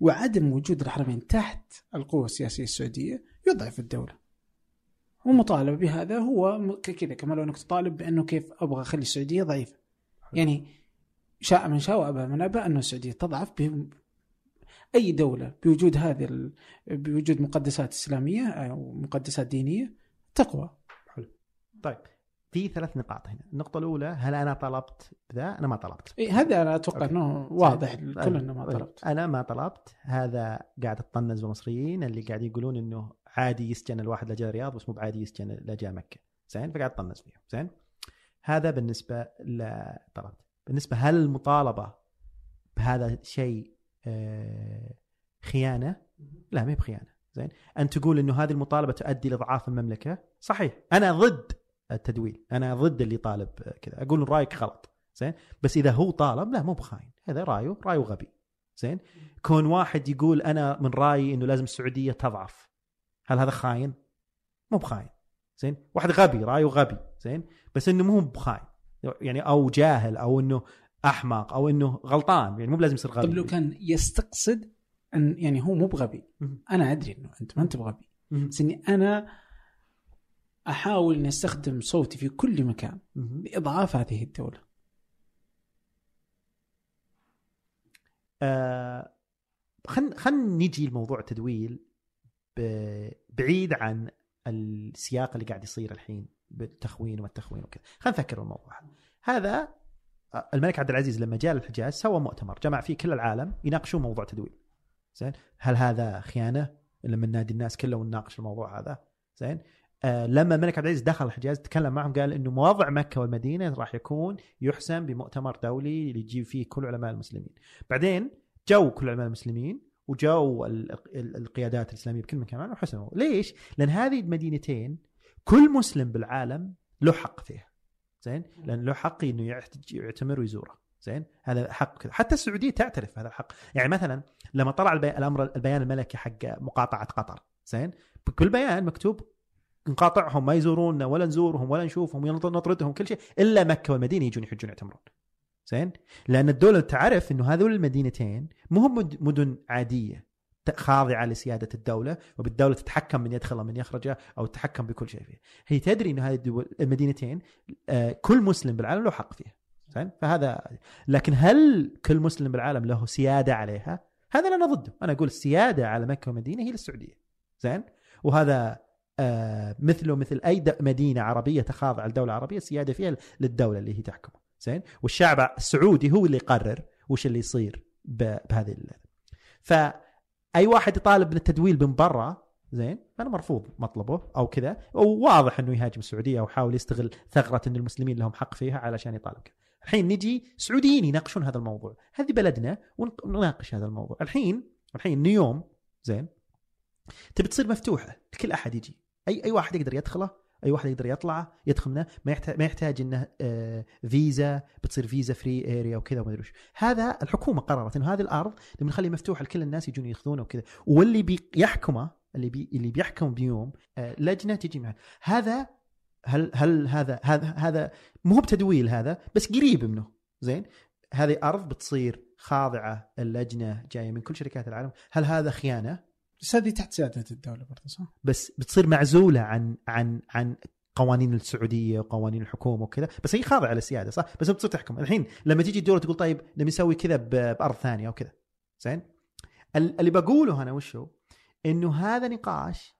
وعدم وجود الحرمين تحت القوة السياسية السعودية يضعف الدولة. ومطالبه بهذا هو كذا كما لو انك تطالب بأنه كيف أبغى أخلي السعودية ضعيفة. يعني شاء من شاء وأبى من أبى انه السعودية تضعف أي دولة بوجود هذه ال... بوجود مقدسات إسلامية أو مقدسات دينية تقوى. حلو. طيب في ثلاث نقاط هنا. النقطة الأولى هل أنا طلبت ذا؟ أنا ما طلبت. إيه هذا أنا أتوقع أنه واضح الكل أنه ما طلبت. أنا ما طلبت. هذا قاعد تطنز بمصريين اللي قاعد يقولون أنه عادي يسجن الواحد لجا الرياض بس مو بعادي يسجن لجا مكة. زين؟ فقاعد تطنز فيهم. زين؟ هذا بالنسبة لطلبت بالنسبة هل المطالبة بهذا شيء آه، خيانة؟ لا ما هي بخيانة. زين؟ انت تقول إنه هذه المطالبة تؤدي لاضعاف المملكة؟ صحيح. أنا ضد التدويل. أنا ضد اللي طالب كذا. أقول رأيك غلط. زين؟ بس إذا هو طالب لا مو بخاين. هذا رأيه رايه غبي زين؟ كون واحد يقول أنا من رأيي إنه لازم السعودية تضعف. هل هذا خاين؟ مو بخاين. زين؟ واحد غبي رأيه غبي. زين؟ بس إنه مو بخاين. يعني أو جاهل أو إنه أحمق أو إنه غلطان. يعني مو بلازم يصير غبي. طيب لو كان يستقصد أن يعني هو مو بغبي. أنا أدري إنه أنت ما أنت بغبي. بس إني أنا أحاول إني أستخدم صوتي في كل مكان لإضعاف هذه الدولة. آه خلينا خلينا نجي لموضوع التدويل. بعيد عن السياق اللي قاعد يصير الحين بالتخوين والتخوين وكذا. خلينا نفكر بالموضوع هذا. الملك عبد العزيز لما جاء للحجاز سوى مؤتمر جمع فيه كل العالم يناقشون موضوع تدويل زين؟ هل هذا خيانة؟ لما نادي الناس كلهم ونناقش الموضوع هذا. زين؟ آه لما الملك عبد العزيز دخل الحجاز تكلم معهم قال إنه موضع مكة والمدينة راح يكون يحسم بمؤتمر دولي يجيب فيه كل علماء المسلمين. بعدين جو كل علماء المسلمين وجو القيادات الإسلامية بكل مكان وحسموا ليش؟ لأن هذه المدينتين كل مسلم بالعالم له حق فيها. زين؟ لأن له حق إنه يعتمر ويزوره. زين؟ هذا حق كذا. حتى السعودية تعترف بهذا الحق. يعني مثلا لما طلع الأمر البيان الملكي حق مقاطعة قطر. زين؟ بكل بيان مكتوب. نقاطعهم ما يزوروننا ولا نزورهم ولا نشوفهم نطردهم كل شيء. إلا مكة والمدينة يجون يحجون يعتمرون. زين؟ لأن الدولة تعرف إنه هذول المدينتين مو هم مدن عادية خاضعة لسيادة الدولة وبالدولة تتحكم من يدخل من يخرج أو تتحكم بكل شيء فيه. هي تدري إنه هذه المدينتين آه، كل مسلم بالعالم له حق فيها. زين؟ فهذا لكن هل كل مسلم بالعالم له سيادة عليها؟ هذا أنا ضده. أنا أقول السيادة على مكة والمدينه هي للسعودية. زين؟ وهذا آه مثله مثل أي مدينة عربية تخاضع لدولة عربية السيادة فيها للدولة اللي هي تحكمه. زين؟ والشعب السعودي هو اللي يقرر وش اللي يصير بهذه ف أي واحد يطالب من التدويل من برا زين؟ أنا مرفوض مطلبه أو كذا. وواضح إنه يهاجم السعودية أو حاول يستغل ثغرة إن المسلمين لهم حق فيها علشان يطالب كذا. الحين نجي سعوديين يناقشون هذا الموضوع. هذه بلدنا ونناقش هذا الموضوع. الحين الحين نيوم زين؟ تبي تصير مفتوحة لكل أحد يجي. اي أي واحد يقدر يدخله أي واحد يقدر يطلع يدخل منه ما يحتاج ما يحتاج إنه آه، فيزا بتصير visa free area وكذا وما أدري وش. هذا الحكومة قررت إنه هذه الأرض نبي نخليه مفتوح لكل الناس يجون يأخذونه وكذا. واللي بيحكمه اللي بي اللي بيحكم بيوم آه، لجنة تجي معه. هذا هل هل هذا هذا هذا مو بتدويل هذا بس قريب منه. زين؟ هذه أرض بتصير خاضعة اللجنة جاية من كل شركات العالم. هل هذا خيانة؟ بس هذه تحت سيادة الدولة برضه صح؟ بس بتصير معزولة عن عن عن قوانين السعودية وقوانين الحكومة وكذا. بس هي خاضعة للسيادة صح؟ بس بتصير تحكم. الحين لما تيجي الدولة تقول طيب نبي نسوي كذا بأرض ثانية أو كذا زين اللي بقوله أنا وش هو؟ إنه هذا نقاش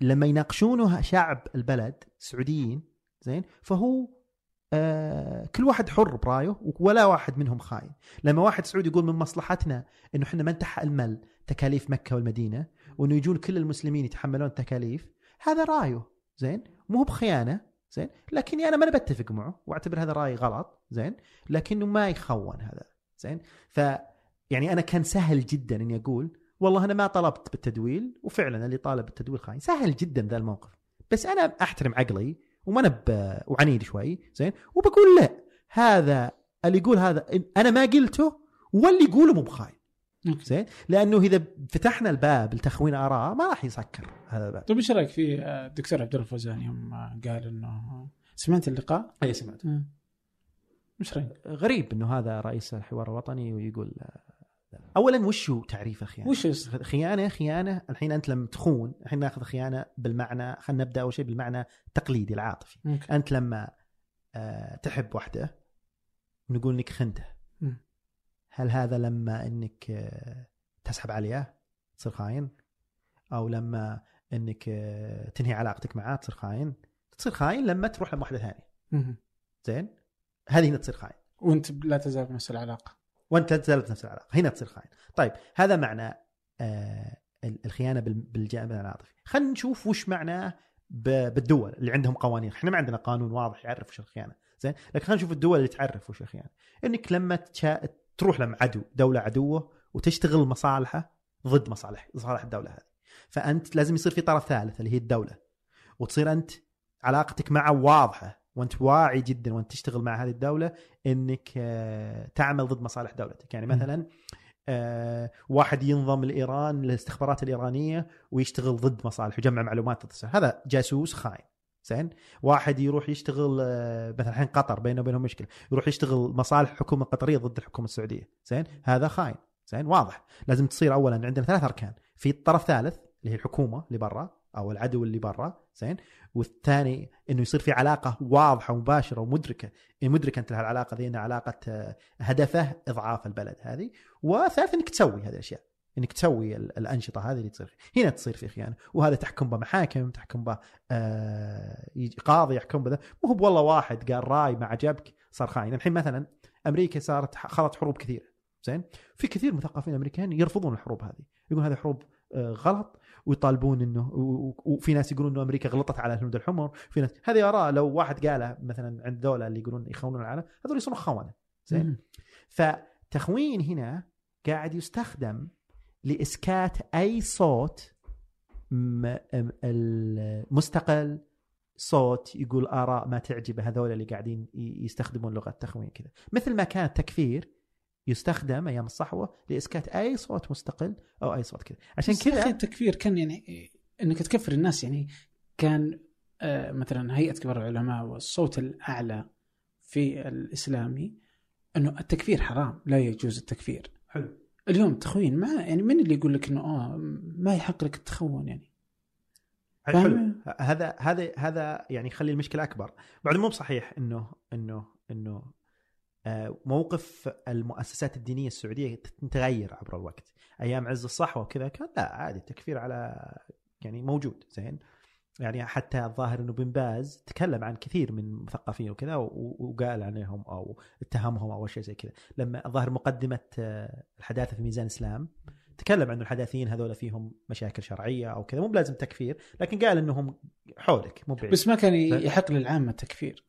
لما يناقشونه شعب البلد سعوديين زين؟ فهو آه كل واحد حر برأيه ولا واحد منهم خاين. لما واحد سعودي يقول من مصلحتنا إنه إحنا ما نتحمل تكاليف مكة والمدينة وإنه يجون كل المسلمين يتحملون التكاليف هذا رأيه زين؟ مو بخيانة زين؟ لكني أنا ما بتفق معه وأعتبر هذا رأي غلط زين؟ لكنه ما يخون هذا زين؟ ف يعني أنا كان سهل جدا إني أقول والله أنا ما طلبت بالتدويل وفعلا اللي طالب بالتدويل خاين. سهل جدا ذا الموقف. بس أنا أحترم عقلي وما نب وعنيد شوي زين؟ وبقول لا هذا اللي يقول هذا أنا ما قلته واللي يقوله مو بخاين. زين؟ لأنه إذا فتحنا الباب لتخوين آراء ما راح يسكر هذا الباب. طيب إيش رأيك في الدكتور عبد الله الفوزاني يوم قال إنه سمعت اللقاء؟ أي سمعت. إيش رأيك؟ غريب إنه هذا رئيس الحوار الوطني ويقول اولا وش هو تعريف الخيانة؟ وش خيانة خيانة. الحين أنت لما تخون الحين ناخذ خيانة بالمعنى خلينا نبدأ أول شيء بالمعنى التقليدي العاطفي. ممكن. أنت لما آه تحب واحدة ونقول إنك خنته. هل هذا لما إنك آه تسحب عليها تصير خاين؟ أو لما إنك آه تنهي علاقتك معاه تصير خاين؟ تصير خاين لما تروح لواحده ثانية. زين؟ هذه هنا تصير خاين. وأنت لا تزال بنفس العلاقة. وأنت لا تزال بنفس العلاقة. هنا تصير خاين. طيب هذا معنى آه الخيانة بالجانب العاطفي. خلينا نشوف وش معناه بالدول اللي عندهم قوانين. إحنا ما عندنا قانون واضح يعرف وش الخيانة. زين؟ لكن خلينا نشوف الدول اللي تعرف وش الخيانة. إنك لما. تروح لما عدو دولة عدوة وتشتغل مصالحه ضد مصالح مصالح الدولة هذه. فأنت لازم يصير في طرف ثالث اللي هي الدولة. وتصير أنت علاقتك معه واضحة وأنت واعي جدا وأنت تشتغل مع هذه الدولة إنك تعمل ضد مصالح دولتك. يعني مثلا آه واحد ينضم لإيران للاستخبارات الإيرانية ويشتغل ضد مصالح ويجمع معلومات ضد هذا جاسوس خاين. زين؟ واحد يروح يشتغل آه مثلا الحين قطر بينه وبينهم مشكلة يروح يشتغل مصالح الحكومة القطريه ضد الحكومة السعودية زين؟ هذا خاين زين؟ واضح. لازم تصير اولا عندنا ثلاث أركان في طرف ثالث اللي هي الحكومة اللي برا أو العدو اللي برا زين؟ والثاني إنه يصير في علاقة واضحة ومباشرة ومدركة مدركة أنت العلاقه ذي إنها علاقة هدفه إضعاف البلد هذه. وثالث إنك تسوي هذه الأشياء. إنك تسوي الأنشطة هذه اللي تصير فيه. هنا تصير في خيانة وهذا تحكم به محاكم تحكم به آه قاضي يحكم به مو هو والله واحد قال راي ما عجبك صار خاين. الحين مثلا أمريكا صارت خاضت حروب كثيره زين؟ في كثير مثقفين أمريكان يرفضون الحروب هذه. يقول هذه حروب آه غلط ويطالبون إنه وفي ناس يقولون إنه أمريكا غلطت على الهنود الحمر. في ناس هذه آراء لو واحد قالها مثلا عند دوله اللي يقولون يخونون العالم هذول يصيرون خونة زين؟ فتخوين هنا قاعد يستخدم لإسكات أي صوت مستقل صوت يقول آراء ما تعجب هذول اللي قاعدين يستخدمون لغة تخوين كذا. مثل ما كان التكفير يستخدم أيام الصحوة لإسكات أي صوت مستقل أو أي صوت كذا. عشان كذا التكفير كان يعني إنك تكفر الناس يعني كان آه مثلا هيئة كبار العلماء والصوت الأعلى في الإسلامي إنه التكفير حرام لا يجوز التكفير. حلو. اليوم التخوين ما يعني من اللي يقول لك إنه آه ما يحق لك التخون يعني؟ حلو. هذا هذا هذا يعني يخلي المشكلة أكبر. بعد مو بصحيح إنه إنه إنه موقف المؤسسات الدينية السعودية تتغير عبر الوقت. أيام عز الصحوة وكذا كان لا عادي التكفير على يعني موجود زين؟ يعني حتى الظاهر إنه بن باز تكلم عن كثير من المثقفين وكذا وقال عليهم أو اتهمهم أو شيء زي كذا. لما الظاهر مقدمة الحداثة في ميزان الاسلام تكلم عن الحداثيين هذول فيهم مشاكل شرعية أو كذا مو بلازم تكفير لكن قال إنهم حولك مو بس ما كان يحق للعامة التكفير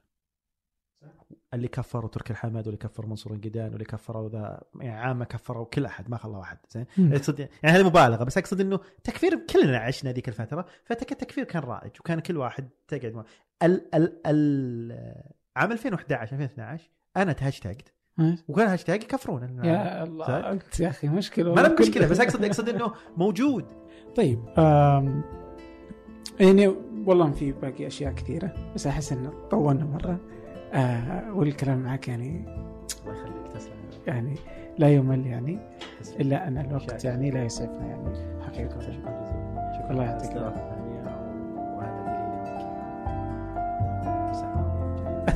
اللي كفروا تركي الحمد واللي كفروا منصور القدان واللي كفروا ذا يعني عامة كفروا كل أحد ما خلوا واحد زين. اقصد يعني هذه مبالغة بس أقصد إنه تكفير كلنا عشنا ذيك الفترة فالتكفير كان رائج وكان كل واحد تقعد مع ال ال ال عام 2011 2012 أنا هاشتاقت إيه. وكان هاشتاج يكفرون. يا الله. أنت يا أخي مشكلة ما مشكلة بس اقصد أقصد إنه موجود. طيب يعني والله في باقي أشياء كثيرة بس أحس ان طولنا مرة. آه والكلام معك يعني الله يخليك تسلم يعني لا يمل يعني. إلا أن الوقت. يعني لا يسعفنا يعني. حقيقة. شكرا جزيلا. شكرا. الله يعطيك انك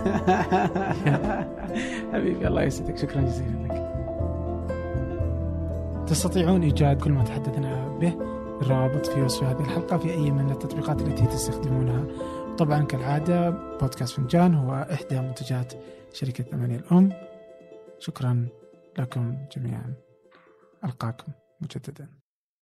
حبيبي الله يسعدك. شكرا جزيلا لك. تستطيعون إيجاد كل ما تحدثنا به الروابط في وصف هذه الحلقة في أي من التطبيقات التي تستخدمونها. طبعا كالعادة بودكاست فنجان هو إحدى منتجات شركة ثمانية الأم. شكرا لكم جميعا. ألقاكم مجددا.